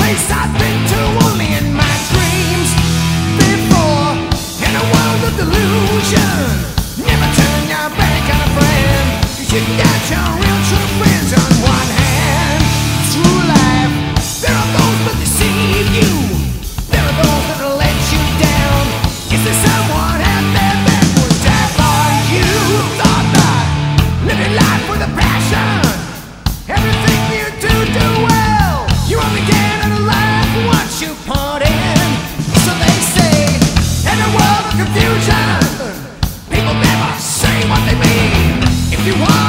you want